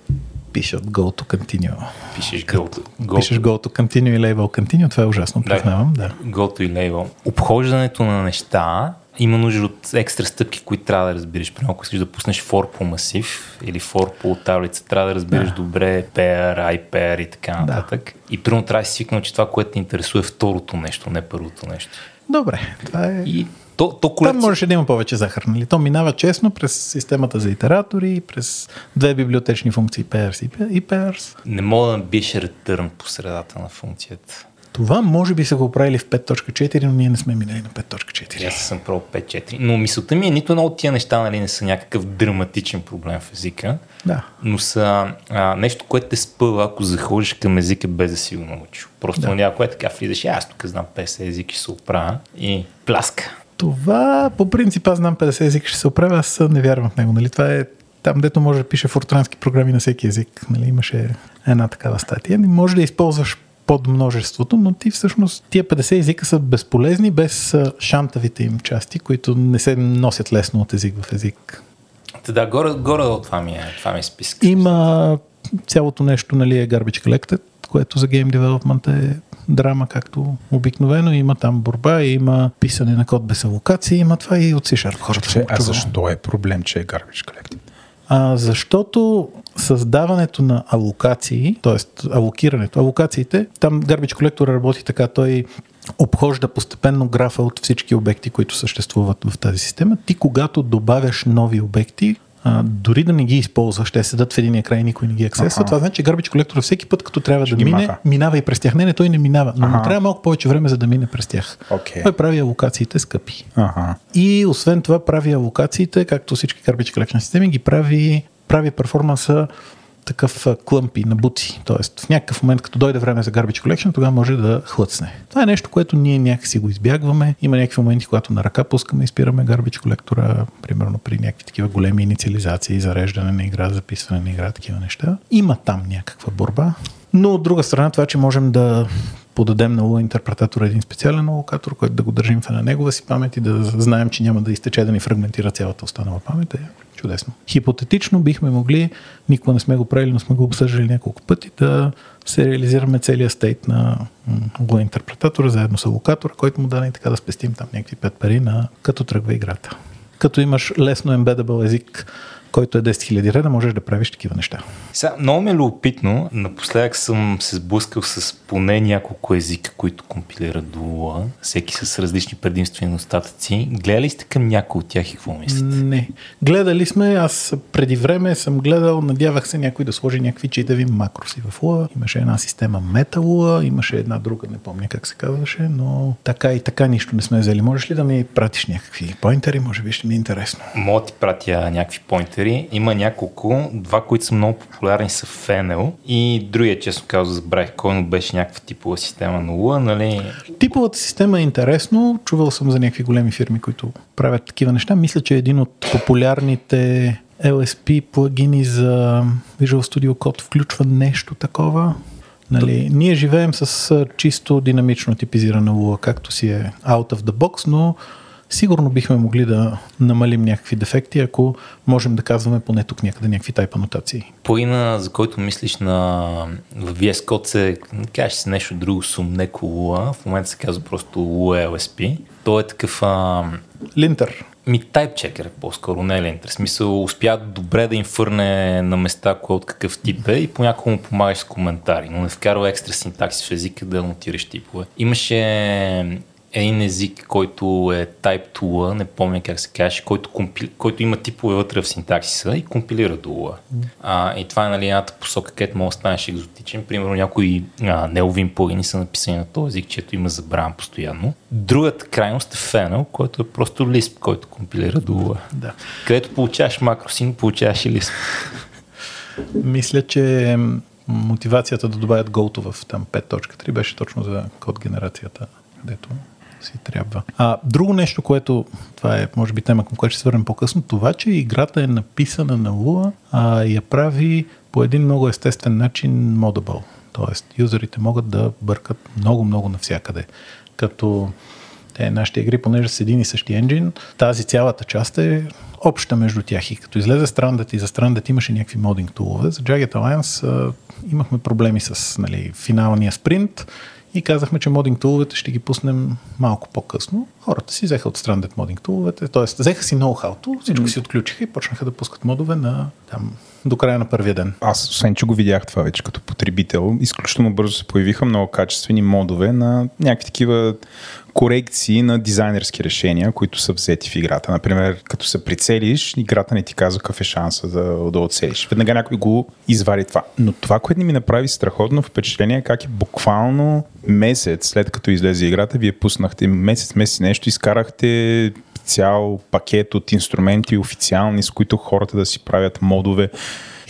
пишат go to continue. Пишеш go to, go Пишеш go to continue и label continue, това е ужасно, Да. признавам. Да. go to и label. Обхождането на неща има нужда от екстра стъпки, които трябва да разбираш. Примерно, ако искаш да пуснеш for по масив или for по таблица, трябва да разбираш Да. добре pair, iPair и така нататък. И примерно трябва да си свикнал, че това, което те интересува е второто нещо, не първото нещо. Добре, това е... И то, то Там колеци... можеше да има повече захар. Нали? То минава честно през системата за итератори, през две библиотечни функции pairs и pa- и pairs. Не мога да набиеш return по средата на функцията. Това може би са го правили в 5.4, но ние не сме минали на 5.4. Аз съм пробвал 5-4. Но мисълта ми е, нито едно от тия неща нали, не са някакъв драматичен проблем в езика, Да. но са а, нещо, което те спъва, ако заходиш към езика без да си го научил. Просто Да. някой е така влизаш, «А, аз тук знам 50 език, ще се оправя и пляска. Това по принцип аз знам 50 език ще се оправя, аз не вярвам в него. Нали? Това е там, дето може да пише фортрански програми на всеки език. Нали? Имаше една такава статия. Може да използваш под множеството, но ти всъщност тия 50 езика са безполезни без шантавите им части, които не се носят лесно от език в език. Та да, горе, горе до това ми е, това ми е списък. Има цялото нещо, нали, е Garbage Collected, което за Game Development е драма, както обикновено. Има там борба, има писане на код без алокации, има това и от C-Sharp. Хората Че, а защо е проблем, че е Garbage Collected? А, защото създаването на алокации, т.е. алокирането, алокациите, там Garbage Collector работи така, той обхожда постепенно графа от всички обекти, които съществуват в тази система. Ти когато добавяш нови обекти, а, дори да не ги използваш, те седат в единия край и никой не ги аксесва. Аха. Това значи, че Garbage Collector всеки път, като трябва Ще да мине, маха. минава и през тях. Не, не, той не минава, но му Аха. трябва малко повече време, за да мине през тях. Окей. Той прави алокациите скъпи. Ага. И освен това прави алокациите, както всички Garbage Collection системи, ги прави, прави перформанса такъв клъмпи, набути. Тоест в някакъв момент, като дойде време за Garbage Collection, тогава може да хлъцне. Това е нещо, което ние някакси го избягваме. Има някакви моменти, когато на ръка пускаме и спираме Garbage колектора, примерно при някакви такива големи инициализации, зареждане на игра, записване на игра, такива неща. Има там някаква борба. Но от друга страна, това, че можем да подадем на луа интерпретатора един специален алокатор, който да го държим в една негова си памет и да знаем, че няма да изтече да ни фрагментира цялата останала памет е чудесно. Хипотетично бихме могли, никога не сме го правили, но сме го обсъждали няколко пъти, да се реализираме целият стейт на луа интерпретатора заедно с алокатора, който му дане и така да спестим там някакви пет пари на като тръгва играта. Като имаш лесно embeddable език, който е 10 000 реда, можеш да правиш такива неща. Сега, много ми е любопитно. Напоследък съм се сблъскал с поне няколко езика, които компилират Lua, всеки с различни предимства и недостатъци. Гледали сте към някой от тях и какво мислите? Не. Гледали сме, аз преди време съм гледал, надявах се някой да сложи някакви читави макроси в Lua. Имаше една система MetaLua, имаше една друга, не помня как се казваше, но така и така нищо не сме взели. Можеш ли да ми пратиш някакви поинтери? Може би ще ми е интересно. Мога ти пратя някакви поинтери компютри. Има няколко. Два, които са много популярни са Fennel и другия, честно казвам, забравих кой, но беше някаква типова система на Lua, нали? Типовата система е интересно. Чувал съм за някакви големи фирми, които правят такива неща. Мисля, че е един от популярните LSP плагини за Visual Studio Code включва нещо такова. Нали, ние живеем с чисто динамично типизирана луа, както си е out of the box, но сигурно бихме могли да намалим някакви дефекти, ако можем да казваме поне тук някъде някакви тайп анотации. Поина, за който мислиш на в VS Code се кажеш се нещо друго, сумнеко луа, в момента се казва просто Lua LSP. То е такъв... А... Линтер. Ми тайпчекер е по-скоро, не е линтер. В смисъл, успя добре да им фърне на места кой от какъв тип е и понякога му помагаш с коментари, но не вкарва екстра синтакси в езика да нотираш типове. Имаше един език, който е Type 2, не помня как се каже, който, компи... който има типове вътре в синтаксиса и компилира до Lua. А, и това е нали, едната посока, където може да станеш екзотичен. Примерно някои неовин плагини са написани на този език, чето има забран постоянно. Другата крайност е Fennel, който е просто Lisp, който компилира Lua. Да. Където получаваш макроси, но получаваш и Lisp. Мисля, че мотивацията да добавят Go в там 5.3 беше точно за код генерацията, където си трябва. А, друго нещо, което, това е може би тема, към която ще свърнем по-късно, това, че играта е написана на Lua, а я прави по един много естествен начин модабъл. Тоест, юзерите могат да бъркат много-много навсякъде. Като те, нашите игри, понеже с един и същи енджин, тази цялата част е обща между тях. И като излезе Stranded и за Stranded имаше някакви модинг тулове, за Jagged Alliance а, имахме проблеми с нали, финалния спринт и казахме, че модинг туловете ще ги пуснем малко по-късно. Хората си взеха от Stranded модинг туловете, т.е. взеха си ноу-хауто, всичко mm-hmm. си отключиха и почнаха да пускат модове на там до края на първия ден. Аз, освен че го видях това вече като потребител, изключително бързо се появиха много качествени модове на някакви такива корекции на дизайнерски решения, които са взети в играта. Например, като се прицелиш, играта не ти казва какъв е шанса да, да отселиш. Веднага някой го извади това. Но това, което ми направи страхотно впечатление, е как е буквално месец след като излезе играта, вие пуснахте месец, месец нещо, изкарахте цял пакет от инструменти официални, с които хората да си правят модове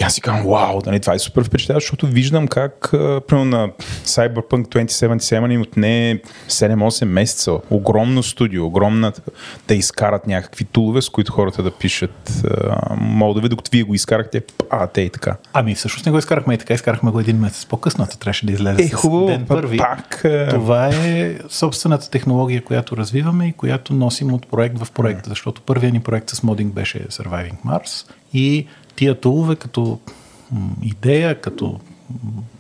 и аз си казвам, вау, нали, това е супер впечатляващо, защото виждам как, примерно на Cyberpunk 2077 им отне 7-8 месеца. Огромно студио, огромна да изкарат някакви тулове, с които хората да пишат а, модове, докато вие го изкарахте, а, те и така. Ами всъщност не го изкарахме и така, изкарахме го един месец по-късно, трябваше да излезе е, хубаво, ден първи. Пак, Това е собствената технология, която развиваме и която носим от проект в проект, защото първият ни проект с модинг беше Surviving Mars и тия тулове като идея, като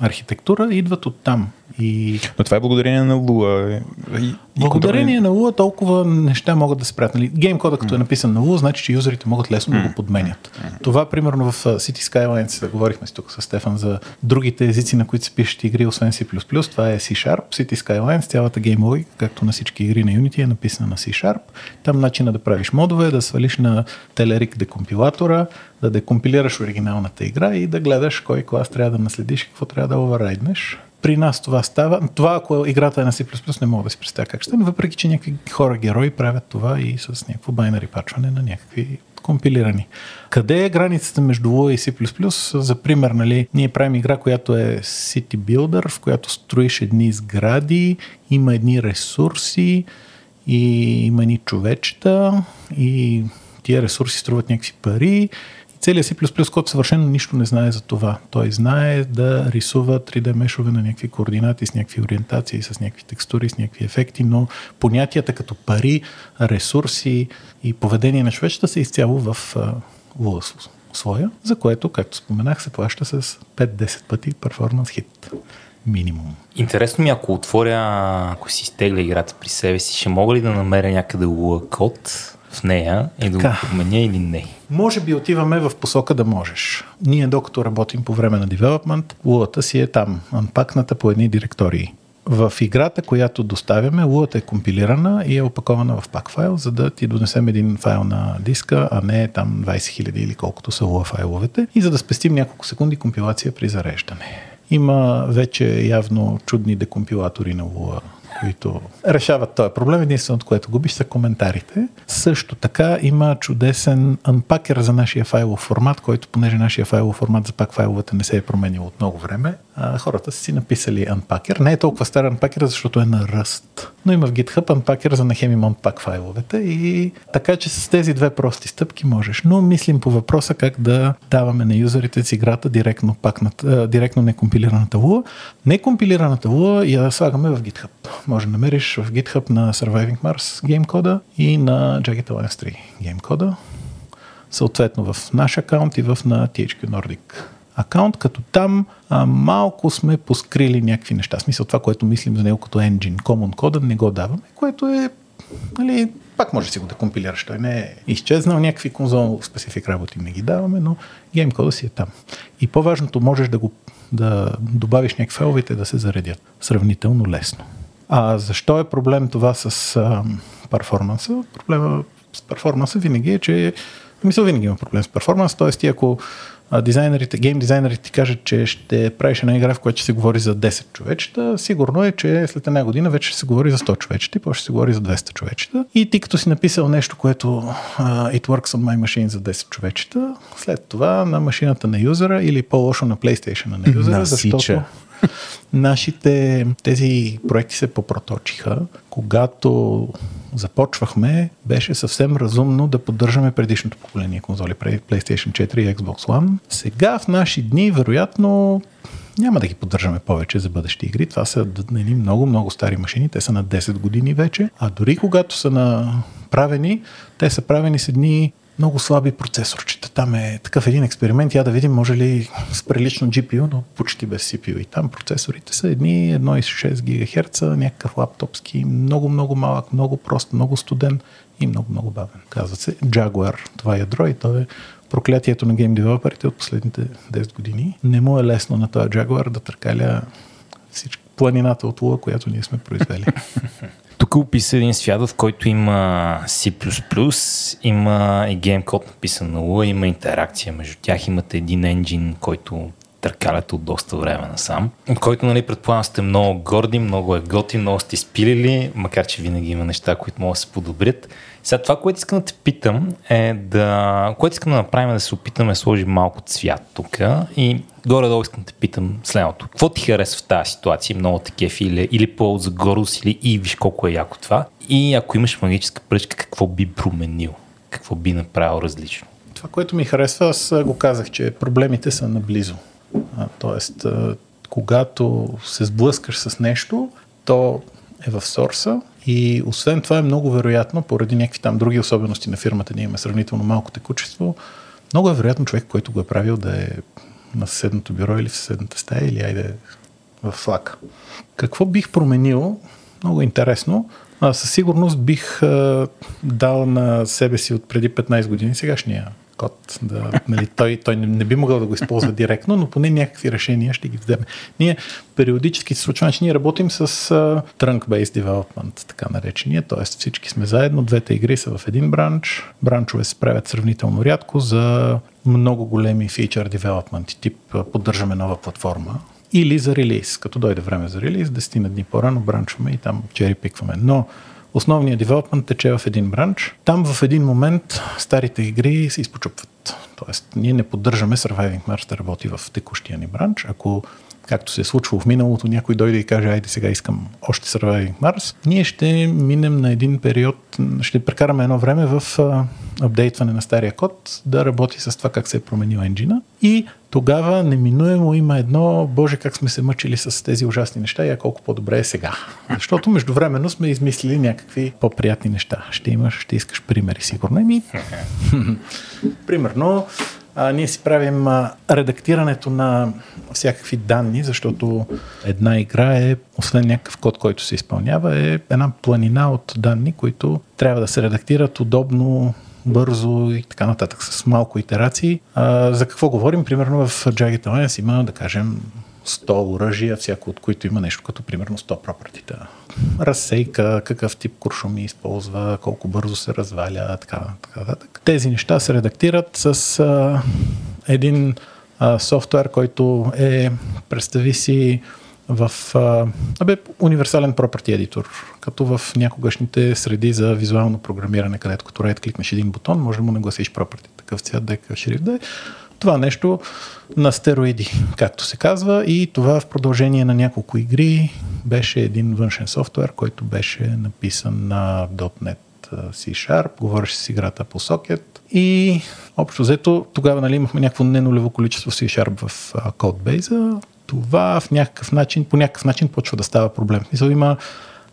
архитектура идват от там. И... Но това е благодарение на Lua. И, благодарение на Lua толкова неща могат да се правят. Нали, геймкода, като е написан на Lua, значи, че юзерите могат лесно да го подменят. Това, примерно, в City Skylines, говорихме си тук с Стефан за другите езици, на които се пишат игри, освен C++. Това е C-Sharp, City Skylines, цялата гейм както на всички игри на Unity, е написана на C-Sharp. Там начина да правиш модове, да свалиш на Telerik декомпилатора, да декомпилираш оригиналната игра и да гледаш кой клас трябва да наследиш и какво трябва да оверрайднеш. При нас това става. Това, ако играта е на C++, не мога да си представя как ще стане, въпреки че някакви хора герои правят това и с някакво байнари пачване на някакви компилирани. Къде е границата между Lua и C++? За пример, нали, ние правим игра, която е City Builder, в която строиш едни сгради, има едни ресурси и има едни човечета и тия ресурси струват някакви пари Целият C++ код съвършено нищо не знае за това. Той знае да рисува 3D мешове на някакви координати с някакви ориентации, с някакви текстури, с някакви ефекти, но понятията като пари, ресурси и поведение на човечета са изцяло в Lua своя, за което, както споменах, се плаща с 5-10 пъти перформанс хит минимум. Интересно ми, ако отворя, ако си изтегля играта при себе си, ще мога ли да намеря някъде код, в нея и да го променя или не. Може би отиваме в посока да можеш. Ние докато работим по време на девелопмент, лулата си е там, анпакната по едни директории. В играта, която доставяме, лулата е компилирана и е опакована в пак файл, за да ти донесем един файл на диска, а не там 20 000 или колкото са луа файловете и за да спестим няколко секунди компилация при зареждане. Има вече явно чудни декомпилатори на луа които решават този проблем. Единственото, което губиш са коментарите. Също така има чудесен анпакер за нашия файлов формат, който понеже нашия файлов формат за пак файловете не се е променил от много време, а, хората са си написали анпакер. Не е толкова стар анпакер, защото е на ръст. Но има в GitHub анпакер за Nehemi пак файловете и така, че с тези две прости стъпки можеш. Но мислим по въпроса как да даваме на юзерите с играта директно, пак на, директно некомпилираната луа. Некомпилираната луа я слагаме в GitHub. Може да намериш в GitHub на Surviving Mars геймкода и на Jagged Alliance 3 геймкода. Съответно в наш акаунт и в на THQ Nordic акаунт, като там а, малко сме поскрили някакви неща. Смисъл това, което мислим за него като engine, common кода, не го даваме, което е нали, пак може да си го декомпилираш. Той не е изчезнал, някакви конзол специфик работи не ги даваме, но геймкода си е там. И по-важното, можеш да го да добавиш някакви файловете да се заредят сравнително лесно. А защо е проблем това с а, перформанса? Проблема с перформанса винаги е, че мисля, винаги има проблем с перформанс, т.е. ти ако дизайнерите, гейм дизайнерите ти кажат, че ще правиш една игра, в която ще се говори за 10 човечета, сигурно е, че след една година вече ще се говори за 100 човечета и после ще се говори за 200 човечета. И ти като си написал нещо, което uh, it works on my machine за 10 човечета, след това на машината на юзера или по-лошо на PlayStation на юзера, защото нашите тези проекти се попроточиха. Когато започвахме, беше съвсем разумно да поддържаме предишното поколение конзоли, PlayStation 4 и Xbox One. Сега в наши дни, вероятно, няма да ги поддържаме повече за бъдещи игри. Това са нали, много, много стари машини. Те са на 10 години вече. А дори когато са направени, те са правени с едни много слаби процесорчета. Там е такъв един експеримент. Я да видим, може ли с прилично GPU, но почти без CPU. И там процесорите са едни 1,6 ГГц, някакъв лаптопски, много, много малък, много прост, много студен и много, много бавен. Казва се Jaguar. Това е ядро и то е проклятието на гейм девелоперите от последните 10 години. Не му е лесно на този Jaguar да търкаля всички планината от луа, която ние сме произвели. Тук описа един свят, в който има C++, има и геймкод написан на Lua, има интеракция между тях, имате един енджин, който търкаляте от доста време насам, от който, нали, предполагам, сте много горди, много е готи, много сте изпилили, макар че винаги има неща, които могат да се подобрят. Сега това, което искам да те питам е да... Което искам да направим е да се опитаме да сложим малко цвят тук и горе-долу искам да те питам следното. Какво ти харесва в тази ситуация? Много такива или, или по за гордост, или и виж колко е яко това. И ако имаш магическа пръчка, какво би променил? Какво би направил различно? Това, което ми харесва, аз го казах, че проблемите са наблизо. Тоест, когато се сблъскаш с нещо, то е в сорса и освен това е много вероятно, поради някакви там други особености на фирмата, ние имаме сравнително малко текучество, много е вероятно човек, който го е правил да е на съседното бюро или в съседната стая или айде в Slack. Какво бих променил? Много интересно. А, със сигурност бих а, дал на себе си от преди 15 години сегашния код. Да, нали, той, той не, не би могъл да го използва директно, но поне някакви решения ще ги вземе. Ние периодически се случва, че ние работим с uh, trunk-based development, така наречения, т.е. всички сме заедно, двете игри са в един бранч, бранчове се правят сравнително рядко за много големи фичър девелопмент, тип поддържаме нова платформа, или за релиз. Като дойде време за релиз, 10 на дни по-рано бранчваме и там чери пикваме. Но основният девелопмент тече в един бранч. Там в един момент старите игри се изпочупват. Тоест, ние не поддържаме Surviving Mars да работи в текущия ни бранч. Ако както се е случвало в миналото, някой дойде и каже, айде сега искам още Surviving Mars, ние ще минем на един период, ще прекараме едно време в апдейтване на стария код, да работи с това как се е променил енджина и тогава неминуемо има едно, боже как сме се мъчили с тези ужасни неща и колко по-добре е сега. Защото междувременно сме измислили някакви по-приятни неща. Ще имаш, ще искаш примери, сигурно. Ми, примерно, а, ние си правим а, редактирането на всякакви данни, защото една игра е, освен някакъв код, който се изпълнява, е една планина от данни, които трябва да се редактират удобно, бързо и така нататък, с малко итерации. А, за какво говорим? Примерно в Jagged Alliance има, да кажем, 100 оръжия, всяко от които има нещо като примерно 100 пропъртита. Разсейка, какъв тип куршуми използва, колко бързо се разваля, така, така, така. Тези неща се редактират с а, един а, софтуер, който е, представи си, в а, абе, универсален property едитор, като в някогашните среди за визуално програмиране, където като рейд кликнеш един бутон, може да му нагласиш property, такъв цвят е шрифт да е. Това нещо на стероиди, както се казва, и това в продължение на няколко игри беше един външен софтуер, който беше написан на .NET C-Sharp, говореше с играта по Socket и общо взето тогава нали, имахме някакво ненулево количество C-Sharp в кодбейза. Това в някакъв начин, по някакъв начин почва да става проблем. Мисля, има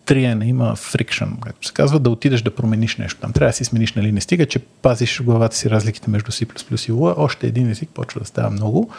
триене, има фрикшн, както се казва, да отидеш да промениш нещо. Там трябва да си смениш, нали? Не стига, че пазиш в главата си разликите между C++ и Lua, още един език почва да става много.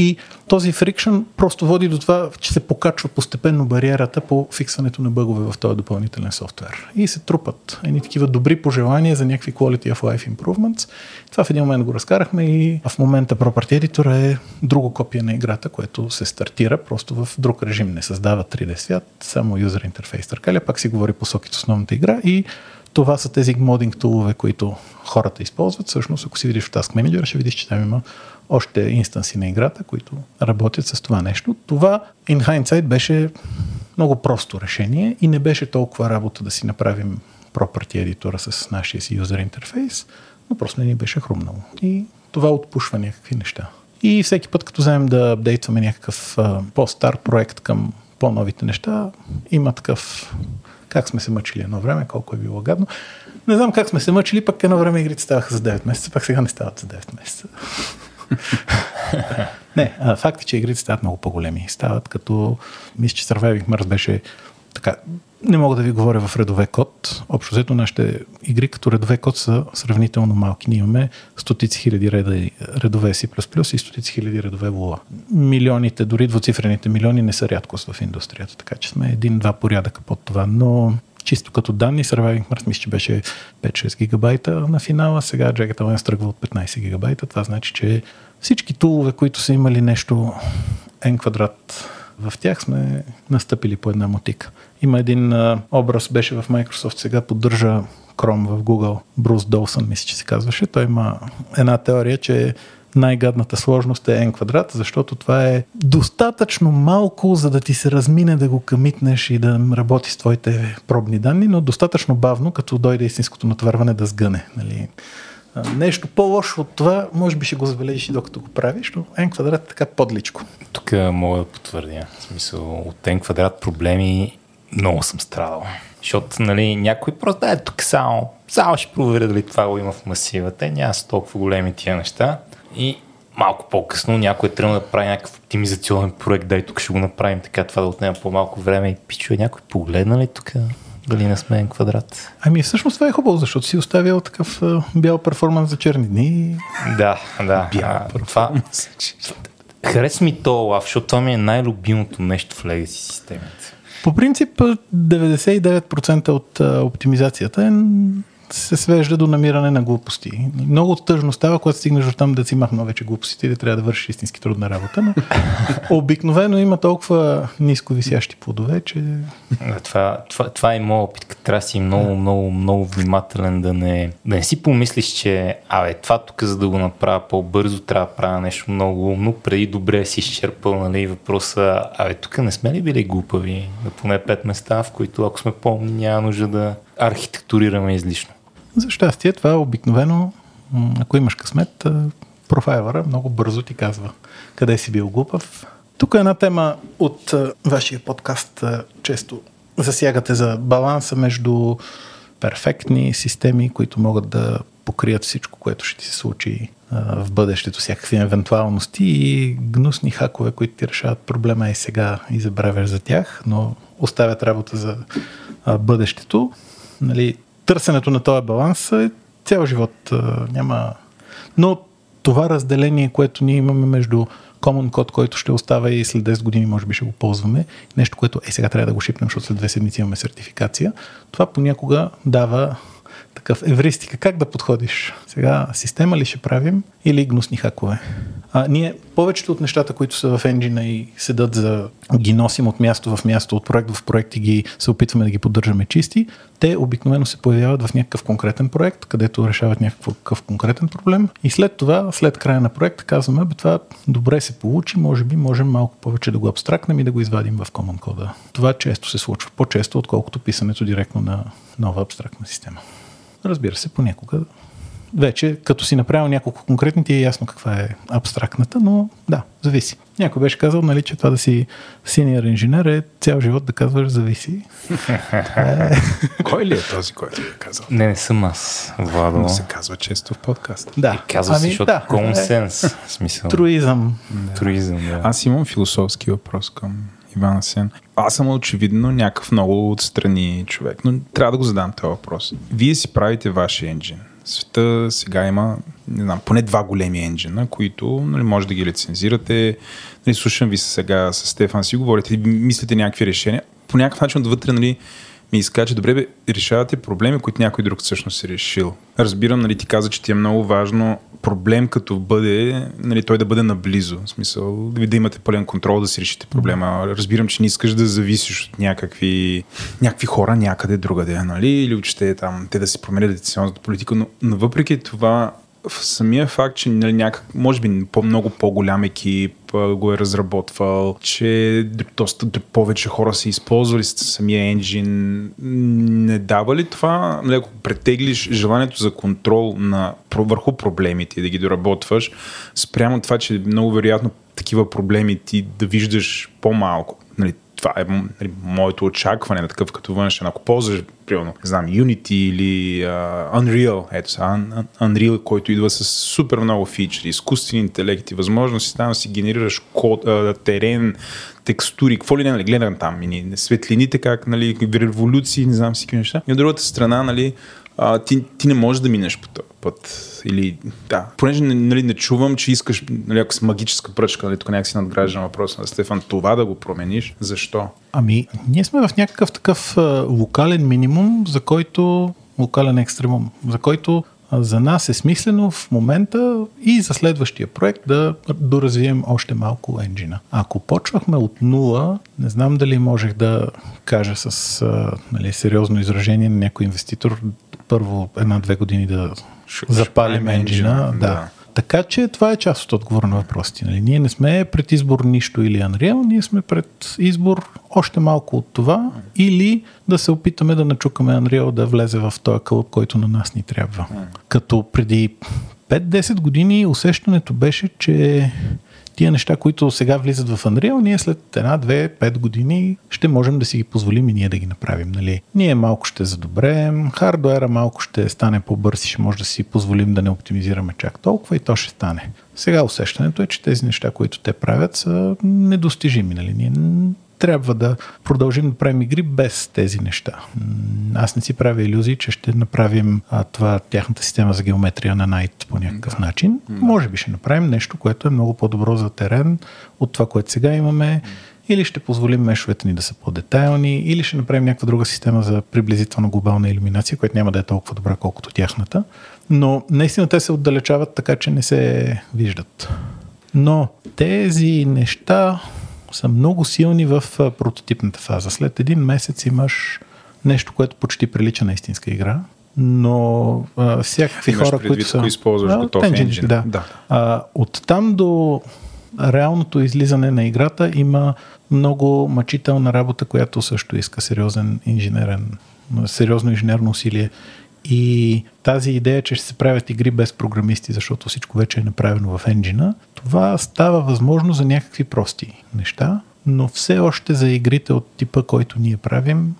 И този фрикшн просто води до това, че се покачва постепенно бариерата по фиксването на бъгове в този допълнителен софтуер. И се трупат едни такива добри пожелания за някакви quality of life improvements. Това в един момент го разкарахме и в момента Property Editor е друго копие на играта, което се стартира просто в друг режим. Не създава 3D свят, само юзер интерфейс търкаля, пак си говори по сокет основната игра и това са тези модинг тулове, които хората използват. Всъщност, ако си видиш в Task Manager, ще видиш, че там има още инстанси на играта, които работят с това нещо. Това in hindsight беше много просто решение и не беше толкова работа да си направим property едитора с нашия си юзер интерфейс, но просто не ни беше хрумнало. И това отпушва някакви неща. И всеки път, като вземем да апдейтваме някакъв а, по-стар проект към по-новите неща, има такъв как сме се мъчили едно време, колко е било гадно. Не знам как сме се мъчили, пък едно време игрите ставаха за 9 месеца, пак сега не стават за 9 месеца. не, факт е, че игрите стават много по-големи. Стават като, мисля, че Surviving Mars беше така, не мога да ви говоря в редове код. Общо взето нашите игри като редове код са сравнително малки. Ние имаме стотици хиляди реда, редове C++ и стотици хиляди редове Lua. Милионите, дори двуцифрените милиони не са рядкост в индустрията, така че сме един-два порядъка под това. Но чисто като данни, Surviving Mars мисля, че беше 5-6 гигабайта на финала, сега Jagged Alliance тръгва от 15 гигабайта, това значи, че всички тулове, които са имали нещо n квадрат в тях сме настъпили по една мотика. Има един а, образ, беше в Microsoft, сега поддържа Chrome в Google, Брус Долсън, мисля, че се казваше. Той има една теория, че най-гадната сложност е n квадрат, защото това е достатъчно малко, за да ти се размине да го камитнеш и да работи с твоите пробни данни, но достатъчно бавно, като дойде истинското натварване да сгъне. Нали? Нещо по-лошо от това, може би ще го забележиш и докато го правиш, но n квадрат е така подличко. Тук мога да потвърдя. В смисъл, от n квадрат проблеми много съм страдал. Защото, нали, някой просто е тук само, само ще проверя дали това го има в масивата. Няма са толкова големи тия неща. И малко по-късно някой е тръгнал да прави някакъв оптимизационен проект, дай тук ще го направим така, това да отнема по-малко време. И пичове, някой погледна ли тук дали не сме квадрат? Ами всъщност това е хубаво, защото си оставил такъв бял перформанс за черни дни. Да, да. Бял а, това, Харесва ми то лав, защото това ми е най-любимото нещо в Legacy системата. По принцип 99% от а, оптимизацията е се свежда до намиране на глупости. Много тъжно става, когато стигнеш до там да си махна вече глупостите и да трябва да вършиш истински трудна работа, но обикновено има толкова ниско висящи плодове, че... Това, това, това е моят опит, като трябва да си много, много, много внимателен да не, да не си помислиш, че абе, това тук за да го направя по-бързо трябва да правя нещо много умно, преди добре си изчерпал нали, въпроса, абе, тук не сме ли били глупави на поне пет места, в които ако сме помни няма нужда да архитектурираме излишно. За щастие, това обикновено, ако имаш късмет, профайлера много бързо ти казва къде си бил глупав. Тук е една тема от вашия подкаст често засягате за баланса между перфектни системи, които могат да покрият всичко, което ще ти се случи в бъдещето, всякакви евентуалности и гнусни хакове, които ти решават проблема и сега и забравяш за тях, но оставят работа за бъдещето. Нали, търсенето на този баланс е цял живот. Няма... Но това разделение, което ние имаме между common код, който ще остава и след 10 години може би ще го ползваме, нещо, което е сега трябва да го шипнем, защото след две седмици имаме сертификация, това понякога дава такъв евристика. Как да подходиш? Сега система ли ще правим или гнусни хакове? А, ние повечето от нещата, които са в енджина и седат за ги носим от място в място, от проект в проект и ги се опитваме да ги поддържаме чисти, те обикновено се появяват в някакъв конкретен проект, където решават някакъв конкретен проблем. И след това, след края на проекта, казваме, бе, това добре се получи, може би можем малко повече да го абстрактнем и да го извадим в Common Code. Това често се случва, по-често, отколкото писането директно на нова абстрактна система. Разбира се, понякога вече, като си направил няколко конкретни, ти е ясно каква е абстрактната, но да, зависи. Някой беше казал, нали, че това да си синьор инженер е цял живот да казваш зависи. е... Кой ли е този, който е казал? Не, не съм аз, Владо. Но се казва често в подкаст. Да. И казва ами, се, защото да, common sense. Е... Смисъл. Труизъм. Да. Труизъм, да. Аз имам философски въпрос към Иван Сен. Аз съм очевидно някакъв много отстрани човек, но трябва да го задам този въпрос. Вие си правите вашия енджин света сега има, не знам, поне два големи енджина, които нали, може да ги лицензирате. Нали, слушам ви сега с Стефан си говорите, мислите някакви решения. По някакъв начин отвътре нали, ми изкаже, добре, бе, решавате проблеми, които някой друг всъщност е решил. Разбирам, нали, ти каза, че ти е много важно проблем като бъде, нали, той да бъде наблизо. В смисъл, да имате пълен контрол да си решите проблема. Разбирам, че не искаш да зависиш от някакви, някакви хора някъде другаде, нали? Или учите там те да си променят дециsionната политика, но, но въпреки това в самия факт, че нали, някак, може би по-много по-голям екип го е разработвал, че доста повече хора са използвали самия енджин, не дава ли това, нали, ако претеглиш желанието за контрол на, върху проблемите и да ги доработваш, спрямо това, че много вероятно такива проблеми ти да виждаш по-малко. Това е нали, моето очакване на такъв като външен. Ако ползваш, примерно, не знам, Unity или uh, Unreal, ето са, Unreal, който идва с супер много фичери, изкуствени интелекти, възможности, там си генерираш код, uh, терен, текстури, какво ли не, нали, гледам там, мини, светлините, как, нали, революции, не знам всички неща. И от другата страна, нали, а, ти, ти не можеш да минеш по този път. Или, да. Понеже нали, не чувам, че искаш, нали, ако с магическа пръчка, нали, тук някакси надграждам въпроса на Стефан, това да го промениш, защо? Ами, ние сме в някакъв такъв локален минимум, за който локален екстремум, за който за нас е смислено в момента и за следващия проект да доразвием още малко енджина. Ако почвахме от нула, не знам дали можех да кажа с нали, сериозно изражение на някой инвеститор първо една-две години да запалим енджина. Да. да. Така че това е част от отговора на въпросите. Нали? Ние не сме пред избор нищо или Unreal, ние сме пред избор още малко от това или да се опитаме да начукаме Unreal да влезе в този кълъп, който на нас ни трябва. Като преди 5-10 години усещането беше, че тия неща, които сега влизат в Unreal, ние след една, две, пет години ще можем да си ги позволим и ние да ги направим. Нали? Ние малко ще задобреем, хардуера малко ще стане по-бърз и ще може да си позволим да не оптимизираме чак толкова и то ще стане. Сега усещането е, че тези неща, които те правят, са недостижими. Нали? Ние трябва да продължим да правим игри без тези неща. Аз не си правя иллюзии, че ще направим а, това, тяхната система за геометрия на Night по някакъв да. начин. Да. Може би ще направим нещо, което е много по-добро за терен от това, което сега имаме. Или ще позволим мешовете ни да са по-детайлни, или ще направим някаква друга система за приблизително глобална иллюминация, която няма да е толкова добра, колкото тяхната. Но наистина те се отдалечават така, че не се виждат. Но тези неща са много силни в прототипната фаза. След един месец имаш нещо, което почти прилича на истинска игра, но а, всякакви Имаш хора, предвид, които са... Използваш а, готов engine. Да. да. А, от там до реалното излизане на играта има много мъчителна работа, която също иска сериозен инженерен, сериозно инженерно усилие. И тази идея, че ще се правят игри без програмисти, защото всичко вече е направено в енджина, това става възможно за някакви прости неща, но все още за игрите от типа, който ние правим,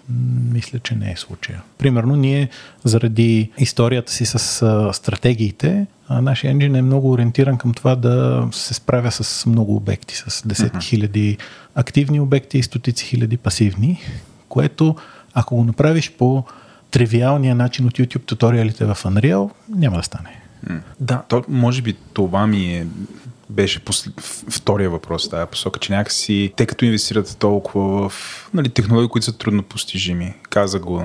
мисля, че не е случая. Примерно, ние заради историята си с а, стратегиите, а, нашия енджин е много ориентиран към това да се справя с много обекти, с десетки хиляди активни обекти и стотици хиляди пасивни, което ако го направиш по тривиалния начин от YouTube туториалите в Unreal, няма да стане. Да, то, може би това ми е беше посл... втория въпрос в тази посока, че някакси те като инвестират толкова в нали, технологии, които са трудно постижими. Каза го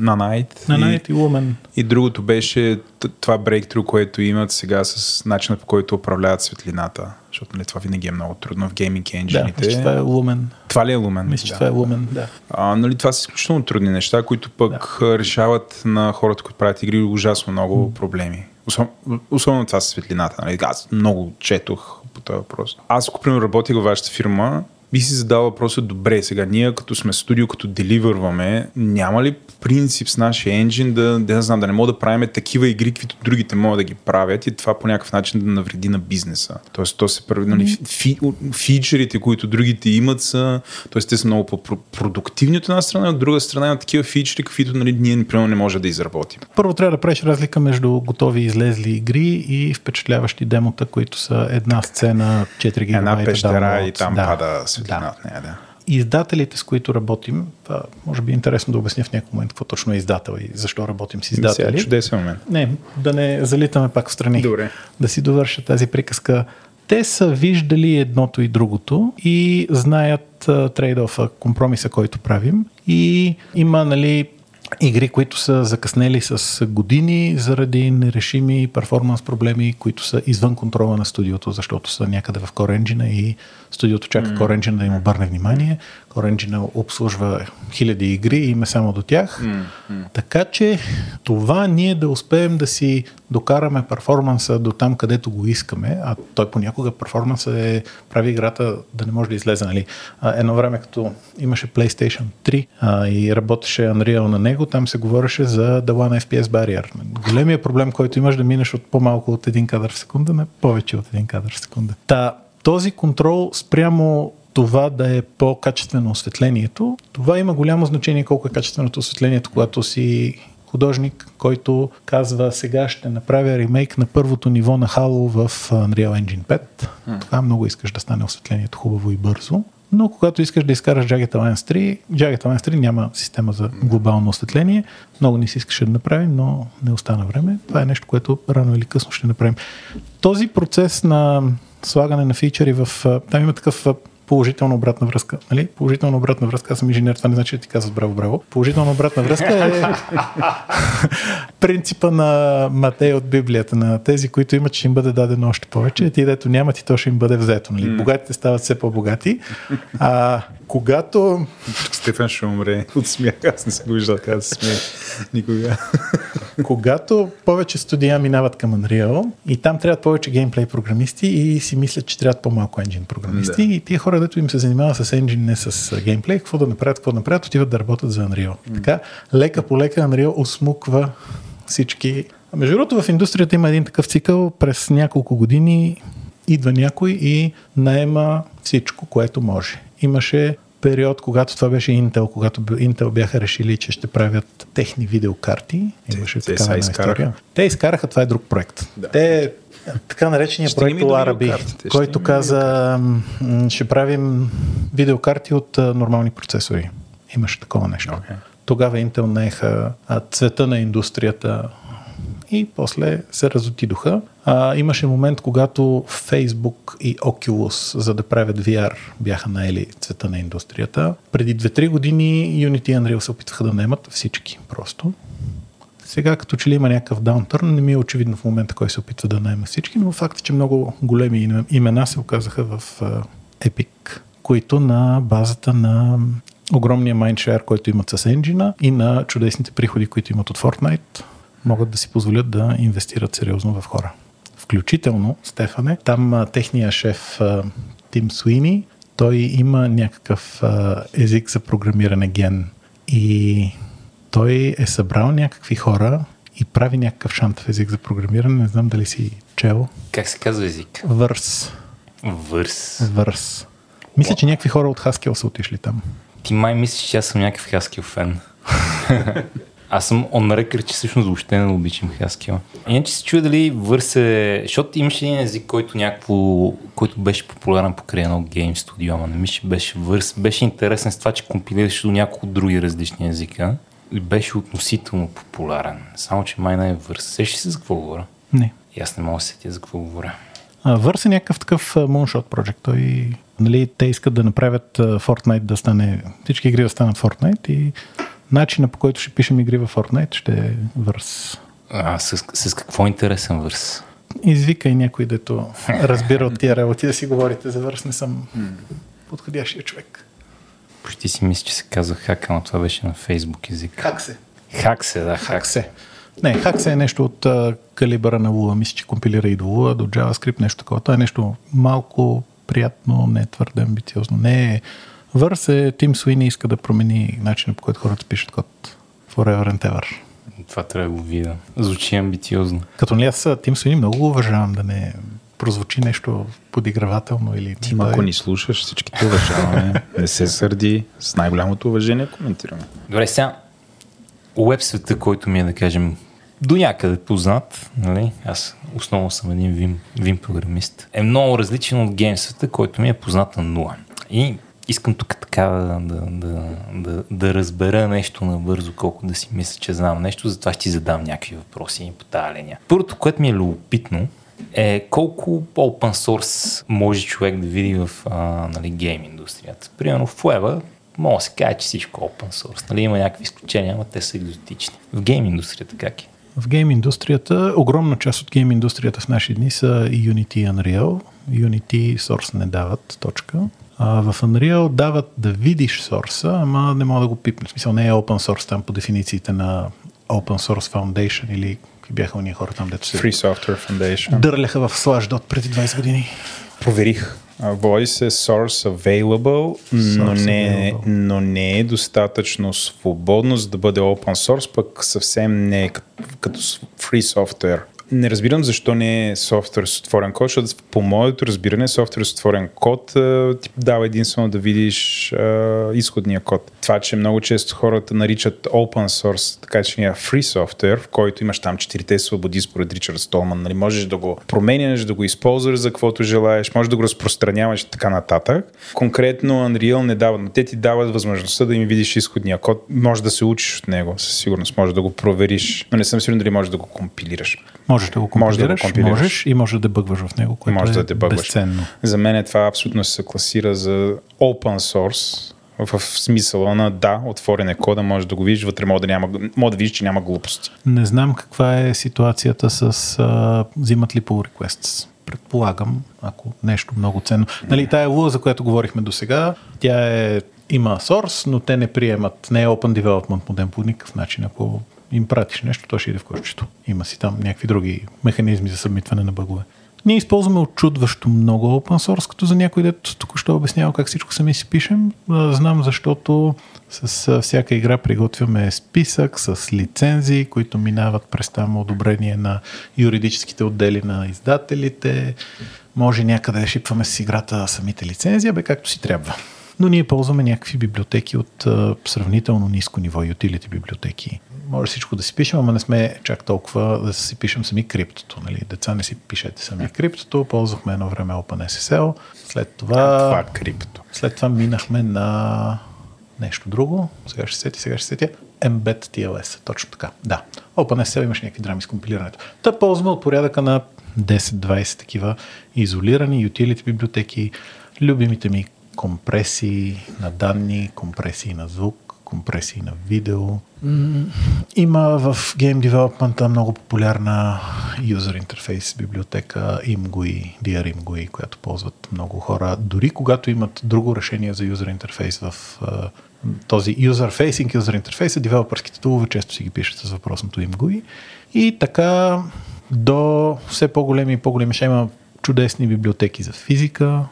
Nanite. Nanite и, и Lumen. И другото беше това брейктру, което имат сега с начина по който управляват светлината. Защото нали, това винаги е много трудно в гейминг енджините. Да, това е Lumen. Това ли е Lumen? Мисля, че да. това е Lumen, да. А, нали, това са изключително трудни неща, които пък да. решават на хората, които правят игри ужасно много проблеми. Особено, особено това с светлината. Нали? Аз много четох по този въпрос. Аз, ако примерно работих във вашата фирма, би си задал въпроса, добре, сега ние като сме студио, като деливърваме, няма ли принцип с нашия енджин да, да, знам, да не мога да правим такива игри, каквито другите могат да ги правят и това по някакъв начин да навреди на бизнеса. Тоест, то се прави, нали, фи, фичерите, които другите имат са, т.е. те са много по-продуктивни от една страна, от друга страна има такива фичери, каквито нали, ние, например, не може да изработим. Първо трябва да правиш разлика между готови излезли игри и впечатляващи демота, които са една сцена, 4 гигабайта. Една пещера и там да. пада светлина да. от нея, да. Издателите, с които работим, това може би е интересно да обясня в някакъв момент какво точно е издател и защо работим с издатели. Сега, чудесен момент. Не, да не залитаме пак в страни. Добре. Да си довърша тази приказка. Те са виждали едното и другото и знаят трейдофа, компромиса, който правим. И има, нали, игри, които са закъснели с години заради нерешими перформанс проблеми, които са извън контрола на студиото, защото са някъде в Core Engine и студиото чака mm. Core Engine да им обърне внимание. Core Engine обслужва хиляди игри и има само до тях. Mm. Така че това ние да успеем да си докараме перформанса до там, където го искаме, а той понякога перформанса е прави играта да не може да излезе. Нали? Едно време, като имаше PlayStation 3 а, и работеше Unreal на него, там се говореше за The One FPS Barrier. Големия проблем, който имаш да минеш от по-малко от един кадър в секунда на повече от един кадър в секунда. Та, този контрол спрямо това да е по-качествено осветлението, това има голямо значение колко е качественото осветлението, когато си художник, който казва сега ще направя ремейк на първото ниво на Halo в Unreal Engine 5. Mm. Много искаш да стане осветлението хубаво и бързо. Но когато искаш да изкараш Jagged Alliance 3, Jagged Alliance 3 няма система за глобално осветление. Много не си искаше да направим, но не остана време. Това е нещо, което рано или късно ще направим. Този процес на слагане на фичери в... Там има такъв положителна обратна връзка. Нали? Положителна обратна връзка, аз съм инженер, това не значи да ти казват браво, браво. Положителна обратна връзка е принципа на Матей от Библията, на тези, които имат, ще им бъде дадено още повече, а ти, дето нямат и то ще им бъде взето. Нали? Богатите стават все по-богати. А когато... Стефан ще умре от смях, аз не се го виждал така да се смея никога. когато повече студия минават към Unreal и там трябват повече геймплей програмисти и си мислят, че трябват по-малко енджин програмисти да. и тия хора, дето им се занимават с енджин, не с геймплей, какво да направят, какво да направят, отиват да работят за Unreal. Mm. Така, лека по лека Unreal осмуква всички. А между другото, в индустрията има един такъв цикъл. През няколко години идва някой и наема всичко, което може. Имаше период, когато това беше Intel, когато Intel бяха решили, че ще правят техни видеокарти. Имаше те, такава те история. Те изкараха, това е друг проект. Да. Те така наречения ще проект Лараби, който каза, ще правим видеокарти от нормални процесори. Имаше такова нещо. Okay. Тогава Intel наеха цвета на индустрията и после се разотидоха. А, имаше момент, когато Facebook и Oculus, за да правят VR, бяха наели цвета на индустрията. Преди 2-3 години Unity и Unreal се опитваха да наемат всички просто. Сега като че ли има някакъв даунтърн, не ми е очевидно в момента кой се опитва да наема всички, но факт е, че много големи имена се оказаха в Epic, които на базата на огромния mindshare, който имат с енджина и на чудесните приходи, които имат от Fortnite, могат да си позволят да инвестират сериозно в хора. Включително, Стефане, там техния шеф Тим Суини, той има някакъв език за програмиране ген и той е събрал някакви хора и прави някакъв шантов език за програмиране. Не знам дали си чел. Как се казва език? Върс. Върс. Върс. Мисля, че някакви хора от Haskell са отишли там. Ти май мислиш, че аз съм някакъв Haskell фен. Аз съм он рекър, че всъщност въобще не обичам Haskell. Иначе се чуя дали върсе, защото имаше един език, който някакво, който беше популярен покрай едно гейм студио, ама не мисля, беше върс. Беше интересен с това, че компилираше до няколко други различни езика беше относително популярен. Само, че май не е върс. Сещи се за какво говоря? Не. И аз не мога да сетя за какво говоря. Върс е някакъв такъв Moonshot Project. Той, нали, те искат да направят Fortnite да стане, всички игри да станат Fortnite и начина по който ще пишем игри в Fortnite ще е върс. А с, с какво интересен върс? Извикай някой, дето разбира от тия работи да си говорите за върс. Не съм подходящия човек. Почти си мисля, че се казва хак, но това беше на фейсбук език. Как се? Хак се, да, хак, Как се? Не, хак се е нещо от а, калибъра на Lua. Мисля, че компилира и до Lua, до JavaScript, нещо такова. Това е нещо малко приятно, не е твърде амбициозно. Не е... Върс е Тим Суини иска да промени начина по който хората пишат код. Forever and ever. Това трябва да го видя. Звучи амбициозно. Като ли аз Тим Суини много го уважавам да не прозвучи нещо подигравателно или... Ти, ако ни слушаш, всички те уважаваме. не се сърди. С най-голямото уважение коментираме. Добре, сега уеб света, който ми е, да кажем, до някъде познат, нали? аз основно съм един Vim, Vim програмист, е много различен от гейм света, който ми е познат на нула. И искам тук така да, да, да, да, да разбера нещо набързо, колко да си мисля, че знам нещо, затова ще ти задам някакви въпроси по тази линия. Първото, което ми е любопитно, е колко open source може човек да види в а, нали, гейм индустрията. Примерно в Web мога да се каже, че всичко е open source. Нали, има някакви изключения, но те са екзотични. В гейм индустрията как е? В гейм индустрията, огромна част от гейм индустрията в наши дни са Unity и Unreal. Unity Source не дават, точка. А в Unreal дават да видиш сорса, ама не мога да го пипнеш. В смисъл не е open source там по дефинициите на Open Source Foundation или какви бяха уния хора там, дето се Free Software Foundation. дърляха в Slashdot преди 20 години. Проверих. Води се Source Available, но Source не, available. но не е достатъчно свободно, за да бъде open source, пък съвсем не е като, като free software. Не разбирам защо не е софтуер с отворен код, защото по моето разбиране софтуер с отворен код ти дава единствено да видиш а, изходния код. Това, че много често хората наричат open source, така че ние free software, в който имаш там четирите свободи според Ричард Столман, нали, можеш да го променяш, да го използваш за каквото желаеш, можеш да го разпространяваш и така нататък. Конкретно Unreal не дава, но те ти дават възможността да им видиш изходния код. Може да се учиш от него, със сигурност, може да го провериш, но не съм сигурен дали можеш да го компилираш. Можеш да го Може да го компилираш, компилираш. можеш и може да дебъгваш в него, което може е да дебъгваш. безценно. За мен това абсолютно се класира за open source, в, смисъла на да, отворен е кода, може да го видиш, вътре може да, няма, може да видиш, че няма глупости. Не знам каква е ситуацията с а, взимат ли pull requests. Предполагам, ако нещо много ценно. Нали, тая луа, за която говорихме до сега, тя е, има source, но те не приемат, не е open development модем по никакъв начин. Ако им пратиш нещо, то ще иде в кошчето. Има си там някакви други механизми за събмитване на бъгове. Ние използваме очудващо много open source, като за някой дето току-що обяснява как всичко сами си пишем. Знам, защото с всяка игра приготвяме списък с лицензии, които минават през там одобрение на юридическите отдели на издателите. Може някъде да шипваме с играта самите лицензии, бе както си трябва. Но ние ползваме някакви библиотеки от а, сравнително ниско ниво, utility библиотеки. Може всичко да си пишем, ама не сме чак толкова да си пишем сами криптото. Нали? Деца не си пишете сами криптото, ползвахме едно време OpenSSL, след това, Това е крипто. след това минахме на нещо друго. Сега ще сети, сега ще сетя. Embed TLS. Точно така. Да. OpenSSL имаш някакви драми с компилирането. Та ползваме от порядъка на 10-20 такива изолирани utility библиотеки. Любимите ми компресии на данни, компресии на звук, компресии на видео. Има в Game Development много популярна User Interface библиотека IMGUI, DR IMGUI, която ползват много хора. Дори когато имат друго решение за User Interface в този User Facing User Interface, девелопърските тулове често си ги пишат с въпросното IMGUI. И така до все по-големи и по-големи ще има чудесни библиотеки за физика,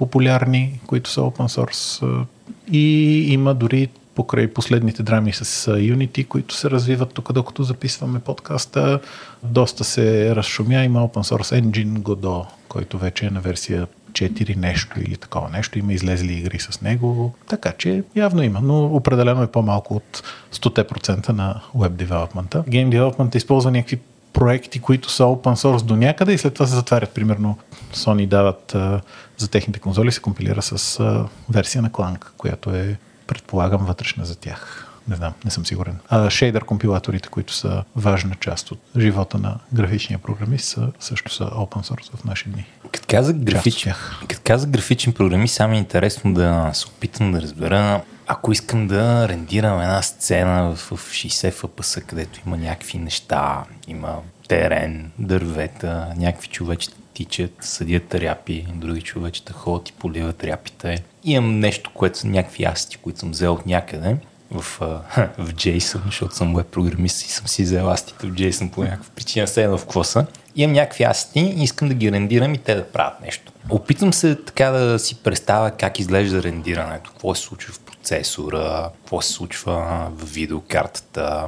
популярни, които са open source. И има дори покрай последните драми с Unity, които се развиват тук, докато записваме подкаста. Доста се разшумя. Има open source engine Godot, който вече е на версия 4 нещо или такова нещо. Има излезли игри с него. Така че явно има, но определено е по-малко от 100% на web development. Game development използва някакви проекти, които са open source до някъде и след това се затварят. Примерно Sony дават а, за техните конзоли се компилира с а, версия на Clank, която е предполагам вътрешна за тях. Не знам, не съм сигурен. А шейдър компилаторите, които са важна част от живота на графичния програмист, са, също са open source в наши дни. Като каза, графич... Като каза графичен програмист, само е интересно да се опитам да разбера ако искам да рендирам една сцена в 60 FPS, където има някакви неща, има терен, дървета, някакви човечета тичат, съдят ряпи, други човечета ходят и поливат ряпите. Имам нещо, което са някакви асти, които съм взел от някъде в, в JSON, защото съм веб програмист и съм си взел астите в JSON по някаква причина, се в квоса. Имам някакви асти и искам да ги рендирам и те да правят нещо. Опитвам се така да си представя как изглежда рендирането, какво се случва в процесора, какво се случва в видеокартата.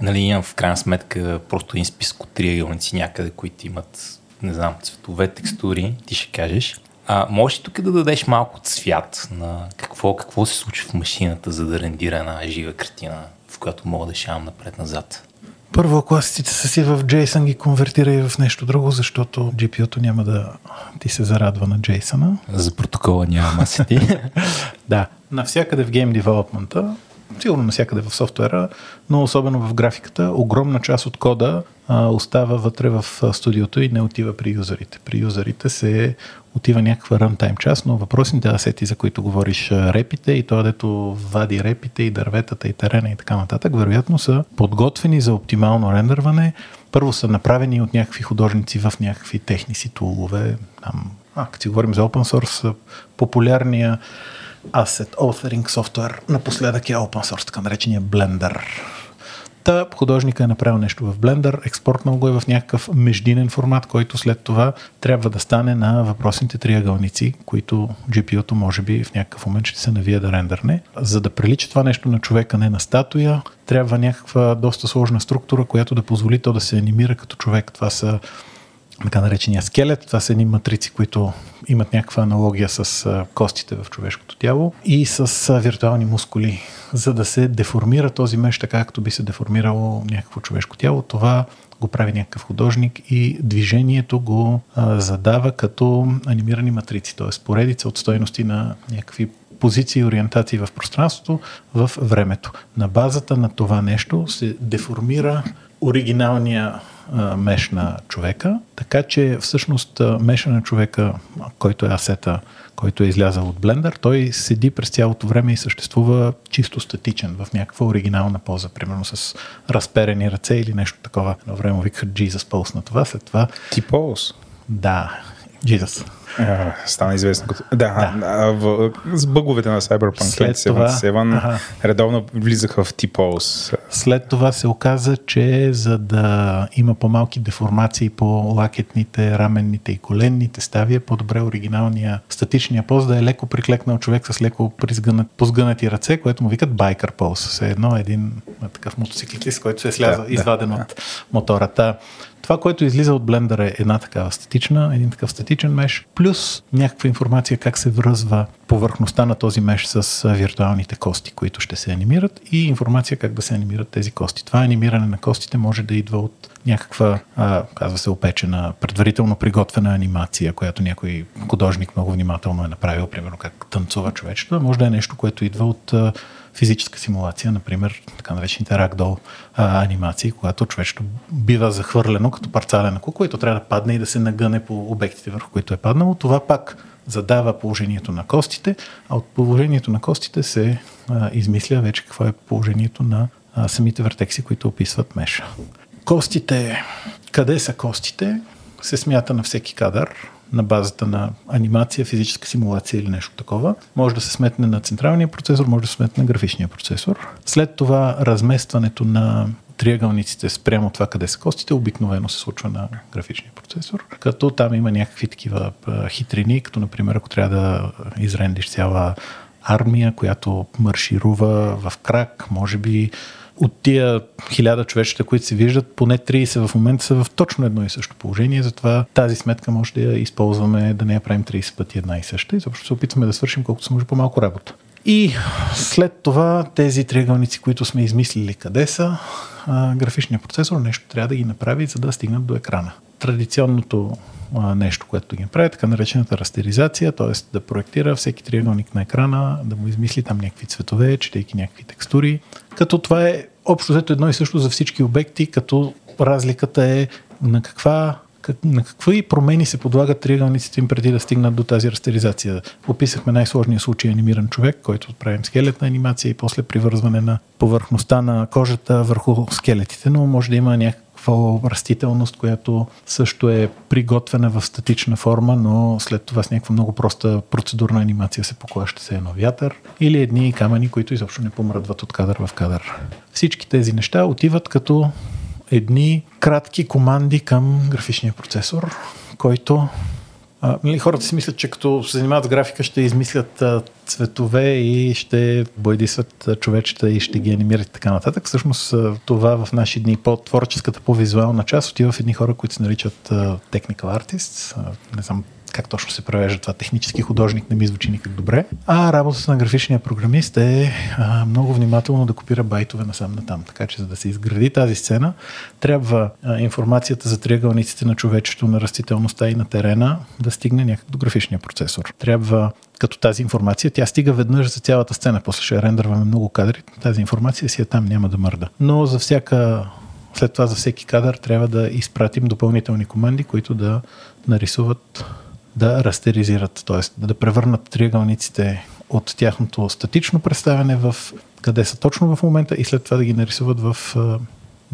Нали, имам в крайна сметка просто един списък от триъгълници някъде, които имат, не знам, цветове, текстури, ти ще кажеш. А, можеш ли тук да дадеш малко цвят на какво, какво се случва в машината, за да рендира една жива картина, в която мога да шавам напред-назад? Първо класиците са си в JSON ги конвертирай в нещо друго, защото GPU-то няма да ти се зарадва на JSON. За протокола няма масити. да, навсякъде в гейм девелопмента сигурно навсякъде в софтуера, но особено в графиката, огромна част от кода а, остава вътре в студиото и не отива при юзерите. При юзерите се отива някаква runtime част, но въпросните асети, за които говориш, репите и това, дето вади репите и дърветата и терена и така нататък, вероятно са подготвени за оптимално рендърване. Първо са направени от някакви художници в някакви техни си тулове. Там, а, като си говорим за open source, популярния Asset Authoring софтуер напоследък е open source, така наречения Blender. Та художника е направил нещо в Blender, експортнал го е в някакъв междинен формат, който след това трябва да стане на въпросните триъгълници, които GPU-то може би в някакъв момент ще се навие да рендърне. За да прилича това нещо на човека, не на статуя, трябва някаква доста сложна структура, която да позволи то да се анимира като човек. Това са така наречения скелет. Това са едни матрици, които имат някаква аналогия с костите в човешкото тяло и с виртуални мускули, за да се деформира този меж така, както би се деформирало някакво човешко тяло. Това го прави някакъв художник и движението го а, задава като анимирани матрици, т.е. поредица от стойности на някакви позиции и ориентации в пространството, в времето. На базата на това нещо се деформира оригиналния меш на човека, така че всъщност меша на човека, който е асета, който е излязъл от блендър, той седи през цялото време и съществува чисто статичен в някаква оригинална поза, примерно с разперени ръце или нещо такова. Едно време викаха Jesus Pulse на това, след това... Ти Pulse? Да, Jesus. А, стана известно като... Да, да. А, в, с бъговете на Cyberpunk След 2077 ага. редовно влизаха в T-Pose. След това се оказа, че за да има по-малки деформации по лакетните, раменните и коленните стави, е по-добре оригиналния статичния поз да е леко приклекнал човек с леко позгънати ръце, което му викат байкър поз. Все едно един такъв мотоциклист, който се е слязал, да, изваден да, от да. мотората. Това, което излиза от блендъра е една такава статична, един такъв статичен меш, плюс някаква информация как се връзва повърхността на този меш с виртуалните кости, които ще се анимират и информация как да се анимират тези кости. Това анимиране на костите може да идва от някаква, а, казва се, опечена, предварително приготвена анимация, която някой художник много внимателно е направил, примерно как танцува човечето. Може да е нещо, което идва от физическа симулация, например, така наречените рагдол а, анимации, когато човечето бива захвърлено като парцалена кукла, което трябва да падне и да се нагъне по обектите, върху които е паднало. Това пак задава положението на костите, а от положението на костите се а, измисля вече какво е положението на а, самите вертекси, които описват меша. Костите, къде са костите, се смята на всеки кадър на базата на анимация, физическа симулация или нещо такова. Може да се сметне на централния процесор, може да се сметне на графичния процесор. След това разместването на триъгълниците спрямо това къде са костите, обикновено се случва на графичния процесор, като там има някакви такива хитрини, като например ако трябва да изрендиш цяла армия, която марширува в крак, може би от тия хиляда човечета, които се виждат, поне 30 в момента са в точно едно и също положение, затова тази сметка може да я използваме, да не я правим 30 пъти една и съща и защо се опитваме да свършим колкото се може по-малко работа. И след това тези триъгълници, които сме измислили къде са, графичният процесор нещо трябва да ги направи, за да стигнат до екрана. Традиционното нещо, което ги прави, така наречената растеризация, т.е. да проектира всеки триъгълник на екрана, да му измисли там някакви цветове, четейки някакви текстури. Като това е общо взето едно и също за всички обекти, като разликата е на каква на какви промени се подлагат триъгълниците им преди да стигнат до тази растеризация. Описахме най-сложния случай анимиран човек, който правим скелетна анимация и после привързване на повърхността на кожата върху скелетите, но може да има някаква растителност, която също е приготвена в статична форма, но след това с някаква много проста процедурна анимация се поклаща се едно вятър или едни камъни, които изобщо не помръдват от кадър в кадър. Всички тези неща отиват като едни кратки команди към графичния процесор, който а, нали, хората си мислят, че като се занимават с графика, ще измислят а, цветове и ще бойдисват човечета и ще ги анимират и така нататък. Всъщност това в наши дни по-творческата, по-визуална част отива в едни хора, които се наричат а, technical artists. А, не знам как точно се превежда това технически художник, не ми звучи никак добре. А работата на графичния програмист е а, много внимателно да копира байтове насам натам. Така че за да се изгради тази сцена, трябва а, информацията за триъгълниците на човечето, на растителността и на терена да стигне някак до графичния процесор. Трябва като тази информация, тя стига веднъж за цялата сцена, после ще рендърваме много кадри, тази информация си е там, няма да мърда. Но за всяка след това за всеки кадър трябва да изпратим допълнителни команди, които да нарисуват да растеризират, т.е. да превърнат триъгълниците от тяхното статично представяне в къде са точно в момента и след това да ги нарисуват в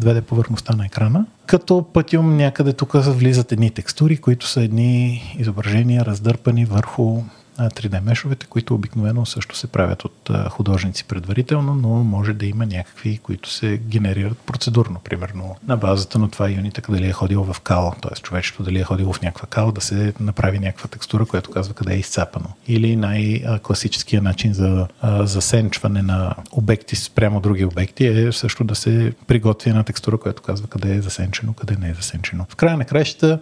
2D повърхността на екрана. Като пътюм някъде тук влизат едни текстури, които са едни изображения раздърпани върху 3D мешовете, които обикновено също се правят от художници предварително, но може да има някакви, които се генерират процедурно. Примерно на базата на това юнита дали е ходил в кал, т.е. човечето дали е ходило в някаква кал, да се направи някаква текстура, която казва къде е изцапано. Или най-класическия начин за засенчване на обекти спрямо други обекти е също да се приготви една текстура, която казва къде е засенчено, къде не е засенчено. В края на краищата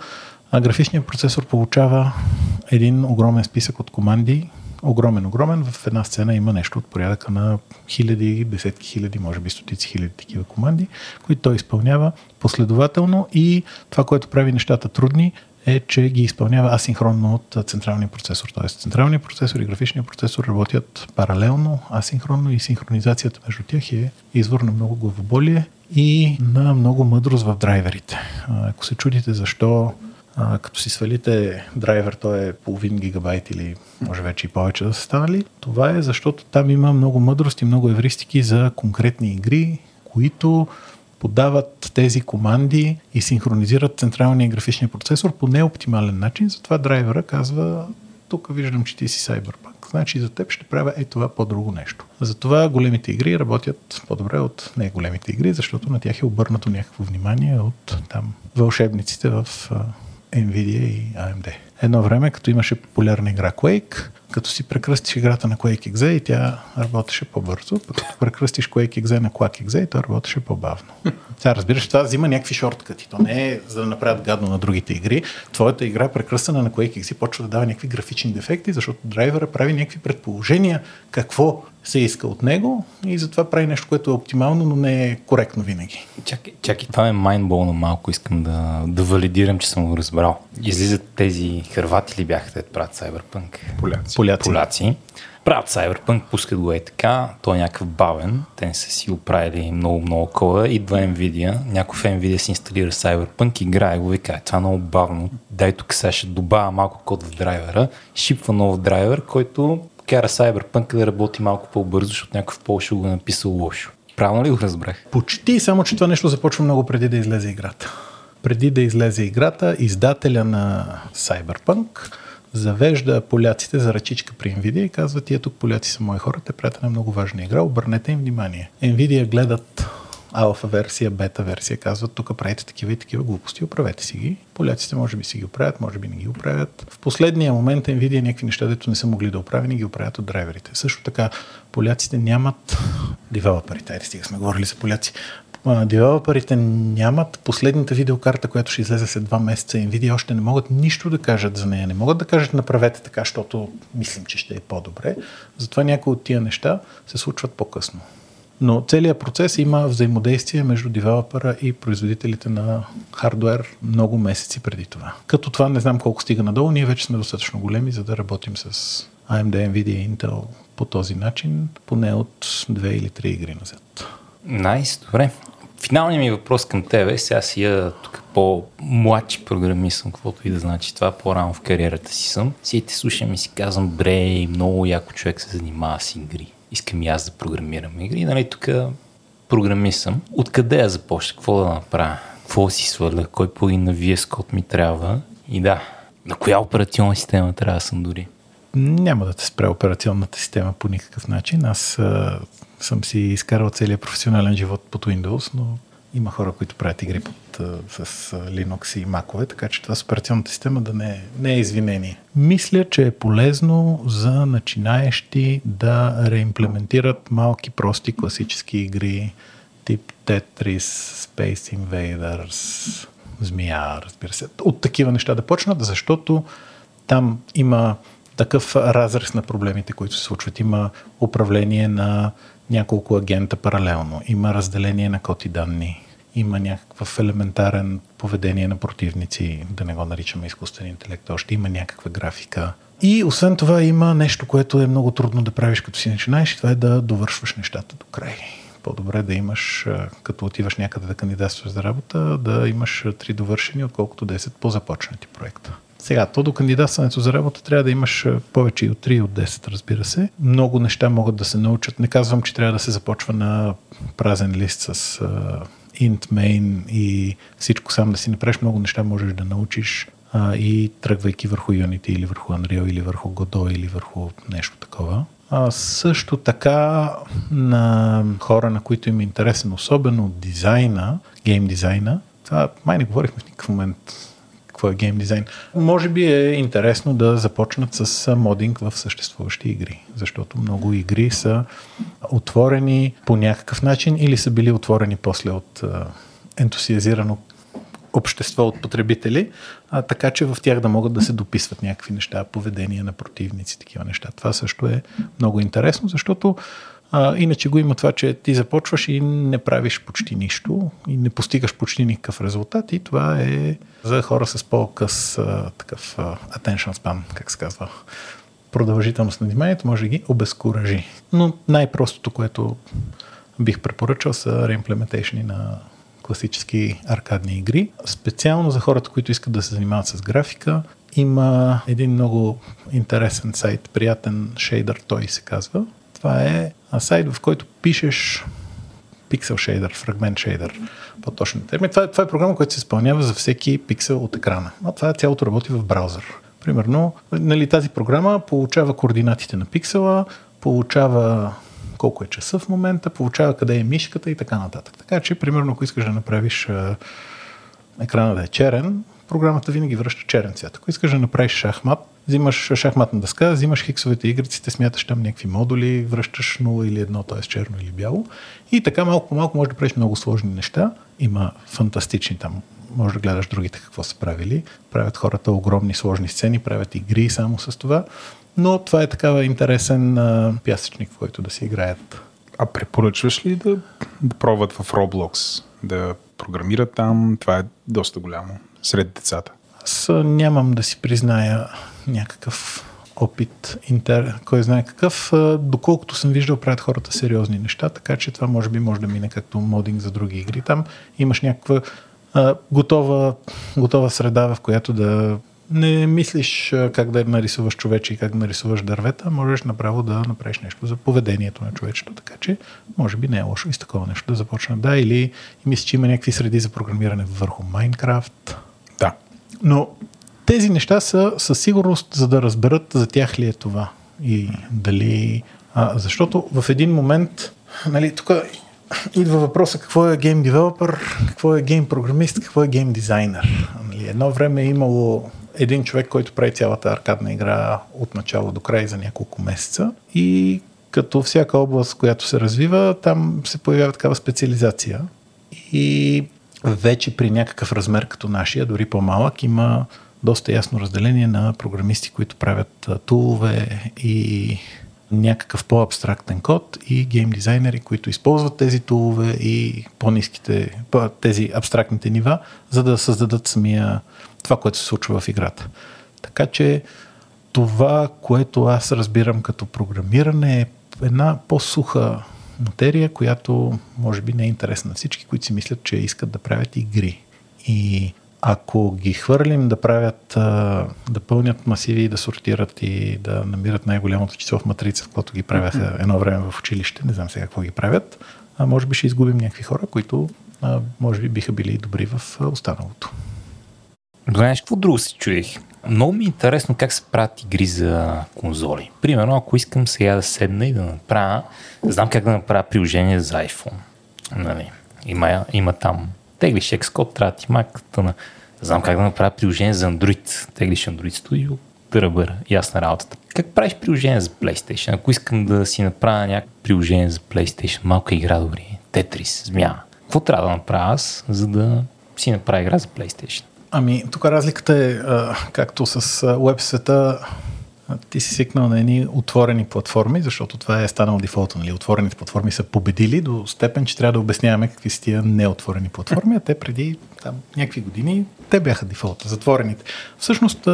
а графичният процесор получава един огромен списък от команди, огромен, огромен. В една сцена има нещо от порядъка на хиляди, десетки хиляди, може би стотици хиляди такива команди, които той изпълнява последователно и това, което прави нещата трудни, е, че ги изпълнява асинхронно от централния процесор. Тоест централният процесор и графичният процесор работят паралелно, асинхронно и синхронизацията между тях е извор на много главоболие и на много мъдрост в драйверите. Ако се чудите защо а, като си свалите драйвер, той е половин гигабайт или може вече и повече да са станали. Това е защото там има много мъдрост и много евристики за конкретни игри, които подават тези команди и синхронизират централния графичния процесор по неоптимален начин. Затова драйвера казва, тук виждам, че ти си Cyberpunk. Значи за теб ще правя е това по-друго нещо. Затова големите игри работят по-добре от не големите игри, защото на тях е обърнато някакво внимание от там вълшебниците в Nvidia и AMD. Едно време, като имаше популярна игра Quake, като си прекръстиш играта на Quake XZ и тя работеше по-бързо, като прекръстиш Quake XZ на Quack XZ и то работеше по-бавно. Сега разбираш, това взима някакви шорткати. То не е за да направят гадно на другите игри. Твоята игра, прекръстена на Quake XZ, почва да дава някакви графични дефекти, защото драйвера прави някакви предположения какво се иска от него и затова прави нещо, което е оптимално, но не е коректно винаги. Чакай, чакай това е майнболно малко, искам да, да валидирам, че съм го разбрал. Излизат тези хървати ли бяха, те правят Cyberpunk? Поляци. Поляци. Поляци. Правят Cyberpunk, пускат го е така, той е някакъв бавен, те не са си оправили много-много кода, идва Nvidia, някой в Nvidia си инсталира Cyberpunk, играе го, вика, е, това е много бавно, дай тук сега ще добавя малко код в драйвера, шипва нов драйвер, който кара Cyberpunk да работи малко по-бързо, защото някой в Польша го е написал лошо. Правилно ли го разбрах? Почти, само че това нещо започва много преди да излезе играта. Преди да излезе играта, издателя на Cyberpunk завежда поляците за ръчичка при Nvidia и казва, тия тук поляци са мои хора, те правят една много важна игра, обърнете им внимание. Nvidia гледат алфа версия, бета версия, казват тук правите такива и такива глупости, оправете си ги. Поляците може би си ги оправят, може би не ги оправят. В последния момент Nvidia някакви неща, дето не са могли да оправят, не ги оправят от драйверите. Също така, поляците нямат девелоперите, айде стига сме говорили за поляци. Девелоперите нямат последната видеокарта, която ще излезе след два месеца. Nvidia още не могат нищо да кажат за нея. Не могат да кажат направете така, защото мислим, че ще е по-добре. Затова някои от тия неща се случват по-късно. Но целият процес има взаимодействие между девелопера и производителите на хардвер много месеци преди това. Като това не знам колко стига надолу, ние вече сме достатъчно големи, за да работим с AMD, Nvidia и Intel по този начин, поне от две или три игри назад. Найс, nice, добре. Финалният ми въпрос към тебе, сега си я тук по-младши програмист съм, каквото и да значи това, по-рано в кариерата си съм. Си те слушам и си казвам, бре, много яко човек се занимава с игри. Искам и аз да програмирам игри. Нали, тук програмист съм. Откъде я започна? Какво да направя? Какво си свърля? Кой плагин на VS Code ми трябва? И да, на коя операционна система трябва да съм дори? Няма да те спре операционната система по никакъв начин. Аз съм си изкарал целият професионален живот под Windows, но има хора, които правят игри под, с Linux и Mac, така че това с операционната система да не, не е извинение. Мисля, че е полезно за начинаещи да реимплементират малки, прости, класически игри, тип Tetris, Space Invaders, Змия, разбира се. От такива неща да почнат, защото там има такъв разрез на проблемите, които се случват. Има управление на няколко агента паралелно, има разделение на коти данни, има някакъв елементарен поведение на противници, да не го наричаме изкуствен интелект, още има някаква графика. И освен това има нещо, което е много трудно да правиш като си начинаеш и това е да довършваш нещата до край. По-добре да имаш, като отиваш някъде да кандидатстваш за работа, да имаш три довършени, отколкото 10 по-започнати проекта. Сега, то до кандидатстването за работа трябва да имаш повече и от 3 и от 10, разбира се. Много неща могат да се научат. Не казвам, че трябва да се започва на празен лист с uh, int main и всичко сам да си направиш. Много неща можеш да научиш uh, и тръгвайки върху Unity или върху Unreal или върху Godot или върху нещо такова. А, също така на хора, на които им е интересен, особено дизайна, гейм дизайна, това май не говорихме в никакъв момент гейм дизайн. Може би е интересно да започнат с модинг в съществуващи игри, защото много игри са отворени по някакъв начин или са били отворени после от ентусиазирано общество от потребители, а, така че в тях да могат да се дописват някакви неща, поведение на противници, такива неща. Това също е много интересно, защото а, иначе го има това, че ти започваш и не правиш почти нищо и не постигаш почти никакъв резултат и това е за хора с по-къс а, такъв а, attention span, как се казва, продължителност на вниманието, може да ги обезкуражи. Но най-простото, което бих препоръчал са реимплементейшни на класически аркадни игри. Специално за хората, които искат да се занимават с графика, има един много интересен сайт, приятен шейдър, той се казва. Това е сайт, в който пишеш Pixel Shader, Fragment Shader, по-точно термин. Това, е, това е програма, която се изпълнява за всеки пиксел от екрана. А това цялото работи в браузър. Примерно, нали, тази програма получава координатите на пиксела, получава колко е часа в момента, получава къде е мишката и така нататък. Така че, примерно, ако искаш да направиш а, екрана да е черен, програмата винаги връща черен цвят. Ако искаш да направиш шахмат, взимаш шахматна дъска, взимаш хиксовете игриците, смяташ там някакви модули, връщаш 0 или 1, т.е. черно или бяло. И така малко по малко можеш да правиш много сложни неща. Има фантастични там може да гледаш другите какво са правили. Правят хората огромни сложни сцени, правят игри само с това. Но това е такава интересен а, пясъчник, в който да си играят. А препоръчваш ли да, да пробват в Roblox, да програмират там? Това е доста голямо сред децата. Аз нямам да си призная някакъв опит, интер, кой знае какъв. Доколкото съм виждал, правят хората сериозни неща, така че това може би може да мине както модинг за други игри. Там имаш някаква а, готова, готова среда, в която да не мислиш как да нарисуваш човече и как да нарисуваш дървета, можеш направо да направиш нещо за поведението на човечето, така че може би не е лошо и с такова нещо да започна. Да, или мисля, че има някакви среди за програмиране върху Майнкрафт. Да. Но тези неща са със сигурност, за да разберат за тях ли е това. И дали... А, защото в един момент, нали, тук идва въпроса какво е гейм девелопър, какво е гейм програмист, какво е гейм дизайнер. Нали, едно време е имало един човек, който прави цялата аркадна игра от начало до край за няколко месеца и като всяка област, която се развива, там се появява такава специализация. И вече при някакъв размер като нашия, дори по-малък, има доста ясно разделение на програмисти, които правят тулове и някакъв по-абстрактен код и гейм дизайнери, които използват тези тулове и по-низките, тези абстрактните нива, за да създадат самия това, което се случва в играта. Така че това, което аз разбирам като програмиране е една по-суха материя, която може би не е интересна на всички, които си мислят, че искат да правят игри. И ако ги хвърлим да правят, да пълнят масиви, да сортират и да намират най-голямото число в матрица, в което ги правяха едно време в училище, не знам сега какво ги правят, а може би ще изгубим някакви хора, които може би биха били добри в останалото. Знаеш, какво друго си чудих? Много ми е интересно как се правят игри за конзоли. Примерно, ако искам сега да седна и да направя, знам как да направя приложение за iPhone. Нали? Има, има там теглиш Xcode, трябва ти Mac, тъна. Знам как да направя приложение за Android. Теглиш Android Studio, търъбър, ясна работата. Как правиш приложение за PlayStation? Ако искам да си направя някакво приложение за PlayStation, малка игра дори, Tetris, змия. Какво трябва да направя аз, за да си направя игра за PlayStation? Ами, тук разликата е, както с веб света, ти си свикнал на едни отворени платформи, защото това е станало дефолта. Нали? Отворените платформи са победили до степен, че трябва да обясняваме какви са тия неотворени платформи, а те преди там, някакви години, те бяха дефолта, затворените. Всъщност,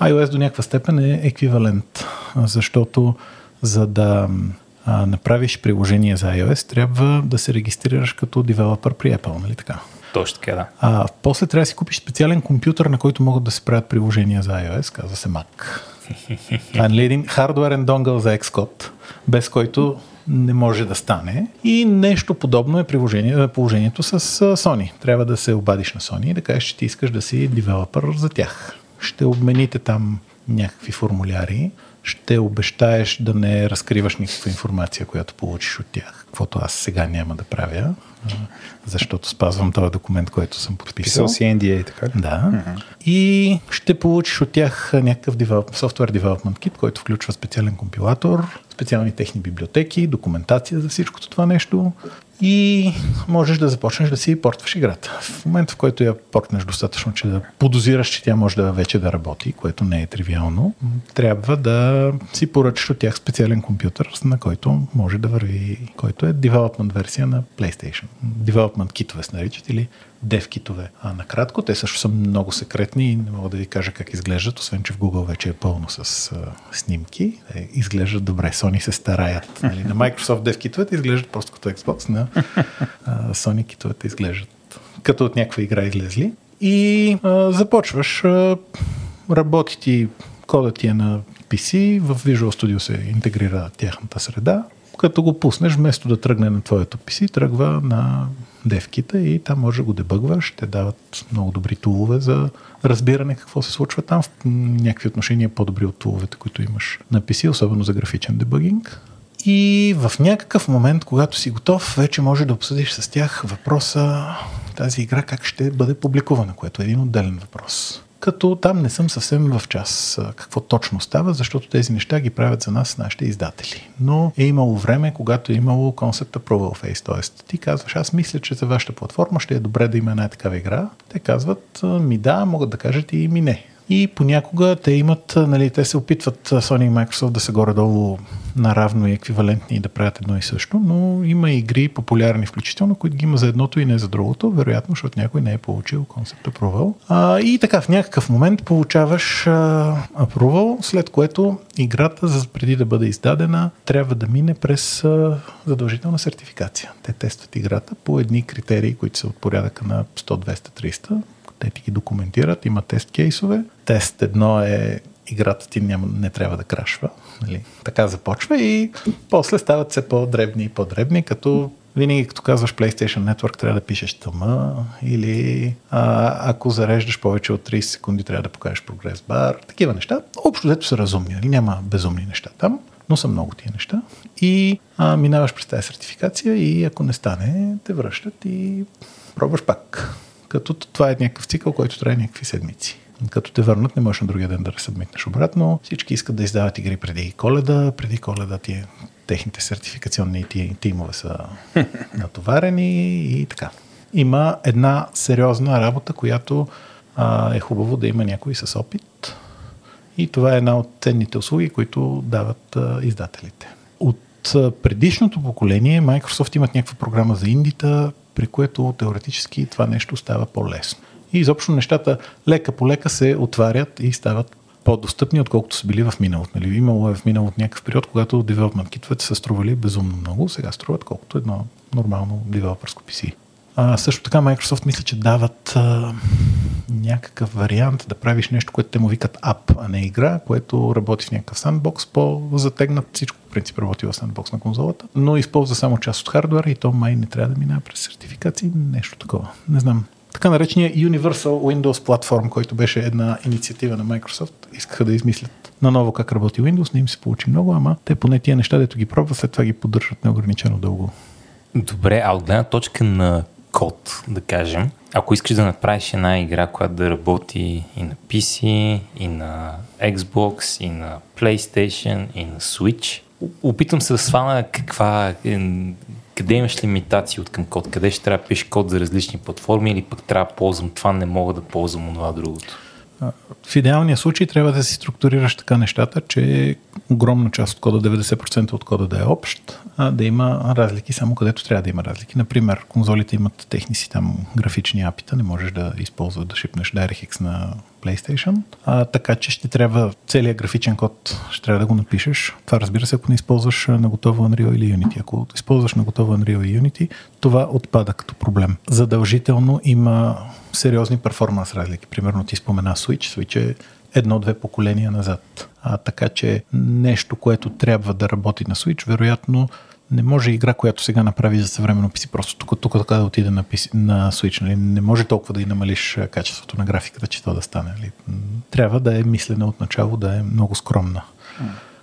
iOS до някаква степен е еквивалент, защото за да а, направиш приложение за iOS, трябва да се регистрираш като девелопър при Apple, нали така? Точно така, да. А, после трябва да си купиш специален компютър, на който могат да се правят приложения за iOS, казва се Mac. Това е един хардуерен донгъл за Xcode, без който не може да стане. И нещо подобно е положението с Sony. Трябва да се обадиш на Sony и да кажеш, че ти искаш да си девелопър за тях. Ще обмените там някакви формуляри, ще обещаеш да не разкриваш никаква информация, която получиш от тях, каквото аз сега няма да правя, защото спазвам този документ, който съм подписал. Писал си NDA, така ли? Да. Uh-huh. И ще получиш от тях някакъв develop, software development kit, който включва специален компилатор, специални техни библиотеки, документация за всичкото това нещо и можеш да започнеш да си портваш играта. В момента, в който я портнеш достатъчно, че да подозираш, че тя може да вече да работи, което не е тривиално, трябва да си поръчаш от тях специален компютър, на който може да върви, който е development версия на PlayStation. Development китове се наричат или dev китове. А накратко, те също са много секретни и не мога да ви кажа как изглеждат, освен че в Google вече е пълно с а, снимки. Те изглеждат добре. Sony се стараят. Нали? На Microsoft dev китовете изглеждат просто като Xbox, на а, Sony китовете изглеждат като от някаква игра излезли. И а, започваш, а, работи ти, кодът ти е на PC, в Visual Studio се интегрира тяхната среда, като го пуснеш, вместо да тръгне на твоето PC, тръгва на девките и там може да го дебъгваш. Те дават много добри тулове за разбиране какво се случва там. В някакви отношения по-добри от туловете, които имаш на PC, особено за графичен дебъгинг. И в някакъв момент, когато си готов, вече може да обсъдиш с тях въпроса тази игра как ще бъде публикувана, което е един отделен въпрос като там не съм съвсем в час какво точно става, защото тези неща ги правят за нас нашите издатели. Но е имало време, когато е имало концепта Approval Face, т.е. ти казваш, аз мисля, че за вашата платформа ще е добре да има една такава игра. Те казват, ми да, могат да кажат и ми не. И понякога те имат, нали, те се опитват Sony и Microsoft да са горе-долу наравно и еквивалентни и да правят едно и също, но има игри популярни включително, които ги има за едното и не за другото, вероятно, защото някой не е получил концепт approval. А, и така, в някакъв момент получаваш а, approval, след което играта, преди да бъде издадена, трябва да мине през а, задължителна сертификация. Те тестват играта по едни критерии, които са от порядъка на 100, 200, 300 те ти ги документират, има тест кейсове. Тест едно е играта ти няма, не трябва да крашва. Нали? Така започва и после стават все по-дребни и по-дребни, като винаги като казваш PlayStation Network трябва да пишеш тъма или а, ако зареждаш повече от 30 секунди трябва да покажеш прогрес бар. Такива неща. Общо взето са разумни, нали? няма безумни неща там, но са много тия неща. И а, минаваш през тази сертификация и ако не стане, те връщат и пробваш пак като това е някакъв цикъл, който трябва някакви седмици. Като те върнат, не можеш на другия ден да разсъбмитнеш обратно. Всички искат да издават игри преди коледа. Преди коледа ти, техните сертификационни тимове са натоварени и така. Има една сериозна работа, която а, е хубаво да има някой с опит И това е една от ценните услуги, които дават а, издателите. От а, предишното поколение Microsoft имат някаква програма за индита, при което теоретически това нещо става по-лесно. И изобщо нещата лека по лека се отварят и стават по-достъпни, отколкото са били в миналото. Нали? Имало е в миналото някакъв период, когато девелопмент китовете са стрували безумно много, сега струват колкото едно нормално девелоперско PC. А, също така Microsoft мисля, че дават а, някакъв вариант да правиш нещо, което те му викат ап, а не игра, което работи в някакъв сандбокс, по-затегнат. Всичко принцип работи в сандбокс на конзолата, но използва само част от хардвера и то май не трябва да минава през сертификации, нещо такова. Не знам. Така наречения Universal Windows Platform, който беше една инициатива на Microsoft, искаха да измислят наново как работи Windows, не им се получи много, ама те поне тия неща, дето ги пробват, след това ги поддържат неограничено дълго. Добре, а от гледна точка на код, да кажем, ако искаш да направиш една игра, която да работи и на PC, и на Xbox, и на PlayStation, и на Switch, опитам се да свана каква, е, къде имаш лимитации от към код, къде ще трябва да пишеш код за различни платформи или пък трябва да ползвам това, не мога да ползвам това другото. В идеалния случай трябва да си структурираш така нещата, че огромна част от кода, 90% от кода да е общ, а да има разлики само където трябва да има разлики. Например, конзолите имат техни си там графични апита, не можеш да използваш да шипнеш DirectX на PlayStation, а, така че ще трябва целият графичен код, ще трябва да го напишеш. Това разбира се, ако не използваш на готово Unreal или Unity. Ако използваш на готово Unreal и Unity, това отпада като проблем. Задължително има сериозни перформанс разлики. Примерно ти спомена Switch. Switch е едно-две поколения назад. А, така че нещо, което трябва да работи на Switch, вероятно не може игра, която сега направи за съвременно PC, просто тук, тук така да отиде на, PC, на Switch. Нали? Не може толкова да и намалиш качеството на графиката, че това да стане. Нали? Трябва да е мислена от начало, да е много скромна.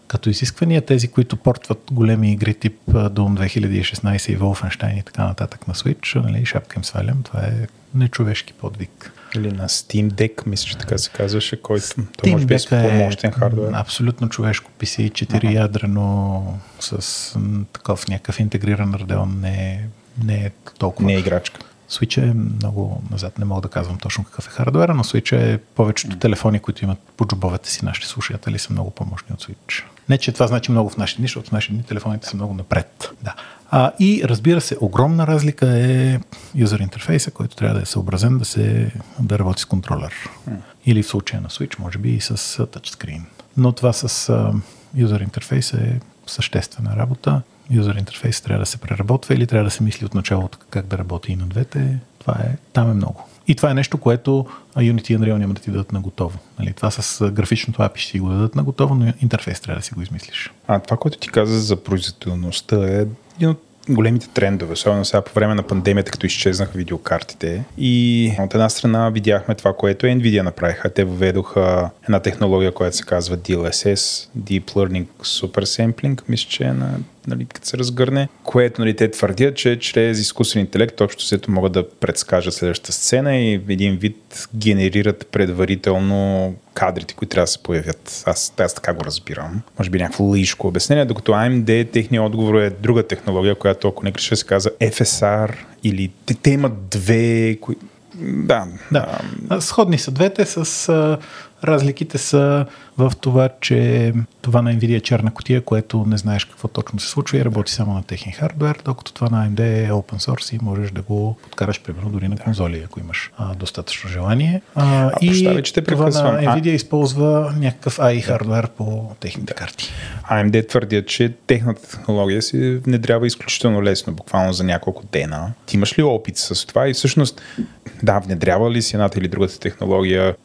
Като изисквания, тези, които портват големи игри тип Doom 2016 и Wolfenstein и така нататък на Switch, нали, шапка им свалям, това е нечовешки подвиг. Или на Steam Deck, мисля, че така се казваше, който Steam може би е с по-мощен хардвер. Абсолютно човешко PC, 4 ага. ядрено, с такъв някакъв интегриран радеон, не, не е толкова. Не е играчка. Switch е много назад, не мога да казвам точно какъв е хардвера, но Switch е повечето телефони, които имат по джобовете си нашите слушатели са много по-мощни от Switch. Не, че това значи много в нашите дни, защото в нашите дни телефоните са много напред. Да. А, и разбира се, огромна разлика е юзер интерфейса, който трябва да е съобразен да, се, да работи с контролер. Или в случая на Switch, може би и с тачскрин. Но това с юзер интерфейса е съществена работа. Юзер интерфейс трябва да се преработва или трябва да се мисли от началото как да работи и на двете. Това е, там е много. И това е нещо, което Unity и Unreal няма да ти дадат на готово. Нали, това с графичното API ще си го дадат на готово, но интерфейс трябва да си го измислиш. А това, което ти каза за производителността е един от големите трендове, особено сега по време на пандемията, като изчезнаха видеокартите. И от една страна видяхме това, което Nvidia направиха. Те въведоха една технология, която се казва DLSS, Deep Learning Super Sampling, мисля, че е на нали, като се разгърне, което нали, те твърдят, че чрез изкуствен интелект общо сето могат да предскажат следващата сцена и един вид генерират предварително кадрите, които трябва да се появят. Аз, аз така го разбирам. Може би някакво лишко обяснение, докато AMD техният отговор е друга технология, която ако не греша се казва FSR или те, те имат две, кои... Да. да. Сходни са двете с Разликите са в това, че това на NVIDIA е черна котия, което не знаеш какво точно се случва и работи само на техен хардвер, докато това на AMD е open source и можеш да го подкараш примерно дори на конзоли, ако имаш а, достатъчно желание. А, а, и постави, че те това на NVIDIA а... използва някакъв AI хардвер по техните карти. AMD твърдят, че техната технология се внедрява изключително лесно, буквално за няколко дена. Ти имаш ли опит с това и всъщност да, внедрява ли си едната или другата технология?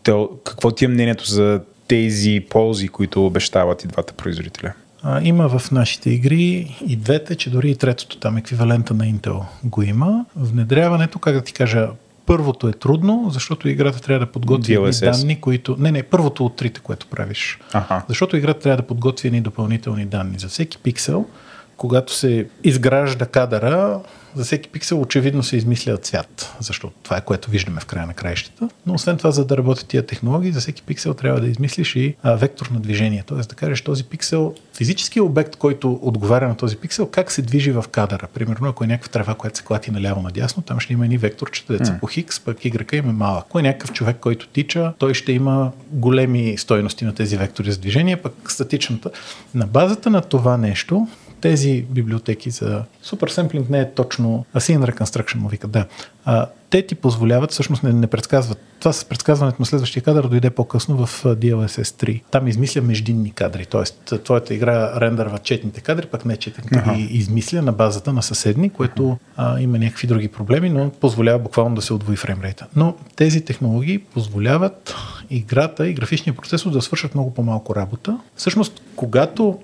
Какво ти е мнението за тези ползи, които обещават и двата производителя? А, има в нашите игри и двете, че дори и третото там еквивалента на Intel го има. Внедряването, как да ти кажа, първото е трудно, защото играта трябва да подготви данни, които... Не, не, първото от трите, което правиш. Ага. Защото играта трябва да подготви едни допълнителни данни. За всеки пиксел когато се изгражда кадъра, за всеки пиксел очевидно се измисля цвят, защото това е което виждаме в края на краищата. Но освен това, за да работят тия технологии, за всеки пиксел трябва да измислиш и а, вектор на движение. Тоест да кажеш този пиксел, физически обект, който отговаря на този пиксел, как се движи в кадъра. Примерно, ако е някаква трева, която се клати наляво надясно, там ще има едни векторчета, деца mm. по хикс, пък Y има малък. Ако е някакъв човек, който тича, той ще има големи стойности на тези вектори за движение, пък статичната. На базата на това нещо, тези библиотеки за Super Sampling не е точно Async Reconstruction, му викат, да. А, те ти позволяват, всъщност не, не предсказват. Това с предсказването на следващия кадър дойде по-късно в DLSS 3. Там измисля междинни кадри, т.е. твоята игра рендърва четните кадри, пък не четните ага. ги измисля на базата на съседни, което а, има някакви други проблеми, но позволява буквално да се удвои фреймрейта. Но тези технологии позволяват играта и графичния процесор да свършат много по-малко работа. Всъщност, когато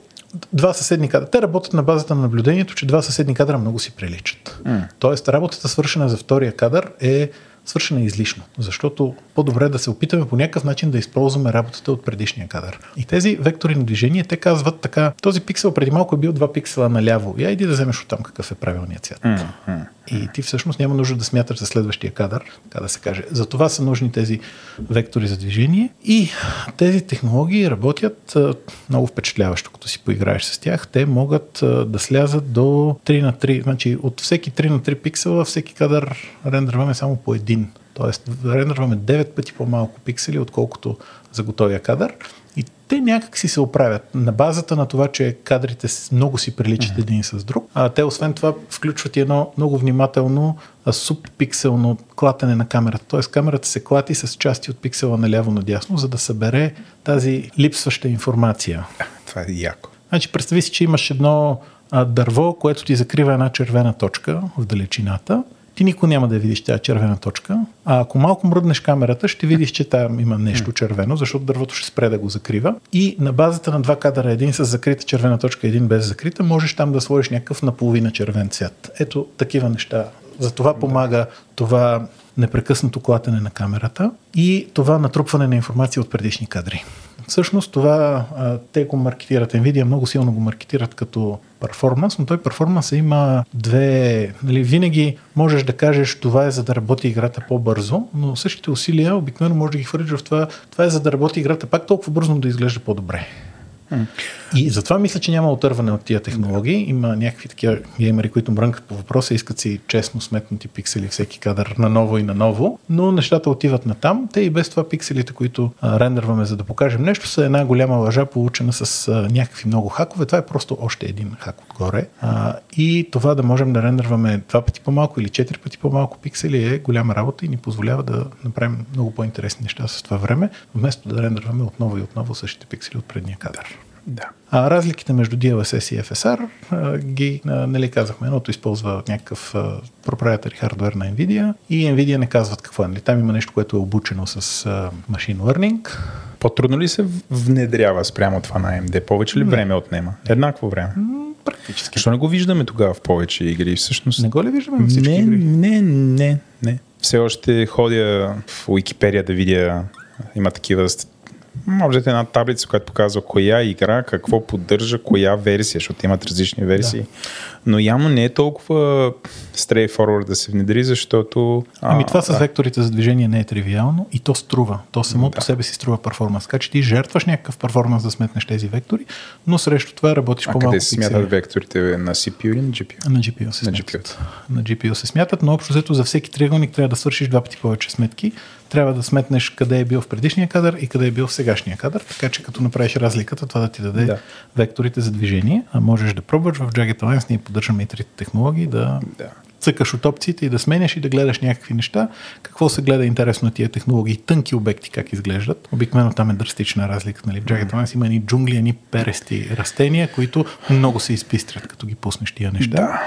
два съседни кадра. Те работят на базата на наблюдението, че два съседни кадра много си приличат. Mm. Тоест, работата свършена за втория кадър е свършена излишно, защото по-добре е да се опитаме по някакъв начин да използваме работата от предишния кадър. И тези вектори на движение, те казват така, този пиксел преди малко е бил два пиксела наляво. Я иди да вземеш от там какъв е правилният цвят. Mm-hmm. И ти всъщност няма нужда да смяташ за следващия кадър, така да се каже. За това са нужни тези вектори за движение и тези технологии работят много впечатляващо, като си поиграеш с тях. Те могат да слязат до 3 на 3, значи от всеки 3 на 3 пиксела, всеки кадър рендерваме само по един. Тоест, рендерваме 9 пъти по-малко пиксели, отколкото за готовия кадър. И те някак си се оправят на базата на това, че кадрите много си приличат mm-hmm. един с друг. А те освен това включват и едно много внимателно субпикселно клатене на камерата. Тоест камерата се клати с части от пиксела наляво-надясно, за да събере тази липсваща информация. Това е яко. Значи представи си, че имаш едно а, дърво, което ти закрива една червена точка в далечината ти никога няма да видиш тази червена точка. А ако малко мръднеш камерата, ще видиш, че там има нещо червено, защото дървото ще спре да го закрива. И на базата на два кадъра, един с закрита червена точка, един без закрита, можеш там да сложиш някакъв наполовина червен цвят. Ето такива неща. За това помага това непрекъснато клатене на камерата и това натрупване на информация от предишни кадри. Всъщност това а, те го маркетират, Nvidia много силно го маркетират като перформанс, но той перформанс има две, нали, винаги можеш да кажеш това е за да работи играта по-бързо, но същите усилия обикновено може да ги хвърлиш в това, това е за да работи играта пак толкова бързо, но да изглежда по-добре. И затова мисля, че няма отърване от тия технологии. Има някакви такива геймери, които мрънкат по въпроса, искат си честно сметнати пиксели всеки кадър на ново и на ново, но нещата отиват на там. Те и без това пикселите, които а, рендерваме за да покажем нещо, са една голяма лъжа, получена с а, някакви много хакове. Това е просто още един хак отгоре. А, и това да можем да рендерваме два пъти по-малко или четири пъти по-малко пиксели е голяма работа и ни позволява да направим много по-интересни неща с това време, вместо да рендерваме отново и отново същите пиксели от предния кадър. Да. А разликите между DLSS и FSR а, ги, а, нали казахме, едното използва някакъв проприетари хардвер на NVIDIA и NVIDIA не казват какво е. Нали? Там има нещо, което е обучено с а, Machine Learning. По-трудно ли се внедрява спрямо това на AMD? Повече ли време отнема? Еднакво време? Практически. Защо не го виждаме тогава в повече игри? Всъщност... Не го ли виждаме във всички не, игри? Не, не, не. Все още ходя в Уикипедия да видя има такива може да е една таблица, която показва коя игра, какво поддържа, коя версия, защото имат различни версии. Да. Но явно не е толкова straightforward да се внедри, защото... Ами това с да. векторите за движение не е тривиално и то струва. То само да. по себе си струва перформанс. Така че ти жертваш някакъв перформанс да сметнеш тези вектори, но срещу това работиш а по-малко. къде се смятат векторите? На CPU или на GPU? На GPU се на смятат. GPU. На GPU се смятат, но общо взето за всеки триъгълник трябва да свършиш два пъти повече сметки. Трябва да сметнеш къде е бил в предишния кадър и къде е бил в сегашния кадър, така че като направиш разликата, това да ти даде да. векторите за движение. А можеш да пробваш в Jagged Alliance, ние поддържаме и трите технологии, да, да цъкаш от опциите и да сменяш и да гледаш някакви неща. Какво се гледа интересно на тия технологии? Тънки обекти как изглеждат. Обикновено там е драстична разлика. Нали? В Jagged Alliance има ни джунгли, ни перести растения, които много се изпистрят, като ги пуснеш тия неща. Да.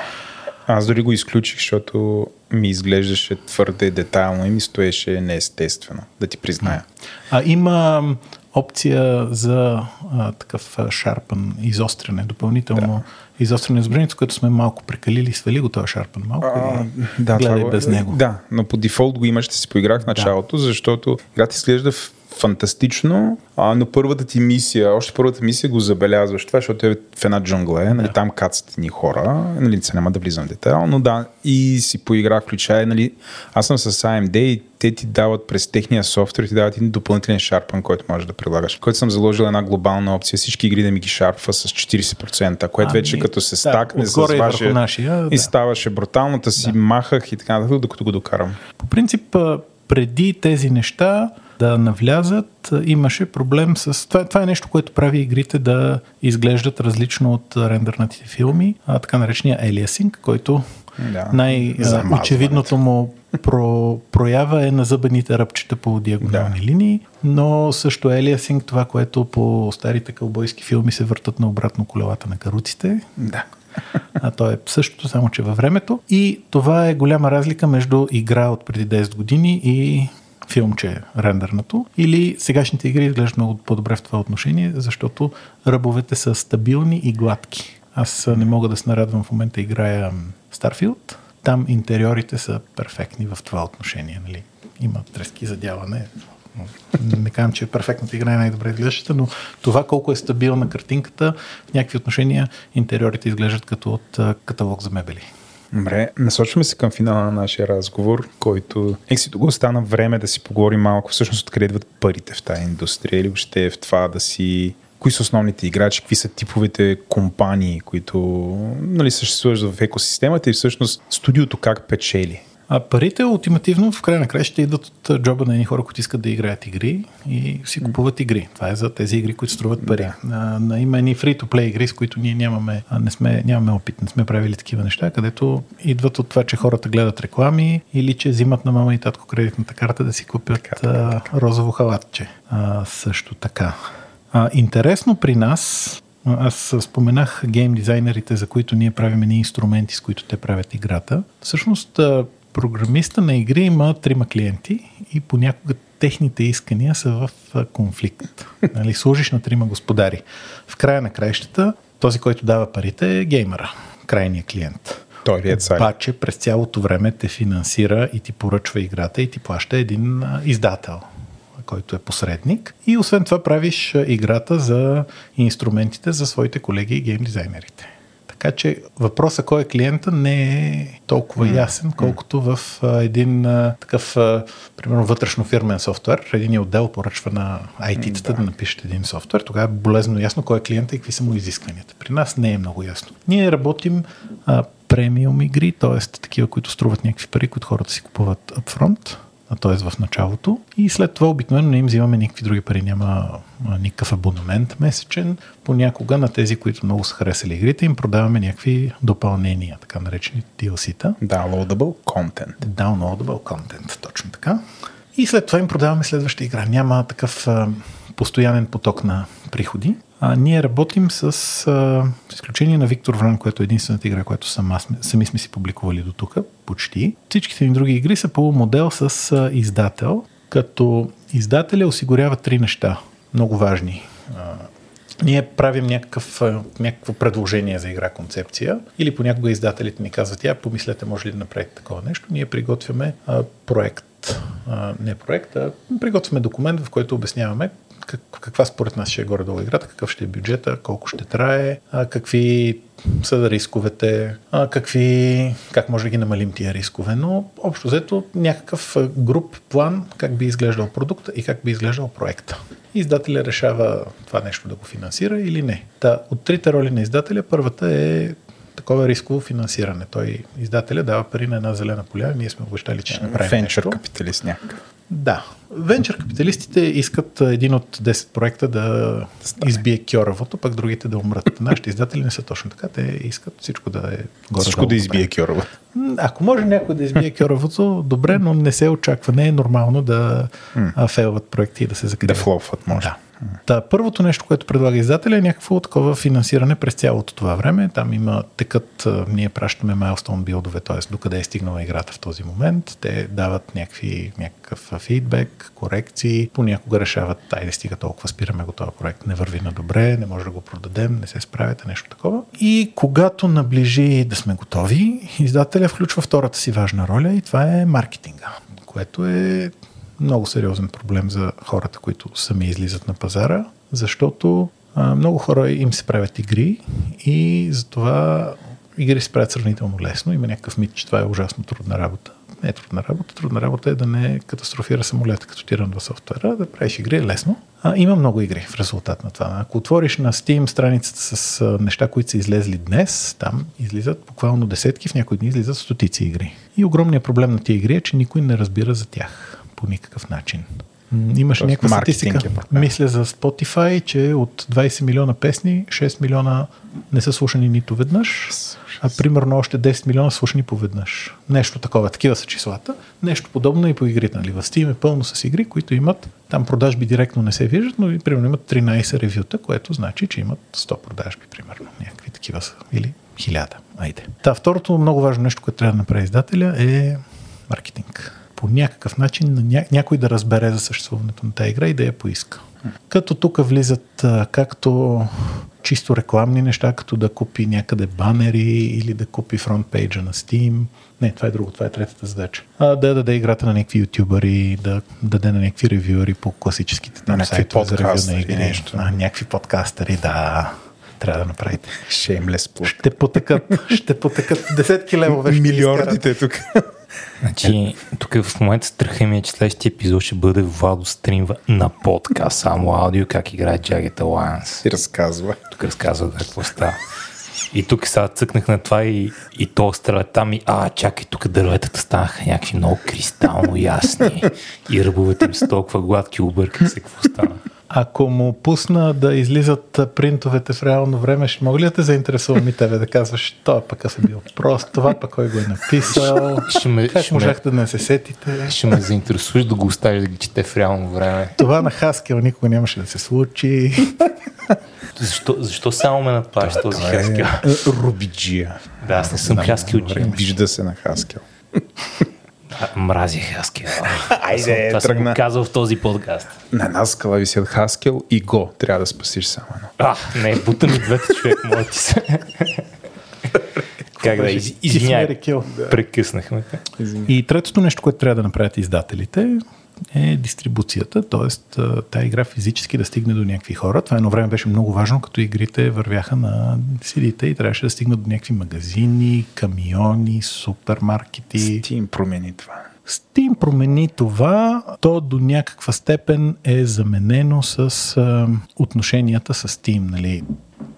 Аз дори го изключих, защото ми изглеждаше твърде детайлно и ми стоеше неестествено, да ти призная. А, има опция за а, такъв шарпан изостряне, допълнително да. изостряне изображението, което сме малко прекалили, свали го този шарпан малко а, да, гледай това, без него. Да, но по дефолт го имаш, ще си поиграх в началото, да. защото играта изглежда фантастично, а, но първата ти мисия, още първата мисия го забелязваш това, защото е в една джунгла, е, нали, да. там кацат ни хора, нали, се няма да влизам в детайл, но да, и си поиграх, включая, нали, аз съм с AMD и те ти дават през техния софтуер, ти дават един допълнителен шарпан, който можеш да прилагаш. Който съм заложил една глобална опция, всички игри да ми ги шарпва с 40%, което а, вече като се стакне да, с вашия нашия, да. и ставаше бруталната си да. махах и така нататък, докато го докарам. По принцип, преди тези неща, да навлязат, имаше проблем с... Това, това е нещо, което прави игрите да изглеждат различно от рендернатите филми, а, така наречения алиасинг, който да, най-очевидното му про, проява е на зъбените ръбчета по диагонални да. линии, но също елиасинг, това, което по старите кълбойски филми се въртат на обратно колелата на каруците. Да. А то е същото, само че във времето. И това е голяма разлика между игра от преди 10 години и филмче рендернато. Или сегашните игри изглеждат много по-добре в това отношение, защото ръбовете са стабилни и гладки. Аз не мога да се нарадвам в момента играя Starfield. Там интериорите са перфектни в това отношение. Нали? Има трески за дяване. Не казвам, че перфектната игра е най-добре изглеждаща, но това колко е стабилна картинката, в някакви отношения интериорите изглеждат като от каталог за мебели. Добре, насочваме се към финала на нашия разговор, който ек си го остана време да си поговорим малко всъщност откъде идват парите в тази индустрия или въобще в това да си кои са основните играчи, какви са типовете компании, които нали, съществуват в екосистемата и всъщност студиото как печели. А парите ултимативно в край на края ще идват от джоба на едни хора, които искат да играят игри и си купуват игри. Това е за тези игри, които струват пари. Да. На, има едни free-to-play игри, с които ние нямаме, не сме, нямаме опит, не сме правили такива неща, където идват от това, че хората гледат реклами или че взимат на мама и татко кредитната карта да си купят така, така, така. розово халатче. А, също така. А, интересно при нас, аз споменах гейм дизайнерите, за които ние правим ни инструменти, с които те правят играта. Всъщност, програмиста на игри има трима клиенти и понякога техните искания са в конфликт. Нали, служиш на трима господари. В края на краищата, този, който дава парите е геймера, крайният клиент. Той е Обаче през цялото време те финансира и ти поръчва играта и ти плаща един издател който е посредник. И освен това правиш играта за инструментите за своите колеги и гейм дизайнерите. Така че въпросът кой е клиента не е толкова ясен, колкото в един такъв, примерно, вътрешно фирмен софтуер. Един отдел поръчва на IT-тата да. да напишете един софтуер. Тогава е болезно ясно кой е клиента и какви са му изискванията. При нас не е много ясно. Ние работим а, премиум игри, т.е. такива, които струват някакви пари, които хората си купуват upfront т.е. в началото. И след това обикновено не им взимаме никакви други пари. Няма никакъв абонамент месечен. Понякога на тези, които много са харесали игрите, им продаваме някакви допълнения, така наречени DLC-та. Downloadable content. Downloadable content, точно така. И след това им продаваме следваща игра. Няма такъв постоянен поток на приходи. А, ние работим с, а, с изключение на Виктор Вран, което е единствената игра, която сама, сами сме си публикували до тук, почти. Всичките ни други игри са по модел с а, издател, като издателя осигурява три неща, много важни. А, ние правим някакъв, някакво предложение за игра концепция или понякога издателите ни казват, я помислете, може ли да направите такова нещо. Ние приготвяме а, проект, а, не проект, а приготвяме документ, в който обясняваме как, каква според нас ще е горе-долу играта, какъв ще е бюджета, колко ще трае, а, какви са рисковете, а, какви, как може да ги намалим тия рискове, но общо взето някакъв груп план как би изглеждал продукта и как би изглеждал проекта. Издателя решава това нещо да го финансира или не. Та, от трите роли на издателя, първата е такова рисково финансиране. Той издателя дава пари на една зелена поля, ние сме обещали, че ще направим Венчър нещо. капиталист някакъв. Да. Венчър капиталистите искат един от 10 проекта да Стане. избие кьоравото, пък другите да умрат. Нашите издатели не са точно така. Те искат всичко да е горе Всичко да избие кьораво. Ако може някой да избие кьоравото, добре, но не се очаква. Не е нормално да фейлват проекти и да се закрият. Да флофват, може. Да. Та, първото нещо, което предлага издателя е някакво такова финансиране през цялото това време. Там има текат, ние пращаме milestone билдове, т.е. докъде е стигнала играта в този момент. Те дават някакви, някакъв фидбек, корекции, понякога решават, тай да стига толкова, спираме го този проект, не върви на добре, не може да го продадем, не се справяте, нещо такова. И когато наближи да сме готови, издателя включва втората си важна роля и това е маркетинга, което е много сериозен проблем за хората, които сами излизат на пазара, защото а, много хора им се правят игри и затова игри се правят сравнително лесно. Има някакъв мит, че това е ужасно трудна работа. Не е трудна работа. Трудна работа е да не катастрофира самолета, като ти рънва софтуера, да правиш игри е лесно. А, има много игри в резултат на това. Ако отвориш на Steam страницата с неща, които са излезли днес, там излизат буквално десетки, в някои дни излизат стотици игри. И огромният проблем на тия игри е, че никой не разбира за тях по никакъв начин. Имаше Тоест, някаква статистика. е. Мисля за Spotify, че от 20 милиона песни, 6 милиона не са слушани нито веднъж, а примерно още 10 милиона са слушани поведнъж. Нещо такова, такива са числата. Нещо подобно и по игрите. Нали? В Steam е пълно с игри, които имат, там продажби директно не се виждат, но и примерно имат 13 ревюта, което значи, че имат 100 продажби, примерно. Някакви такива са. Или 1000. Айде. Та, второто много важно нещо, което трябва да направи издателя е маркетинг. По някакъв начин на ня... някой да разбере за съществуването на тази игра и да я поиска. Като тук влизат както чисто рекламни неща, като да купи някъде банери или да купи фронтпейджа на Steam. Не, това е друго, това е третата задача. А, да даде играта на някакви ютубъри, да даде на някакви ревюъри по класическите там някакви сайтове за ревю на нещо. А, някакви подкастъри, да. Трябва да направите. Shameless plug. Ще потъкат, ще потъкат десетки левове. ще Милиардите тук. Значи, тук в момента страха ми е, че следващия епизод ще бъде Владо стримва на подкаст, само аудио, как играе Jagged Alliance. И разказва. Тук разказва да какво става. И тук сега цъкнах на това и, и то стреля там и а, чакай, тук дърветата станаха някакви много кристално ясни и ръбовете им са толкова гладки, обърках се, какво стана. Ако му пусна да излизат принтовете в реално време, ще мога ли да те заинтересувам и тебе да казваш, това пък аз съм бил прост, това пък кой го е написал, Ще ме, как ще, ме, можахте да не се сетите. ще ме заинтересуваш да го оставиш да ги чете в реално време. Това на Хаскел никога нямаше да се случи. Защо, защо само ме наплаш този хаскел? Е, Рубиджия. Да, аз не съм хаскел. Вижда се на Хаскел. А, Мразя хаскел. Айде, Това съм тръгна. го казал в този подкаст. На една скала висят Хаскел и Го. Трябва да спасиш само едно. А, не, бута ми двете човек, моля ти се. как да, из, извиняй, прекъснахме. И третото нещо, което трябва да направят издателите е дистрибуцията, т.е. тази игра физически да стигне до някакви хора. Това едно време беше много важно, като игрите вървяха на CD-те и трябваше да стигнат до някакви магазини, камиони, супермаркети. Steam промени това. Steam промени това, то до някаква степен е заменено с а, отношенията с Steam. Нали?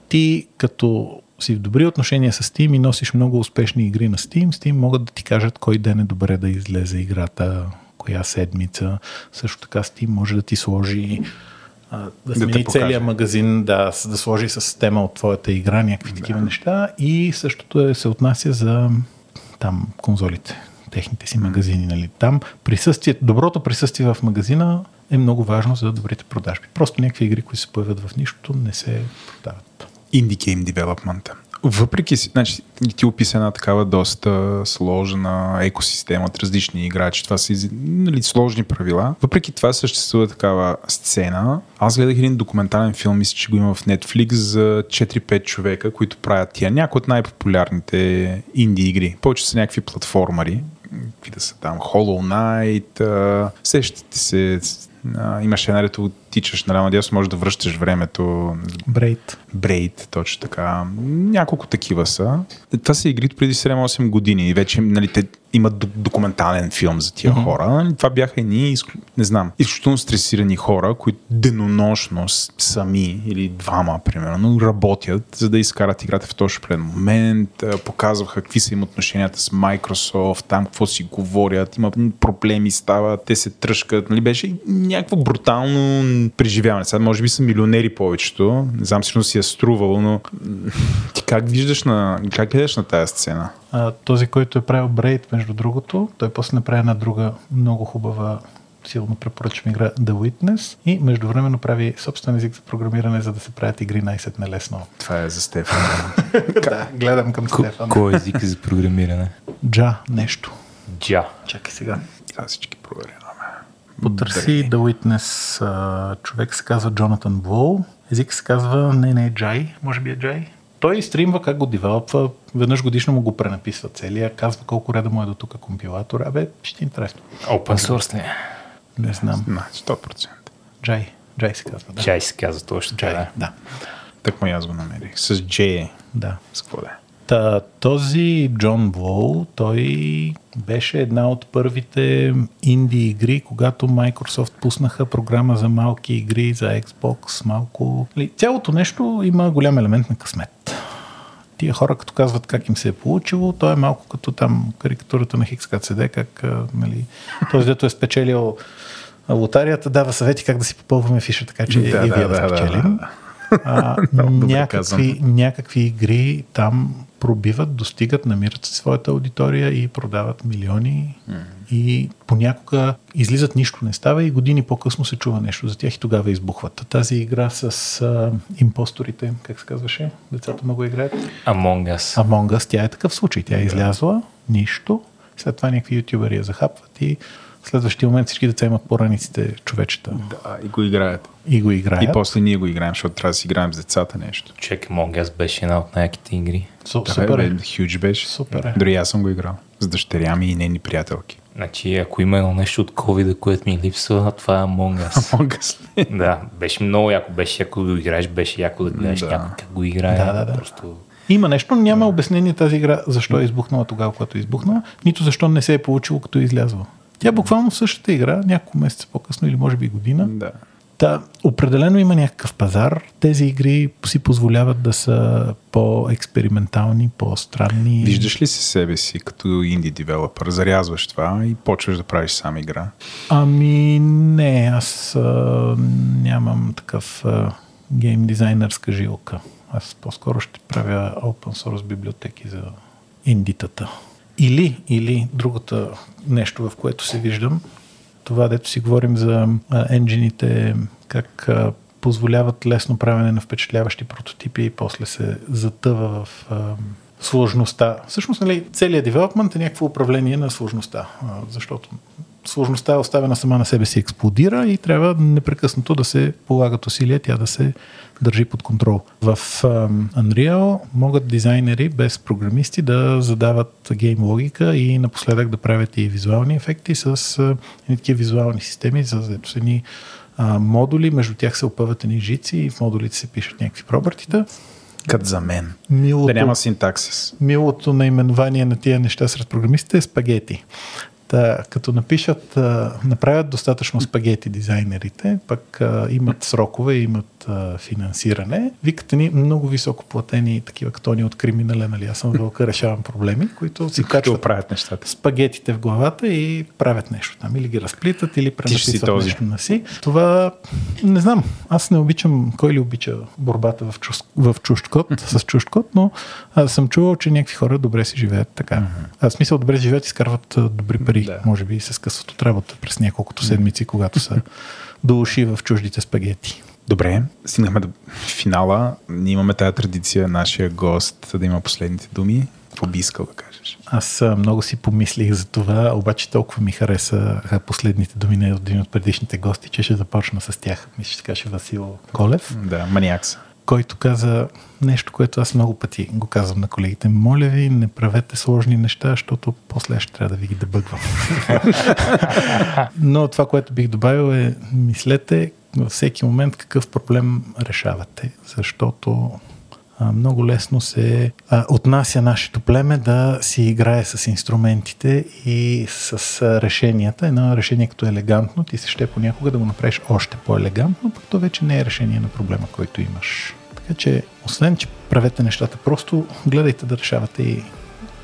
Ти като си в добри отношения с Steam и носиш много успешни игри на Steam, Steam могат да ти кажат кой ден е добре да излезе играта, коя седмица. Също така Steam може да ти сложи а, да смени покаже. целият магазин, да, да сложи с тема от твоята игра, някакви да. такива неща. И същото е, се отнася за там конзолите, техните си магазини. Нали. Там присъствие, доброто присъствие в магазина е много важно за добрите продажби. Просто някакви игри, които се появят в нищото, не се продават. Indie Game Development. Въпреки си, значи, ти описа една такава доста сложна екосистема от различни играчи. Това са нали, сложни правила. Въпреки това съществува такава сцена. Аз гледах един документален филм, мисля, че го има в Netflix за 4-5 човека, които правят тия. Някои от най-популярните инди игри. Повече са някакви платформари. Какви да са там? Hollow Knight. А, сещате се. А, имаше една, дето тичаш наляво надясно, можеш да връщаш времето. Брейд. Брейд, точно така. Няколко такива са. Това са игри преди 7-8 години и вече нали, те имат документален филм за тия mm-hmm. хора. Това бяха едни, не знам, изключително стресирани хора, които денонощно сами или двама, примерно, работят, за да изкарат играта в този определен момент. а, Показваха какви са им отношенията с Microsoft, там какво си говорят, има проблеми стават, те се тръжкат. Нали, беше някакво брутално преживяване. Сега може би са милионери повечето. Не знам, сигурно си е струвало, но ти как виждаш на, как гледаш на тази сцена? А, този, който е правил Брейд, между другото, той после направи една друга много хубава силно препоръчвам игра The Witness и междувременно прави собствен език за програмиране, за да се правят игри най-сетне лесно. Това е за Стефан. да, гледам към Стефан. Кой език е за програмиране? Джа нещо. Джа. Чакай сега. Сега всички проверяваме. Потърси The Witness. а, Човек се казва Джонатан Блоу. Език се казва не, не, Джай. Може би е Джай. Той стримва как го девелопва. Веднъж годишно му го пренаписва целия. Казва колко реда му е до тук компилатор. Абе, ще ти е интересно. Open source ли? е? Не знам. Значи 100%. Джай. Джай се казва, да. Чай се казва точно. Джай, Да. да. Так му аз го намерих. С J. да. С какво да е? Та, този Джон Блоу, той беше една от първите инди игри, когато Microsoft пуснаха програма за малки игри, за Xbox, малко... Цялото нещо има голям елемент на късмет. Тия хора, като казват как им се е получило, то е малко като там карикатурата на HXKCD, как а, нали, този, дето е спечелил а, лотарията, дава съвети как да си попълваме фиша, така че Да, и да, вие да, да, да, спечелим. да. А, Много добре някакви, някакви игри там пробиват, достигат, намират си своята аудитория и продават милиони. И понякога излизат нищо не става и години по-късно се чува нещо за тях и тогава избухват. Тази игра с а, импосторите, как се казваше? Децата много играят. Among Us. Among Us, тя е такъв случай. Тя е излязла, нищо. След това някакви ютубери я захапват и следващия момент всички деца имат пораниците човечета Да, и го играят. и го играят. И после ние го играем, защото трябва да си играем с децата нещо. Човек, Among Us беше една от най-яките игри. Су- Да, Супер е. бе, хюдж беше. Супер е. Дори аз съм го играл. С дъщеря ми и нейни приятелки. Значи, ако има едно нещо от COVID, което ми липсва, това е Among Us. Мога ли? да, беше много яко. Беше яко да го играеш, беше яко да гледаш Да. някой как го играе. Да, да, да. Просто... Има нещо, но няма обяснение тази игра защо е избухнала тогава, когато е избухнала, нито защо не се е получило, като е излязла. Тя буквално същата игра, няколко месеца по-късно или може би година. Да. Та, определено има някакъв пазар. Тези игри си позволяват да са по-експериментални, по-странни. Виждаш ли си себе си като инди девелопър? Зарязваш това и почваш да правиш сам игра. Ами не, аз а, нямам такъв а, гейм дизайнерска жилка. Аз по-скоро ще правя open source библиотеки за индитата. Или, или другото нещо, в което се виждам, това дето си говорим за енджините, как а, позволяват лесно правене на впечатляващи прототипи и после се затъва в а, сложността. Всъщност, нали, целият девелопмент е някакво управление на сложността, а, защото сложността е оставена сама на себе си експлодира и трябва непрекъснато да се полагат усилия тя да се държи под контрол. В Unreal могат дизайнери без програмисти да задават гейм логика и напоследък да правят и визуални ефекти с такива визуални системи, с ето са едни модули, между тях се опъват едни жици и в модулите се пишат някакви пробъртита. Кът за мен. Милото, Да няма синтаксис. милото наименование на тия неща сред програмистите е спагети. Та, като напишат, направят достатъчно спагети дизайнерите, пък имат срокове, имат а, финансиране, викате ни много високо платени такива като ни от криминален, нали? Аз съм вълка, решавам проблеми, които си качват правят нещата. спагетите в главата и правят нещо там. Или ги разплитат, или пренаписват нещо на си. Това, не знам, аз не обичам, кой ли обича борбата в, чуж, в чужд код, с чужд код, но аз съм чувал, че някакви хора добре си живеят така. А, в смисъл добре живеят и изкарват а, добри пари. Да. Може би и се скъсват от работа през няколкото седмици, когато са до уши в чуждите спагети. Добре, стигнахме до финала. Ние имаме тази традиция, нашия гост да има последните думи. Какво би искал да кажеш? Аз много си помислих за това, обаче толкова ми хареса последните думи на един от предишните гости, че ще започна с тях. Мисля, че каже Васил Колев, Да, маниак са. който каза нещо, което аз много пъти го казвам на колегите. Моля ви, не правете сложни неща, защото после аз ще трябва да ви ги дебъгвам. Но това, което бих добавил е, мислете във всеки момент какъв проблем решавате, защото а, много лесно се а, отнася нашето племе да си играе с инструментите и с а, решенията. Едно решение като елегантно, ти се ще понякога да го направиш още по-елегантно, пък то вече не е решение на проблема, който имаш. Така че, освен, че правете нещата, просто гледайте да решавате и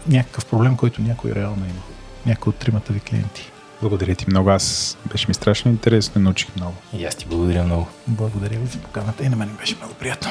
някакъв проблем, който някой реално има. Някой от тримата ви клиенти. Благодаря ти много. Аз беше ми страшно интересно и научих много. И аз ти благодаря много. Благодаря ви за поканата и на мен беше много приятно.